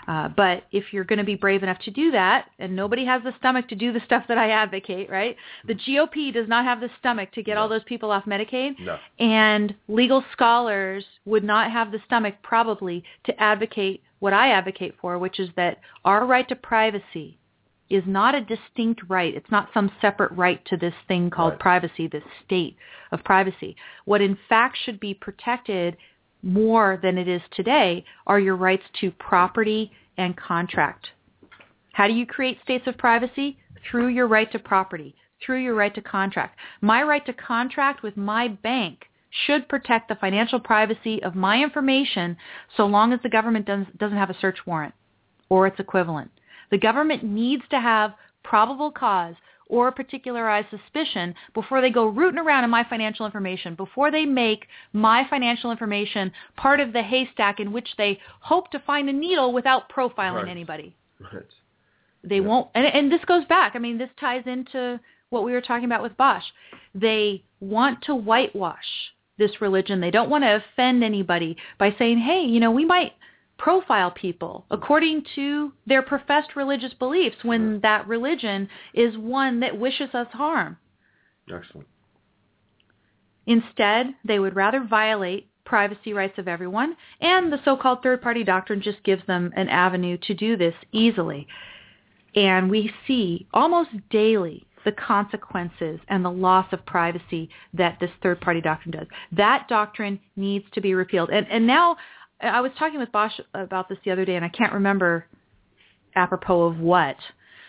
[SPEAKER 1] Uh, but if you're going to be brave enough to do that, and nobody has the stomach to do the stuff that I advocate, right? The GOP does not have the stomach to get no. all those people off Medicaid,
[SPEAKER 2] no.
[SPEAKER 1] and legal scholars would not have the stomach probably to advocate what I advocate for, which is that our right to privacy is not a distinct right. It's not some separate right to this thing called
[SPEAKER 2] right.
[SPEAKER 1] privacy, this state of privacy. What in fact should be protected more than it is today are your rights to property and contract. How do you create states of privacy? Through your right to property, through your right to contract. My right to contract with my bank should protect the financial privacy of my information so long as the government doesn't have a search warrant or its equivalent. The government needs to have probable cause or a particularized suspicion before they go rooting around in my financial information, before they make my financial information part of the haystack in which they hope to find a needle without profiling
[SPEAKER 2] Right.
[SPEAKER 1] anybody.
[SPEAKER 2] Right.
[SPEAKER 1] They
[SPEAKER 2] Yeah.
[SPEAKER 1] won't, and, and this goes back. I mean, this ties into what we were talking about with Bosch. They want to whitewash this religion. They don't want to offend anybody by saying, hey, you know, we might profile people according to their professed religious beliefs when that religion is one that wishes us harm.
[SPEAKER 2] Excellent.
[SPEAKER 1] Instead, they would rather violate privacy rights of everyone, and the so-called third-party doctrine just gives them an avenue to do this easily. And we see almost daily the consequences and the loss of privacy that this third party doctrine does. That doctrine needs to be repealed. And and now I was talking with Bosch about this the other day and I can't remember apropos of what.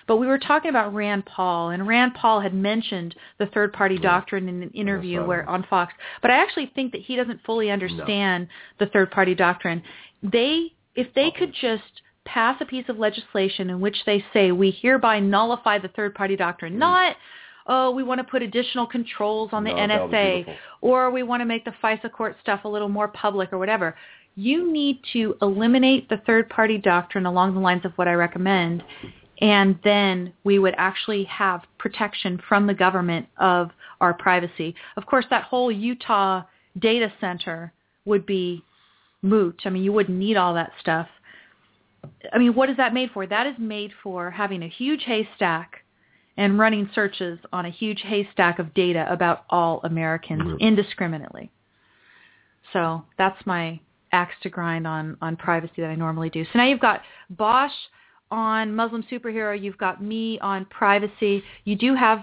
[SPEAKER 1] But we were talking about Rand Paul, and Rand Paul had mentioned the third party doctrine in an interview where on Fox. But I actually think that he doesn't fully understand the third party doctrine. They if they could just pass a piece of legislation in which they say we hereby nullify the third party doctrine, not oh we want to put additional controls on the
[SPEAKER 2] No,
[SPEAKER 1] NSA or we want to make the FISA court stuff a little more public or whatever. You need to eliminate the third party doctrine along the lines of what I recommend and then we would actually have protection from the government of our privacy. Of course, that whole Utah data center would be moot. I mean, you wouldn't need all that stuff. I mean, what is that made for? That is made for having a huge haystack and running searches on a huge haystack of data about all Americans mm-hmm. indiscriminately. So that's my axe to grind on, on privacy that I normally do. So now you've got Bosch on Muslim Superhero. You've got me on privacy. You do have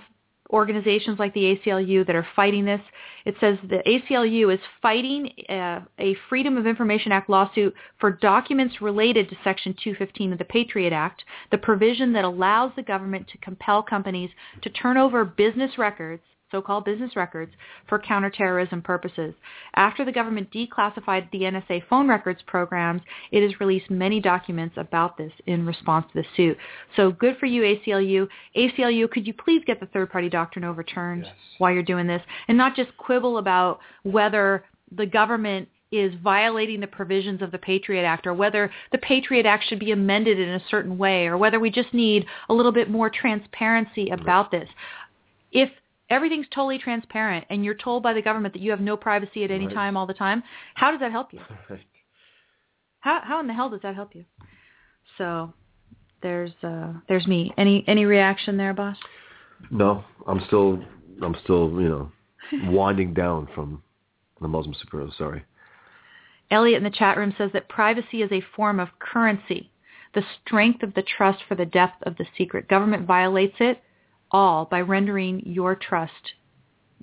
[SPEAKER 1] organizations like the ACLU that are fighting this. It says the ACLU is fighting uh, a Freedom of Information Act lawsuit for documents related to Section 215 of the Patriot Act, the provision that allows the government to compel companies to turn over business records so-called business records for counterterrorism purposes. After the government declassified the NSA phone records programs, it has released many documents about this in response to the suit. So good for you, ACLU. ACLU, could you please get the third-party doctrine overturned
[SPEAKER 2] Yes.
[SPEAKER 1] while you're doing this and not just quibble about whether the government is violating the provisions of the Patriot Act or whether the Patriot Act should be amended in a certain way or whether we just need a little bit more transparency about this. If everything's totally transparent and you're told by the government that you have no privacy at any
[SPEAKER 2] Right.
[SPEAKER 1] time all the time, how does that help you?
[SPEAKER 2] Right.
[SPEAKER 1] How how in the hell does that help you? So there's uh there's me. Any any reaction there, boss?
[SPEAKER 2] No, I'm still, I'm still, you know, winding down from the Muslim superhero. Sorry.
[SPEAKER 1] Elliot in the chat room says that privacy is a form of currency. The strength of the trust for the depth of the secret. Government violates it all by rendering your trust,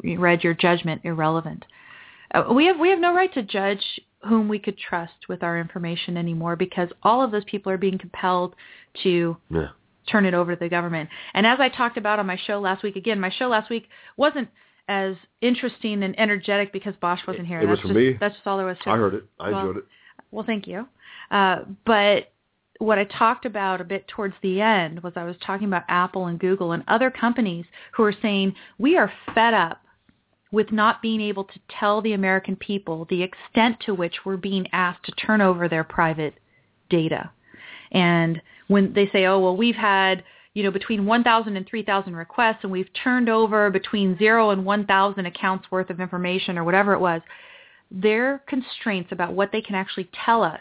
[SPEAKER 1] you read your judgment irrelevant. Uh, we have we have no right to judge whom we could trust with our information anymore because all of those people are being compelled to
[SPEAKER 2] Yeah.
[SPEAKER 1] turn it over to the government. And as I talked about on my show last week, again, my show last week wasn't as interesting and energetic because Bosch wasn't here.
[SPEAKER 2] It was
[SPEAKER 1] that's
[SPEAKER 2] for
[SPEAKER 1] just,
[SPEAKER 2] me.
[SPEAKER 1] That's just all there was to it.
[SPEAKER 2] I heard it. I
[SPEAKER 1] Well,
[SPEAKER 2] enjoyed it.
[SPEAKER 1] Well, thank you. Uh, but what I talked about a bit towards the end was I was talking about Apple and Google and other companies who are saying we are fed up with not being able to tell the American people the extent to which we're being asked to turn over their private data. And when they say, oh, well, we've had, you know, between 1,000 and 3,000 requests and we've turned over between zero and 1,000 accounts worth of information or whatever it was, their constraints about what they can actually tell us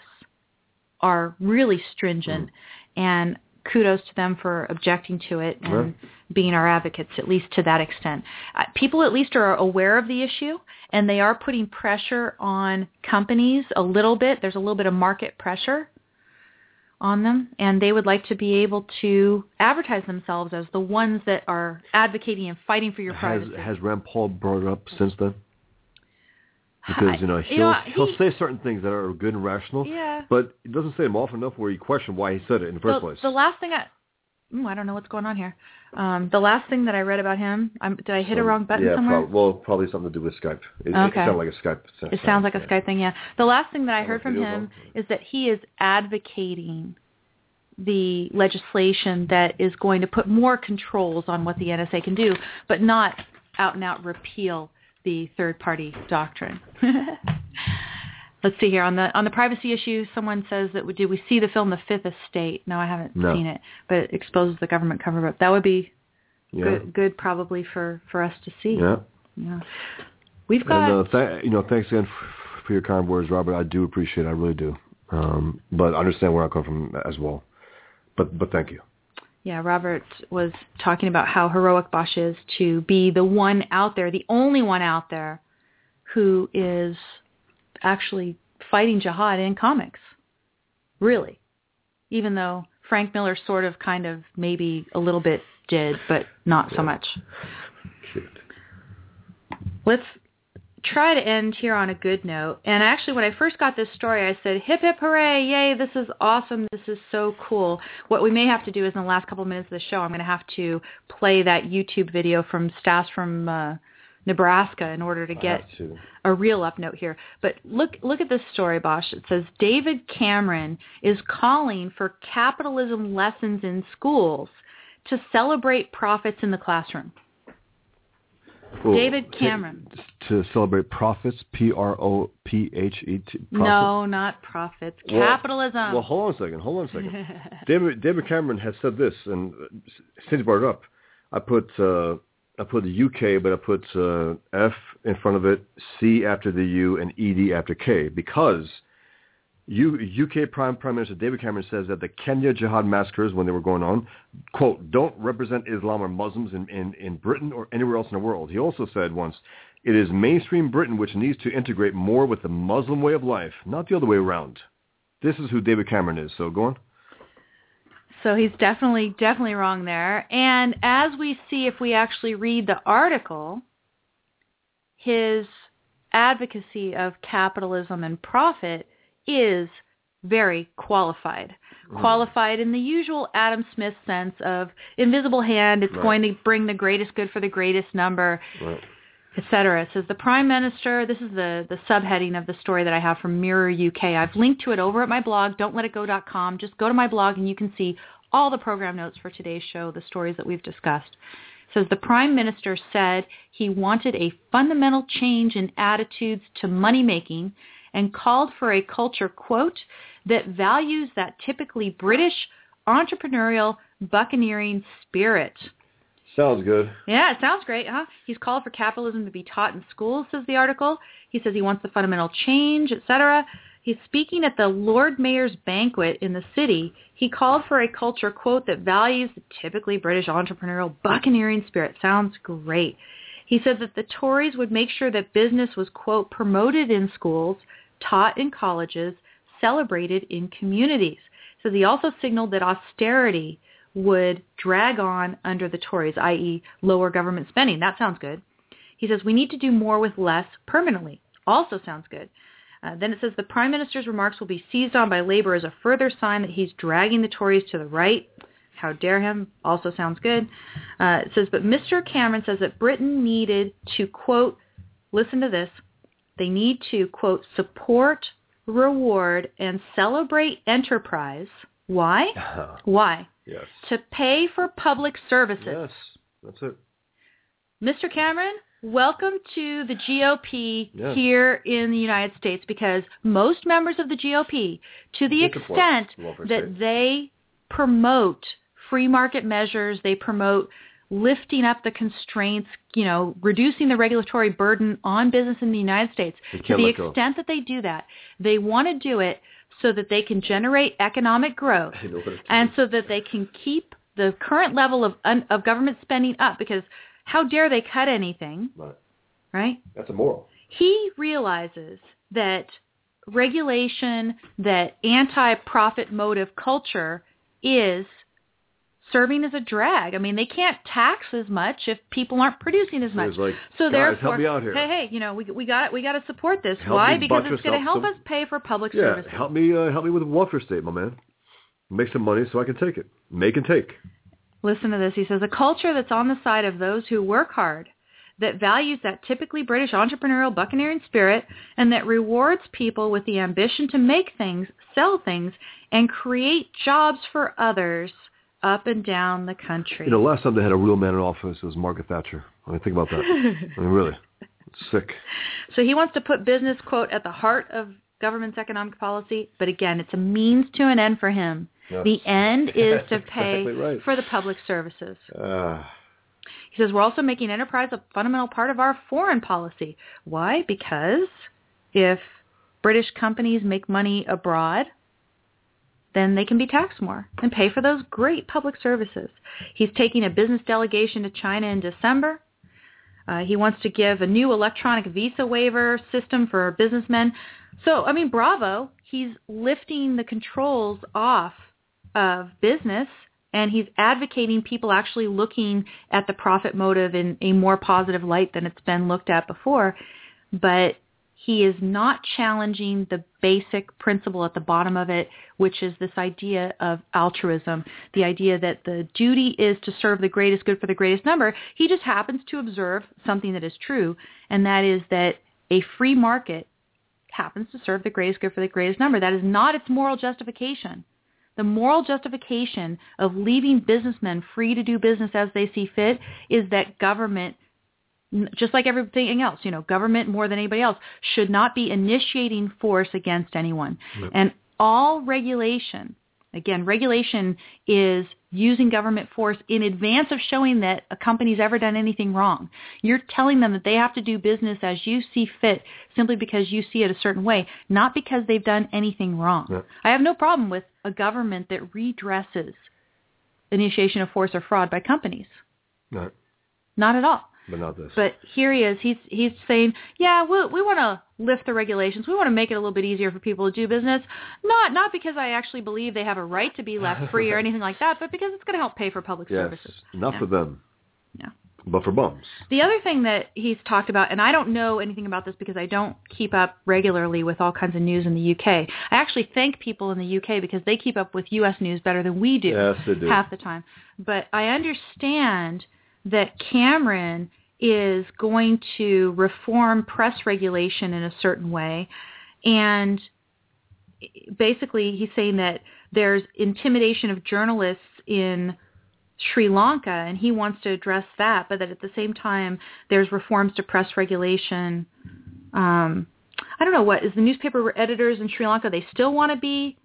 [SPEAKER 1] are really stringent. And kudos to them for objecting to it and
[SPEAKER 2] Right.
[SPEAKER 1] being our advocates, at least to that extent. Uh, people at least are aware of the issue, and they are putting pressure on companies a little bit. There's a little bit of market pressure on them, and they would like to be able to advertise themselves as the ones that are advocating and fighting for your
[SPEAKER 2] Has
[SPEAKER 1] privacy.
[SPEAKER 2] has Rand Paul brought it up since then? Because you know he'll
[SPEAKER 1] he-
[SPEAKER 2] he'll say certain things that are good and rational,
[SPEAKER 1] Yeah.
[SPEAKER 2] but he doesn't say them often enough where you question why he said it in the first
[SPEAKER 1] the,
[SPEAKER 2] place.
[SPEAKER 1] The last thing I, Ooh, I don't know what's going on here. Um, the last thing that I read about him, um, did I hit a wrong button
[SPEAKER 2] yeah,
[SPEAKER 1] somewhere?
[SPEAKER 2] prob- well, probably something to do with Skype. It, it
[SPEAKER 1] Okay.
[SPEAKER 2] sounded like a Skype.
[SPEAKER 1] It sounds like a. Skype thing, yeah. The last thing that I
[SPEAKER 2] Oh,
[SPEAKER 1] heard from him is that he is advocating the legislation that is going to put more controls on what the NSA can do, but not out and out repeal the third party doctrine. Let's see here on the on the privacy issue. Someone says that did we see the film The Fifth Estate? No, I haven't
[SPEAKER 2] No.
[SPEAKER 1] seen it, but it exposes the government cover up. That would be
[SPEAKER 2] Yeah.
[SPEAKER 1] good, good probably for for us to see.
[SPEAKER 2] Yeah.
[SPEAKER 1] Yeah. We've got
[SPEAKER 2] And uh, th- you know, thanks again f- for your kind words, Robert. I do appreciate it. I really do. Um, but I understand where I come from as well. But but thank you.
[SPEAKER 1] Yeah, Robert was talking about how heroic Bosch is to be the one out there, the only one out there who is actually fighting jihad in comics. Really. Even though Frank Miller sort of kind of maybe a little bit did, but not so much.
[SPEAKER 2] Cute.
[SPEAKER 1] Let's try to end here on a good note. And actually, when I first got this story, I said, hip, hip, hooray, yay, this is awesome. This is so cool. What we may have to do is in the last couple of minutes of the show, I'm going to have to play that YouTube video from Sasse from uh, Nebraska in order to get
[SPEAKER 2] to.
[SPEAKER 1] a real up note here. But look look at this story, Bosch. It says David Cameron is calling for capitalism lessons in schools to celebrate profits in the classroom.
[SPEAKER 2] Well,
[SPEAKER 1] David Cameron.
[SPEAKER 2] To celebrate profits, P-R-O-P-H-E-T. profit.
[SPEAKER 1] No, not profits. Capitalism.
[SPEAKER 2] Well, hold on a second. Hold on a second. David, David Cameron has said this, and since you brought it up, I put uh, I put the UK, but I put uh, F in front of it, C after the U, and ED after K because U, UK Prime Prime Minister David Cameron says that the Kenya jihad massacres when they were going on, quote, don't represent Islam or Muslims in, in, in Britain or anywhere else in the world. He also said once, it is mainstream Britain which needs to integrate more with the Muslim way of life, not the other way around. This is who David Cameron is. So go on.
[SPEAKER 1] So he's definitely definitely wrong there. And as we see if we actually read the article, his advocacy of capitalism and profit is very qualified. Mm. Qualified in the usual Adam Smith sense of invisible hand, it's
[SPEAKER 2] Right.
[SPEAKER 1] going to bring the greatest good for the greatest number,
[SPEAKER 2] Right.
[SPEAKER 1] etc. It says the Prime Minister, this is the, the subheading of the story that I have from Mirror UK. I've linked to it over at my blog, don'tletitgo.com. Just go to my blog and you can see all the program notes for today's show, the stories that we've discussed. Says the Prime Minister said he wanted a fundamental change in attitudes to money making and called for a culture, quote, that values that typically British entrepreneurial buccaneering spirit.
[SPEAKER 2] Sounds good.
[SPEAKER 1] Yeah, it sounds great, huh? He's called for capitalism to be taught in schools, says the article. He says he wants the fundamental change, etc. He's speaking at the Lord Mayor's banquet in the city. He called for a culture, quote, that values the typically British entrepreneurial buccaneering spirit. Sounds great. He said that the Tories would make sure that business was, quote, promoted in schools, taught in colleges, celebrated in communities. So he also signaled that austerity would drag on under the Tories, i.e. lower government spending. That sounds good. He says we need to do more with less permanently. Also sounds good. Uh, then it says the Prime Minister's remarks will be seized on by Labour as a further sign that he's dragging the Tories to the right. How dare him? Also sounds good. Uh, it says, but Mr. Cameron says that Britain needed to, quote, listen to this, they need to, quote, support, reward, and celebrate enterprise. Why? Why?
[SPEAKER 2] yes.
[SPEAKER 1] To pay for public services.
[SPEAKER 2] Yes. That's it.
[SPEAKER 1] Mr. Cameron, welcome to the GOP
[SPEAKER 2] Yes.
[SPEAKER 1] here in the United States because most members of the GOP, to the extent that they promote free market measures, they promote lifting up the constraints, you know, reducing the regulatory burden on business in the United States. To the extent that they do that, they want to do it so that they can generate economic growth
[SPEAKER 2] I know what it
[SPEAKER 1] and so that they can keep the current level of un, of government spending up because how dare they cut anything,
[SPEAKER 2] Right.
[SPEAKER 1] right?
[SPEAKER 2] That's immoral.
[SPEAKER 1] He realizes that regulation, that anti-profit motive culture is serving as a drag. I mean, they can't tax as much if people aren't producing as much.
[SPEAKER 2] like,
[SPEAKER 1] so therefore,
[SPEAKER 2] help me out here.
[SPEAKER 1] hey, hey, you know, we we got we got to support this.
[SPEAKER 2] Help
[SPEAKER 1] Why? Because it's going to help
[SPEAKER 2] some-
[SPEAKER 1] us pay for public
[SPEAKER 2] Yeah,
[SPEAKER 1] services.
[SPEAKER 2] help me, uh, help me with a welfare state, my man. Make some money so I can take it. Make and take.
[SPEAKER 1] Listen to this. He says, a culture that's on the side of those who work hard, that values that typically British entrepreneurial buccaneering spirit, and that rewards people with the ambition to make things, sell things, and create jobs for others up and down the country.
[SPEAKER 2] You know, last time they had a real man in office was Margaret Thatcher. I mean, think about that. I mean, really. It's sick.
[SPEAKER 1] So he wants to put business, quote, at the heart of government's economic policy, but again, it's a means to an end for him.
[SPEAKER 2] Yes.
[SPEAKER 1] The end is to pay
[SPEAKER 2] exactly right.
[SPEAKER 1] for the public services.
[SPEAKER 2] Uh,
[SPEAKER 1] He says we're also making enterprise a fundamental part of our foreign policy. Why? Because if British companies make money abroad, then they can be taxed more and pay for those great public services. He's taking a business delegation to China in December. Uh, he wants to give a new electronic visa waiver system for businessmen. So, I mean, bravo. He's lifting the controls off of business and he's advocating people actually looking at the profit motive in a more positive light than it's been looked at before. But he is not challenging the basic principle at the bottom of it, which is this idea of altruism, the idea that the duty is to serve the greatest good for the greatest number. He just happens to observe something that is true, and that is that a free market happens to serve the greatest good for the greatest number. That is not its moral justification. The moral justification of leaving businessmen free to do business as they see fit is that government just like everything else, you know, government more than anybody else should not be initiating force against anyone.
[SPEAKER 2] Yep.
[SPEAKER 1] And all regulation, again, regulation is using government force in advance of showing that a company's ever done anything wrong. You're telling them that they have to do business as you see fit simply because you see it a certain way, not because they've done anything wrong.
[SPEAKER 2] Yep.
[SPEAKER 1] I have no problem with a government that redresses initiation of force or fraud by companies.
[SPEAKER 2] No,
[SPEAKER 1] Not at all.
[SPEAKER 2] But not this.
[SPEAKER 1] But here he is. He's he's saying, yeah, we we want to lift the regulations. We want to make it a little bit easier for people to do business. Not not because I actually believe they have a right to be left free or anything like that, but because it's going to help pay for public
[SPEAKER 2] yes,
[SPEAKER 1] services.
[SPEAKER 2] not
[SPEAKER 1] Yeah.
[SPEAKER 2] for them.
[SPEAKER 1] Yeah.
[SPEAKER 2] But for bums.
[SPEAKER 1] The other thing that he's talked about, and I don't know anything about this because I don't keep up regularly with all kinds of news in the UK. I actually thank people in the UK because they keep up with U.S. news better than we do
[SPEAKER 2] Yes, they do.
[SPEAKER 1] half the time. But I understand that Cameron is going to reform press regulation in a certain way, and basically he's saying that there's intimidation of journalists in Sri Lanka, and he wants to address that, but that at the same time there's reforms to press regulation. Um, I don't know what is the newspaper editors in Sri Lanka. They still want to be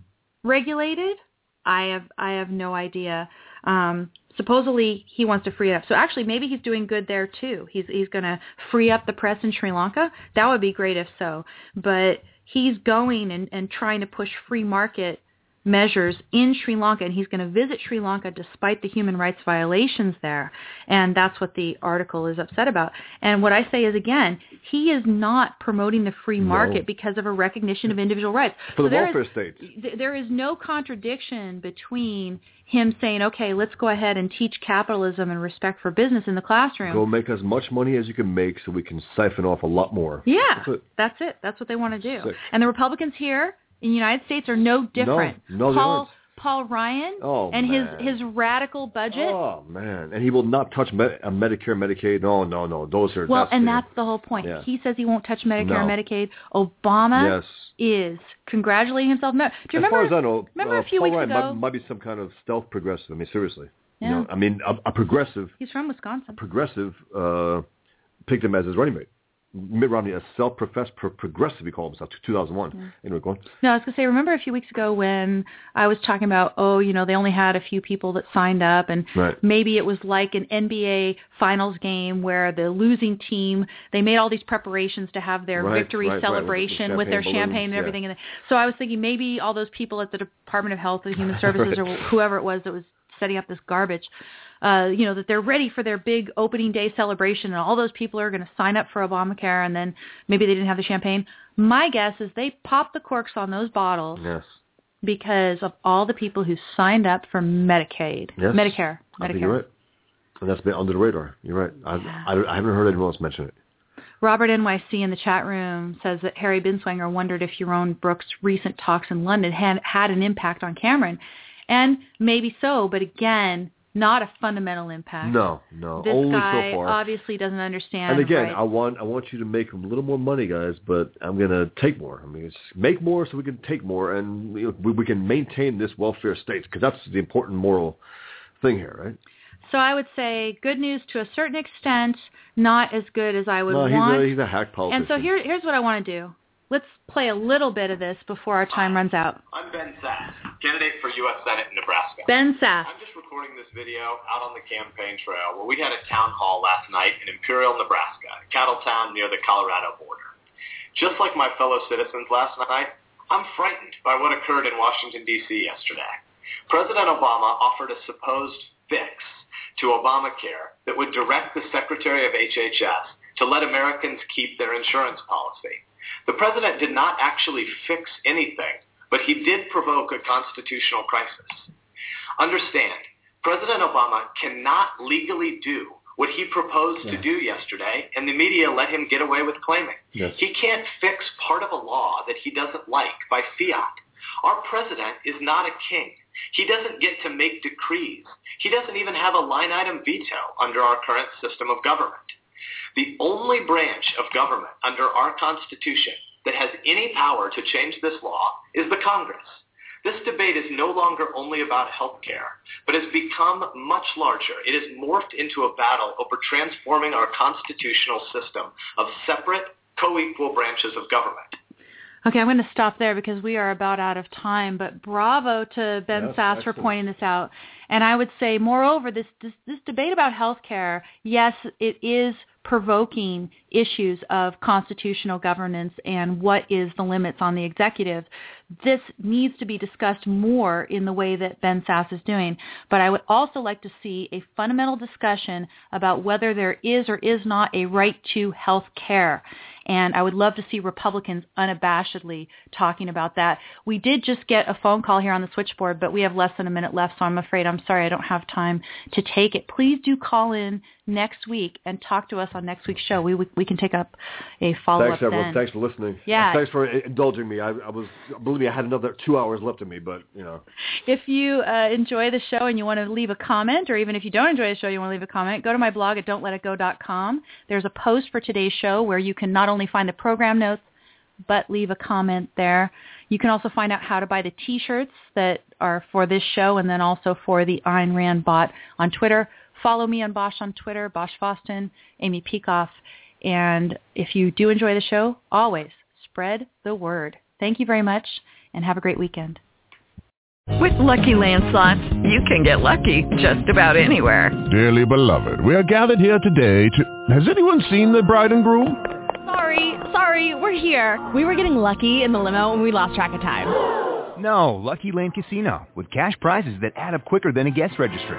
[SPEAKER 1] regulated. I have I have no idea. Um, supposedly he wants to free it up. So actually, maybe he's doing good there too. He's he's going to free up the press in Sri Lanka. That would be great if so. But he's going and, and trying to push free market measures in Sri Lanka, and he's going to visit Sri Lanka despite the human rights violations there. And that's what the article is upset about. And what I say is, again, he is not promoting the free market
[SPEAKER 2] No.
[SPEAKER 1] because of a recognition of individual rights.
[SPEAKER 2] For the
[SPEAKER 1] there is-
[SPEAKER 2] welfare states.
[SPEAKER 1] th- there is no contradiction between him saying, okay, let's go ahead and teach capitalism and respect for business in the classroom.
[SPEAKER 2] Go make as much money as you can make so we can siphon off a lot more.
[SPEAKER 1] Yeah,
[SPEAKER 2] That's it.
[SPEAKER 1] that's it. That's what they want to do.
[SPEAKER 2] Sick.
[SPEAKER 1] And the Republicans here in the United States are no different.
[SPEAKER 2] no, they
[SPEAKER 1] Paul. Paul Ryan
[SPEAKER 2] Oh,
[SPEAKER 1] and
[SPEAKER 2] man.
[SPEAKER 1] his his radical budget.
[SPEAKER 2] Oh man, and he will not touch med- uh, Medicare, Medicaid. No, no, no. Those are
[SPEAKER 1] well, and
[SPEAKER 2] the-
[SPEAKER 1] that's the whole point.
[SPEAKER 2] Yeah.
[SPEAKER 1] He says he won't touch Medicare
[SPEAKER 2] No.
[SPEAKER 1] Medicaid. Obama
[SPEAKER 2] yes.
[SPEAKER 1] is congratulating himself. No, do you
[SPEAKER 2] as
[SPEAKER 1] remember?
[SPEAKER 2] far as I know,
[SPEAKER 1] remember
[SPEAKER 2] uh,
[SPEAKER 1] a few
[SPEAKER 2] Paul
[SPEAKER 1] weeks
[SPEAKER 2] Ryan
[SPEAKER 1] ago-
[SPEAKER 2] might, might be some kind of stealth progressive. I mean, seriously.
[SPEAKER 1] Yeah.
[SPEAKER 2] You know, I mean, a, a progressive,
[SPEAKER 1] He's from Wisconsin.
[SPEAKER 2] progressive uh, picked him as his running mate. Mitt Romney, a self-professed pro- progressive, he called himself. 2001. Mm. Anyway, go on.
[SPEAKER 1] No, I was going to say, remember a few weeks ago when I was talking about, oh, you know, they only had a few people that signed up and
[SPEAKER 2] Right.
[SPEAKER 1] maybe it was like an NBA finals game where the losing team, they made all these preparations to have their
[SPEAKER 2] Right,
[SPEAKER 1] victory
[SPEAKER 2] right, right, with the
[SPEAKER 1] celebration with, their
[SPEAKER 2] champagne
[SPEAKER 1] champagne
[SPEAKER 2] balloons,
[SPEAKER 1] and
[SPEAKER 2] yeah.
[SPEAKER 1] everything. And so I was thinking maybe all those people at the Department of Health and Human Services or whoever it was that was setting up this garbage, uh, you know, that they're ready for their big opening day celebration and all those people are going to sign up for Obamacare and then maybe they didn't have the champagne. My guess is they popped the corks on those bottles
[SPEAKER 2] Yes.
[SPEAKER 1] because of all the people who signed up for Medicaid,
[SPEAKER 2] Yes.
[SPEAKER 1] Medicare,
[SPEAKER 2] I think
[SPEAKER 1] Medicare.
[SPEAKER 2] you're right. And that's been under the radar. You're right. I, I, I haven't heard anyone else mention it.
[SPEAKER 1] Robert NYC in the chat room says that Harry Binswanger wondered if Yaron Brook's recent talks in London had had an impact on Cameron, and maybe so, but again, not a fundamental impact.
[SPEAKER 2] No, no.
[SPEAKER 1] this
[SPEAKER 2] Only
[SPEAKER 1] guy
[SPEAKER 2] so far.
[SPEAKER 1] obviously doesn't understand.
[SPEAKER 2] And again,
[SPEAKER 1] right?
[SPEAKER 2] I want I want you to make a little more money, guys, but I'm gonna take more. I mean, it's make more so we can take more, and we, we can maintain this welfare state because that's the important moral thing here, right?
[SPEAKER 1] so I would say good news to a certain extent, not as good as I would
[SPEAKER 2] no, he's
[SPEAKER 1] want.
[SPEAKER 2] a he's a hack politician.
[SPEAKER 1] and so here, here's what I want to do. Let's play a little bit of this before our time runs out.
[SPEAKER 6] I'm Ben Sasse, candidate for U.S. Senate in Nebraska.
[SPEAKER 1] Ben Sasse.
[SPEAKER 6] I'm just recording this video out on the campaign trail where we had a town hall last night in Imperial, Nebraska, a cattle town near the Colorado border. Just like my fellow citizens last night, I'm frightened by what occurred in Washington, D.C. yesterday. President Obama offered a supposed fix to Obamacare that would direct the Secretary of HHS to let Americans keep their insurance policy. The president did not actually fix anything, but he did provoke a constitutional crisis. Understand, President Obama cannot legally do what he proposed
[SPEAKER 2] Yeah.
[SPEAKER 6] to do yesterday, and the media let him get away with claiming.
[SPEAKER 2] Yes.
[SPEAKER 6] He can't fix part of a law that he doesn't like by fiat. Our president is not a king. He doesn't get to make decrees. He doesn't even have a line item veto under our current system of government. The only branch of government under our Constitution that has any power to change this law is the Congress. This debate is no longer only about health care, but has become much larger. It has morphed into a battle over transforming our constitutional system of separate, co-equal branches of government.
[SPEAKER 1] Okay, I'm going to stop there because we are about out of time. But bravo to Ben
[SPEAKER 2] Yes,
[SPEAKER 1] Sasse for pointing this out. And I would say, moreover, this, this this debate about health care, yes, it is provoking issues of constitutional governance and what is the limits on the executive. This needs to be discussed more in the way that Ben Sasse is doing. But I would also like to see a fundamental discussion about whether there is or is not a right to health care. And I would love to see Republicans unabashedly talking about that. We did just get a phone call here on the switchboard, but we have less than a minute left, so I'm afraid I'm sorry I don't have time to take it. Please do call in next week and talk to us on next week's show. We we, we can take up a follow
[SPEAKER 2] Thanks,
[SPEAKER 1] up
[SPEAKER 2] everyone.
[SPEAKER 1] then.
[SPEAKER 2] Thanks for listening.
[SPEAKER 1] Yeah.
[SPEAKER 2] And Thanks for indulging me. I, I was, believe me, I had another two hours left of me, but you know.
[SPEAKER 1] If you uh, enjoy the show and you want to leave a comment, or even if you don't enjoy the show, you want to leave a comment, go to my blog at don'tletitgo.com. There's a post for today's show where you can not only find the program notes, but leave a comment there. You can also find out how to buy the T-shirts that are for this show and then also for the Ayn Rand bot on Twitter. Follow me on Bosch on Twitter, Bosch Fawstin, Amy Peikoff. And if you do enjoy the show, always spread the word. Thank you very much and have a great weekend.
[SPEAKER 7] With Lucky Land Slots, you can get lucky just about anywhere.
[SPEAKER 8] Dearly beloved, we are gathered here today to... Has anyone seen the bride and groom?
[SPEAKER 9] Sorry, sorry, we're here. We were getting lucky in the limo and we lost track of time.
[SPEAKER 10] No, Lucky Land Casino, with cash prizes that add up quicker than a guest registry.